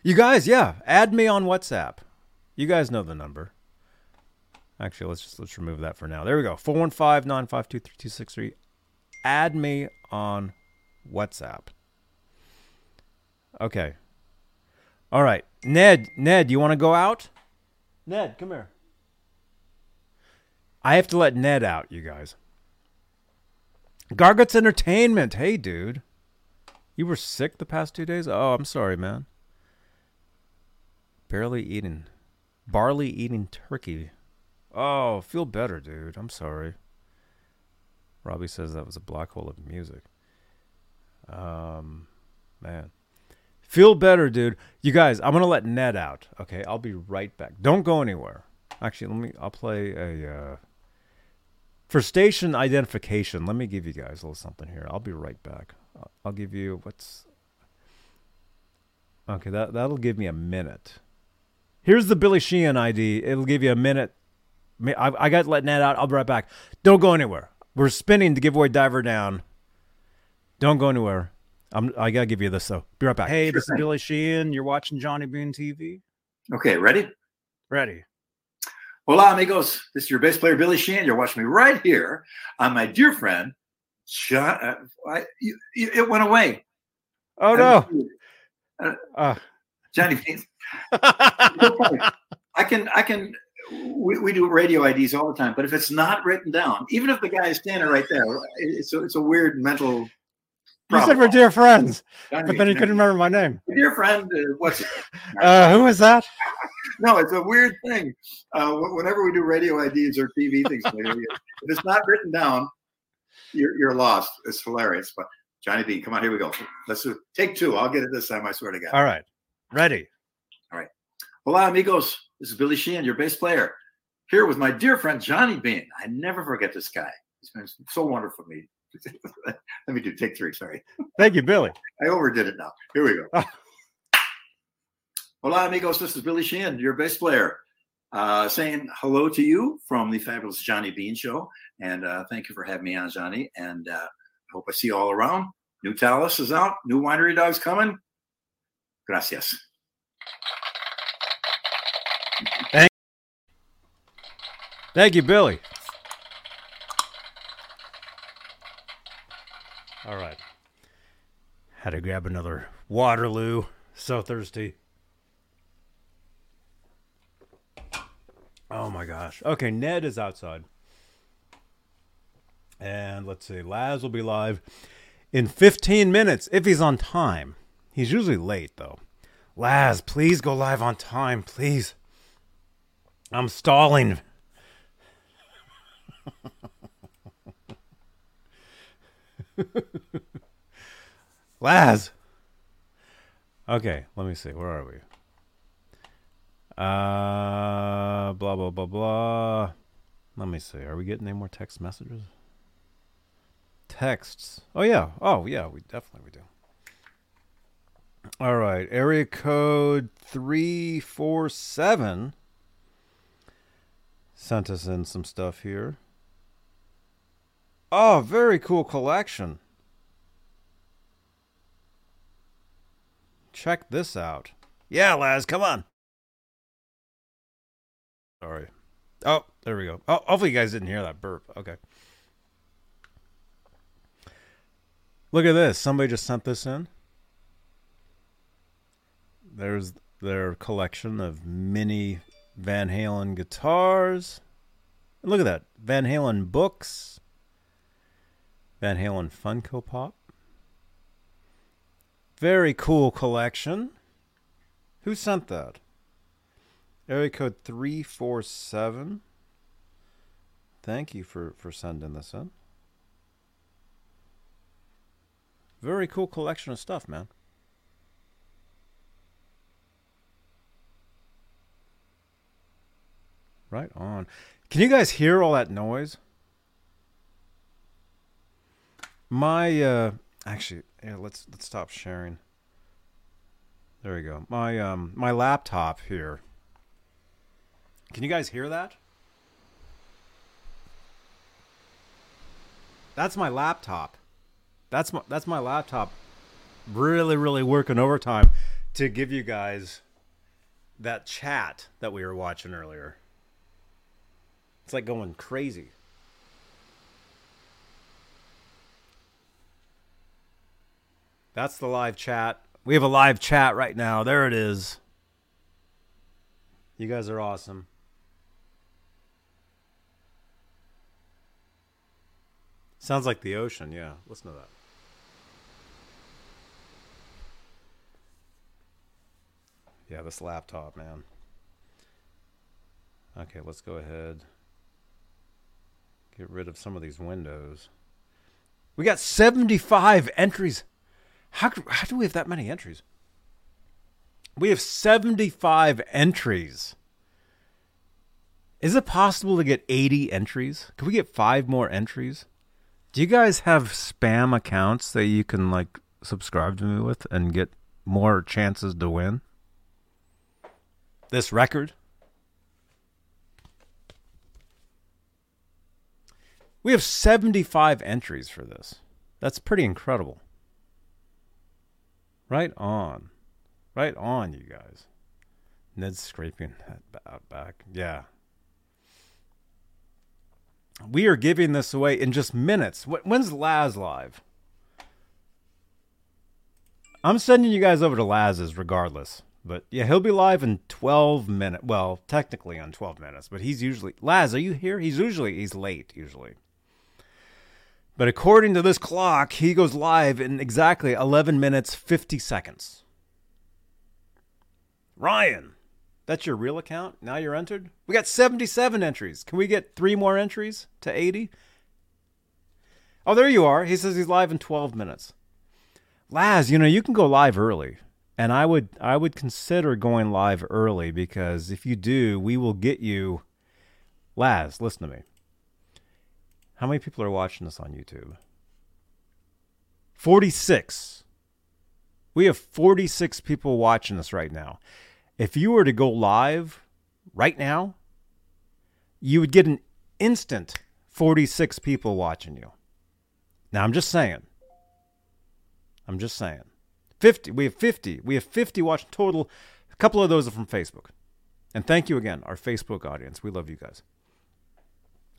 You guys, yeah, add me on WhatsApp. You guys know the number. Actually, let's just let's remove that for now. There we go. 415-952-3263. Add me on WhatsApp. Okay. All right. Ned, Ned, you want to go out? Ned, come here. I have to let Ned out, you guys. Garguts Entertainment. Hey, dude. You were sick the past two days? Oh, I'm sorry, man. Barely eating. Barley eating turkey. Oh, feel better, dude. I'm sorry. Robbie says that was a black hole of music. Um, man. Feel better, dude. You guys, I'm gonna let Ned out. Okay, I'll be right back. Don't go anywhere. Actually, let me. I'll play a. Uh, for station identification, let me give you guys a little something here. I'll be right back. I'll, I'll give you what's. Okay, that that'll give me a minute. Here's the Billy Sheehan ID. It'll give you a minute I, I got letting that out. I'll be right back. Don't go anywhere. We're spinning to give away Diver Down. Don't go anywhere. I'm, I got to give you this, though. Be right back. Hey, this is Billy Sheehan. You're watching Johnny Bean TV. Okay, ready? Ready. Hola, amigos. This is your bass player, Billy Sheehan. You're watching me right here on my dear friend, John. Uh, I, you, you, it went away. Oh, no. Uh, uh. Johnny. I can, I can we, we do radio IDs all the time, but if it's not written down, even if the guy is standing right there, it's a, it's a weird mental. Problem. You said we're dear friends, but then he couldn't remember my name. Dear friend, uh, what's? Uh, who is that? no, it's a weird thing. Uh, whenever we do radio IDs or TV things, if it's not written down, you're, you're lost. It's hilarious. But Johnny B, come on, here we go. Let's do, take two. I'll get it this time. I swear to God. All right, ready. All right. Hola, amigos. This is Billy Sheehan, your bass player, here with my dear friend Johnny Bean. I never forget this guy. He's been so wonderful for me Let me do take three. Sorry. Thank you, Billy. I overdid it now. Here we go. Hola, amigos. This is Billy Sheehan, your bass player, uh, saying hello to you from the fabulous Johnny Bean Show. And uh, thank you for having me on, Johnny. And uh, I hope I see you all around. New Talas is out. New winery dogs coming. Gracias. Thank you, Billy. All right. Had to grab another Waterloo. So thirsty. Oh my gosh. Okay, Ned is outside. And let's see, Laz will be live in 15 minutes if he's on time. He's usually late though. Laz, please go live on time, please. I'm stalling. Laz. Okay, let me see. Where are we? Uh, blah blah blah blah. Let me see. Are we getting any more text messages? Texts. Oh yeah. Oh yeah. We definitely we do. All right. Area code three four seven sent us in some stuff here. Oh, very cool collection. Check this out. Yeah, Laz, come on. Sorry. Oh, there we go. Oh, hopefully you guys didn't hear that burp. Okay. Look at this. Somebody just sent this in. There's their collection of mini Van Halen guitars. And look at that. Van Halen books. Van Halen Funko Pop. Very cool collection. Who sent that? Area code 347. Thank you for, for sending this in. Very cool collection of stuff, man. Right on. Can you guys hear all that noise? My uh actually yeah, let's let's stop sharing. There we go. My um my laptop here. Can you guys hear that? That's my laptop. That's my that's my laptop really really working overtime to give you guys that chat that we were watching earlier. It's like going crazy. That's the live chat. We have a live chat right now. There it is. You guys are awesome. Sounds like the ocean, yeah. Listen to that. Yeah, this laptop, man. Okay, let's go ahead. Get rid of some of these windows. We got 75 entries. How, how do we have that many entries? We have 75 entries. Is it possible to get 80 entries? Can we get five more entries? Do you guys have spam accounts that you can like subscribe to me with and get more chances to win? This record? We have 75 entries for this. That's pretty incredible. Right on. Right on, you guys. Ned's scraping that back. Yeah. We are giving this away in just minutes. When's Laz live? I'm sending you guys over to Laz's regardless. But yeah, he'll be live in 12 minutes. Well, technically on 12 minutes, but he's usually Laz, are you here? He's usually he's late usually. But according to this clock, he goes live in exactly 11 minutes 50 seconds. Ryan, that's your real account? Now you're entered? We got 77 entries. Can we get three more entries to 80? Oh, there you are. He says he's live in 12 minutes. Laz, you know, you can go live early. And I would I would consider going live early because if you do, we will get you Laz, listen to me. How many people are watching this on YouTube? 46. We have 46 people watching us right now. If you were to go live right now, you would get an instant 46 people watching you. Now, I'm just saying. I'm just saying. 50. We have 50. We have 50 watching total. A couple of those are from Facebook. And thank you again, our Facebook audience. We love you guys.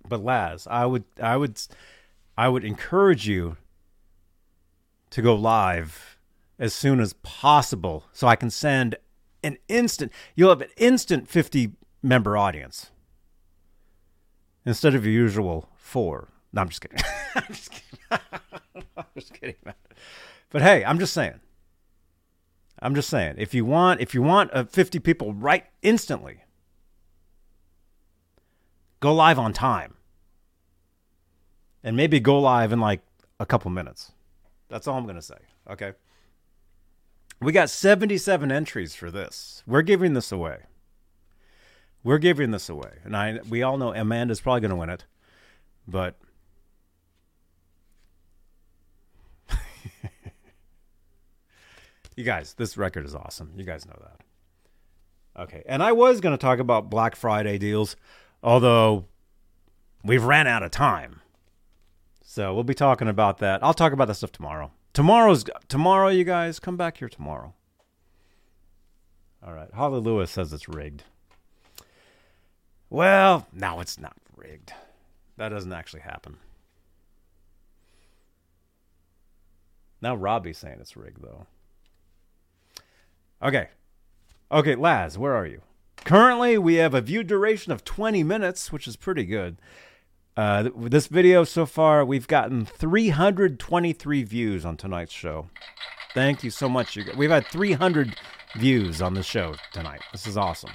But Laz, I would I would I would encourage you to go live as soon as possible so I can send an instant you'll have an instant 50 member audience instead of your usual 4. No, I'm just kidding. I'm just kidding. I'm just kidding. But hey, I'm just saying. I'm just saying. If you want, if you want uh, 50 people right instantly, go live on time, and maybe go live in like a couple minutes. That's all I'm gonna say. Okay. We got 77 entries for this. We're giving this away. We're giving this away, and I we all know Amanda's probably gonna win it, but You guys, this record is awesome. You guys know that. Okay. And I was going to talk about Black Friday deals, although we've ran out of time. So we'll be talking about that. I'll talk about that stuff tomorrow. Tomorrow's tomorrow, you guys. Come back here tomorrow. All right. Holly Lewis says it's rigged. Well, no, it's not rigged. That doesn't actually happen. Now Robbie's saying it's rigged, though. Okay. Okay, Laz, where are you? Currently, we have a view duration of 20 minutes, which is pretty good. Uh, this video so far, we've gotten 323 views on tonight's show. Thank you so much. We've had 300 views on the show tonight. This is awesome.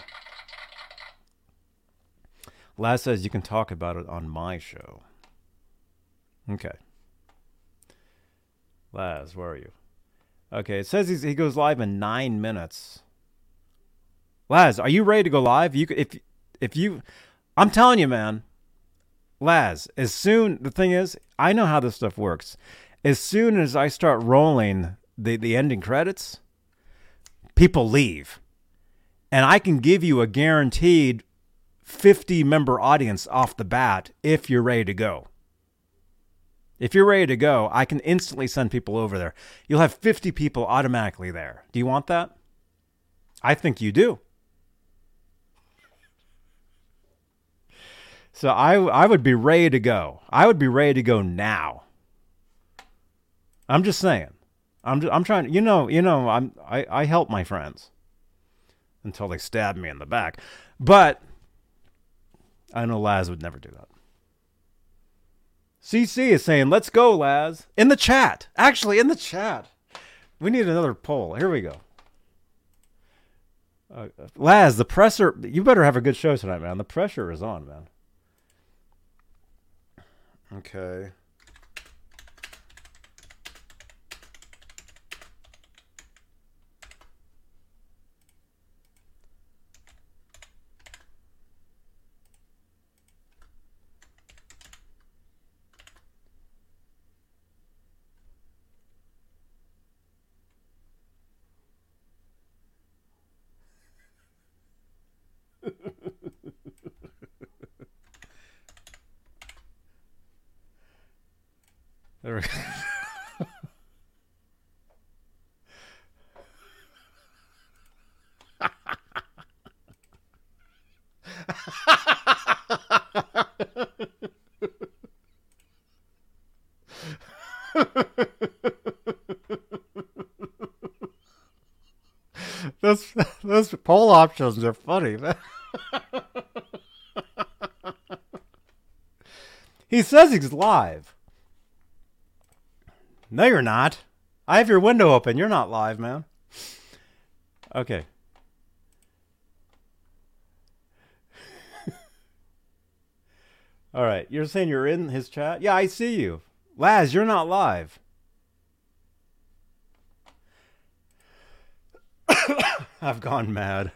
Laz says you can talk about it on my show. Okay. Laz, where are you? Okay, it says he goes live in nine minutes. Laz, are you ready to go live? You if if you, I'm telling you, man. Laz, as soon the thing is, I know how this stuff works. As soon as I start rolling the the ending credits, people leave, and I can give you a guaranteed 50 member audience off the bat if you're ready to go. If you're ready to go, I can instantly send people over there. You'll have 50 people automatically there. Do you want that? I think you do. So I I would be ready to go. I would be ready to go now. I'm just saying. I'm just, I'm trying you know, you know, I'm I I help my friends until they stab me in the back. But I know Laz would never do that. CC is saying, "Let's go, Laz." In the chat, actually, in the chat, we need another poll. Here we go. Uh, Laz, the pressure. You better have a good show tonight, man. The pressure is on, man. Okay. There we go. those poll options are funny. he says he's live. No, you're not. I have your window open. You're not live, man. Okay. All right. You're saying you're in his chat? Yeah, I see you. Laz, you're not live. I've gone mad.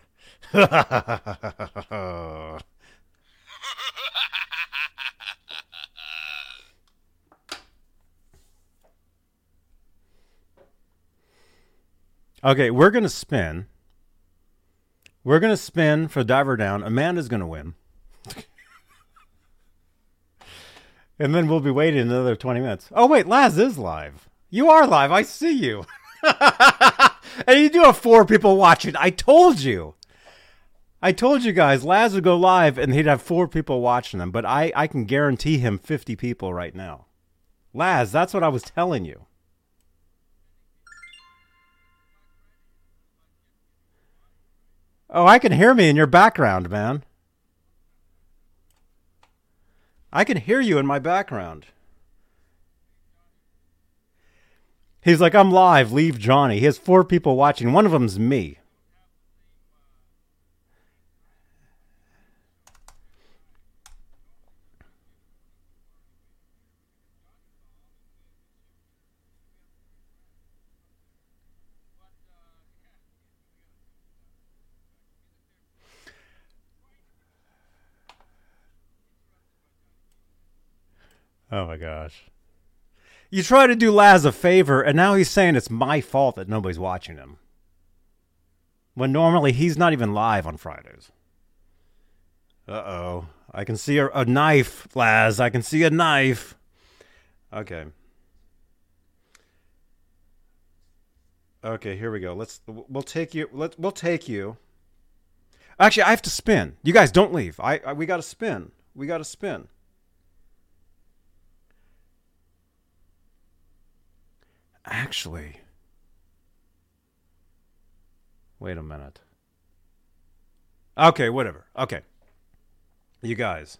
Okay, we're gonna spin. We're gonna spin for diver down. Amanda's gonna win. and then we'll be waiting another twenty minutes. Oh wait, Laz is live. You are live. I see you. and you do have four people watching. I told you. I told you guys, Laz would go live and he'd have four people watching them, but I, I can guarantee him 50 people right now. Laz, that's what I was telling you. Oh, I can hear me in your background, man. I can hear you in my background. He's like, I'm live. Leave Johnny. He has four people watching. One of them's me. Oh my gosh. You try to do Laz a favor, and now he's saying it's my fault that nobody's watching him. When normally he's not even live on Fridays. Uh oh. I can see a, a knife, Laz. I can see a knife. Okay. Okay, here we go. Let's we'll take you let we'll take you. Actually, I have to spin. You guys don't leave. I, I we got to spin. We got to spin. Actually, wait a minute. Okay, whatever. Okay. You guys.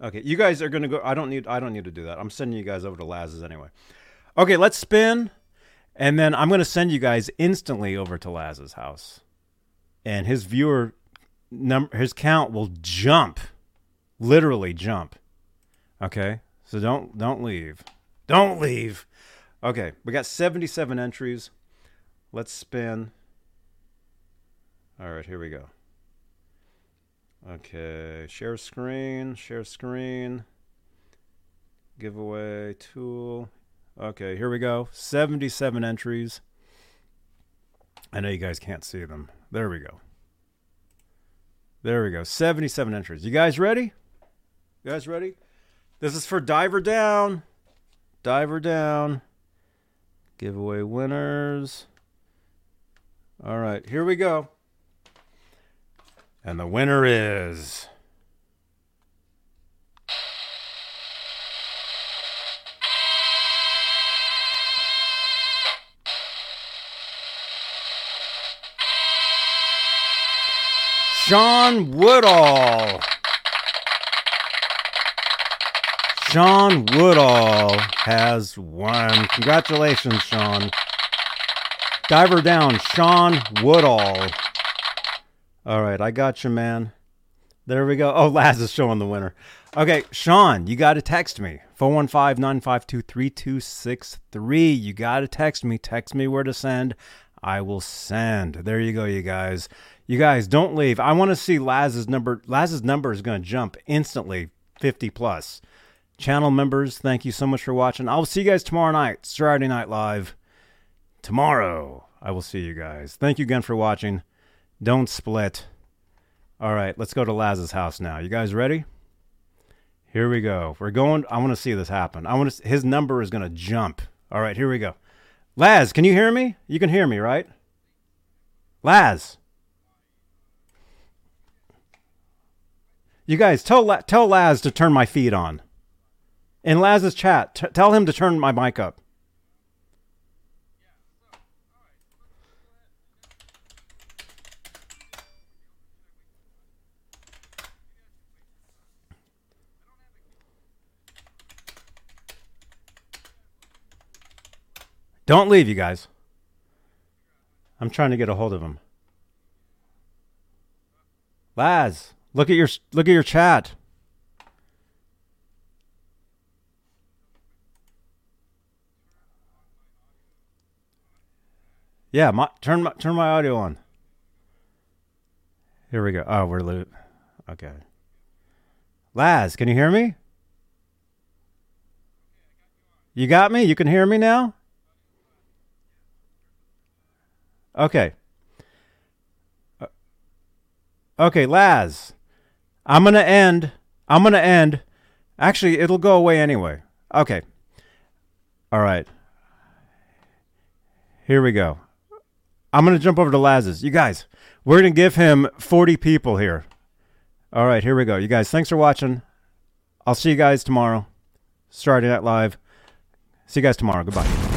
Okay, you guys are gonna go. I don't need. I don't need to do that. I'm sending you guys over to Laz's anyway. Okay, let's spin, and then I'm gonna send you guys instantly over to Laz's house, and his viewer number, his count will jump, literally jump. Okay, so don't don't leave. Don't leave. Okay, we got 77 entries. Let's spin. All right, here we go. Okay, share screen, share screen. Giveaway tool. Okay, here we go. 77 entries. I know you guys can't see them. There we go. There we go. 77 entries. You guys ready? You guys ready? This is for Diver Down. Diver Down. Giveaway winners. All right, here we go. And the winner is. Sean Woodall. Sean Woodall has won. Congratulations, Sean. Diver down, Sean Woodall. All right, I got you, man. There we go. Oh, Laz is showing the winner. Okay, Sean, you got to text me. 415 952 3263. You got to text me. Text me where to send. I will send. There you go, you guys. You guys, don't leave. I want to see Laz's number. Laz's number is going to jump instantly 50 plus. Channel members, thank you so much for watching. I'll see you guys tomorrow night, Saturday Night Live. Tomorrow, I will see you guys. Thank you again for watching. Don't split. All right, let's go to Laz's house now. You guys ready? Here we go. We're going. I want to see this happen. I want to. His number is going to jump. All right, here we go. Laz, can you hear me? You can hear me, right? Laz. You guys, tell tell Laz to turn my feed on. In Laz's chat, t- tell him to turn my mic up. Don't leave, you guys. I'm trying to get a hold of him. Laz, look at your look at your chat. Yeah, my, turn my turn my audio on. Here we go. Oh, we're lo- okay. Laz, can you hear me? You got me? You can hear me now? Okay. Uh, Okay, Laz. I'm going to end. I'm going to end. Actually, it'll go away anyway. Okay. All right. Here we go. I'm going to jump over to Laz's. You guys, we're going to give him 40 people here. All right, here we go. You guys, thanks for watching. I'll see you guys tomorrow. Starting Night Live. See you guys tomorrow. Goodbye.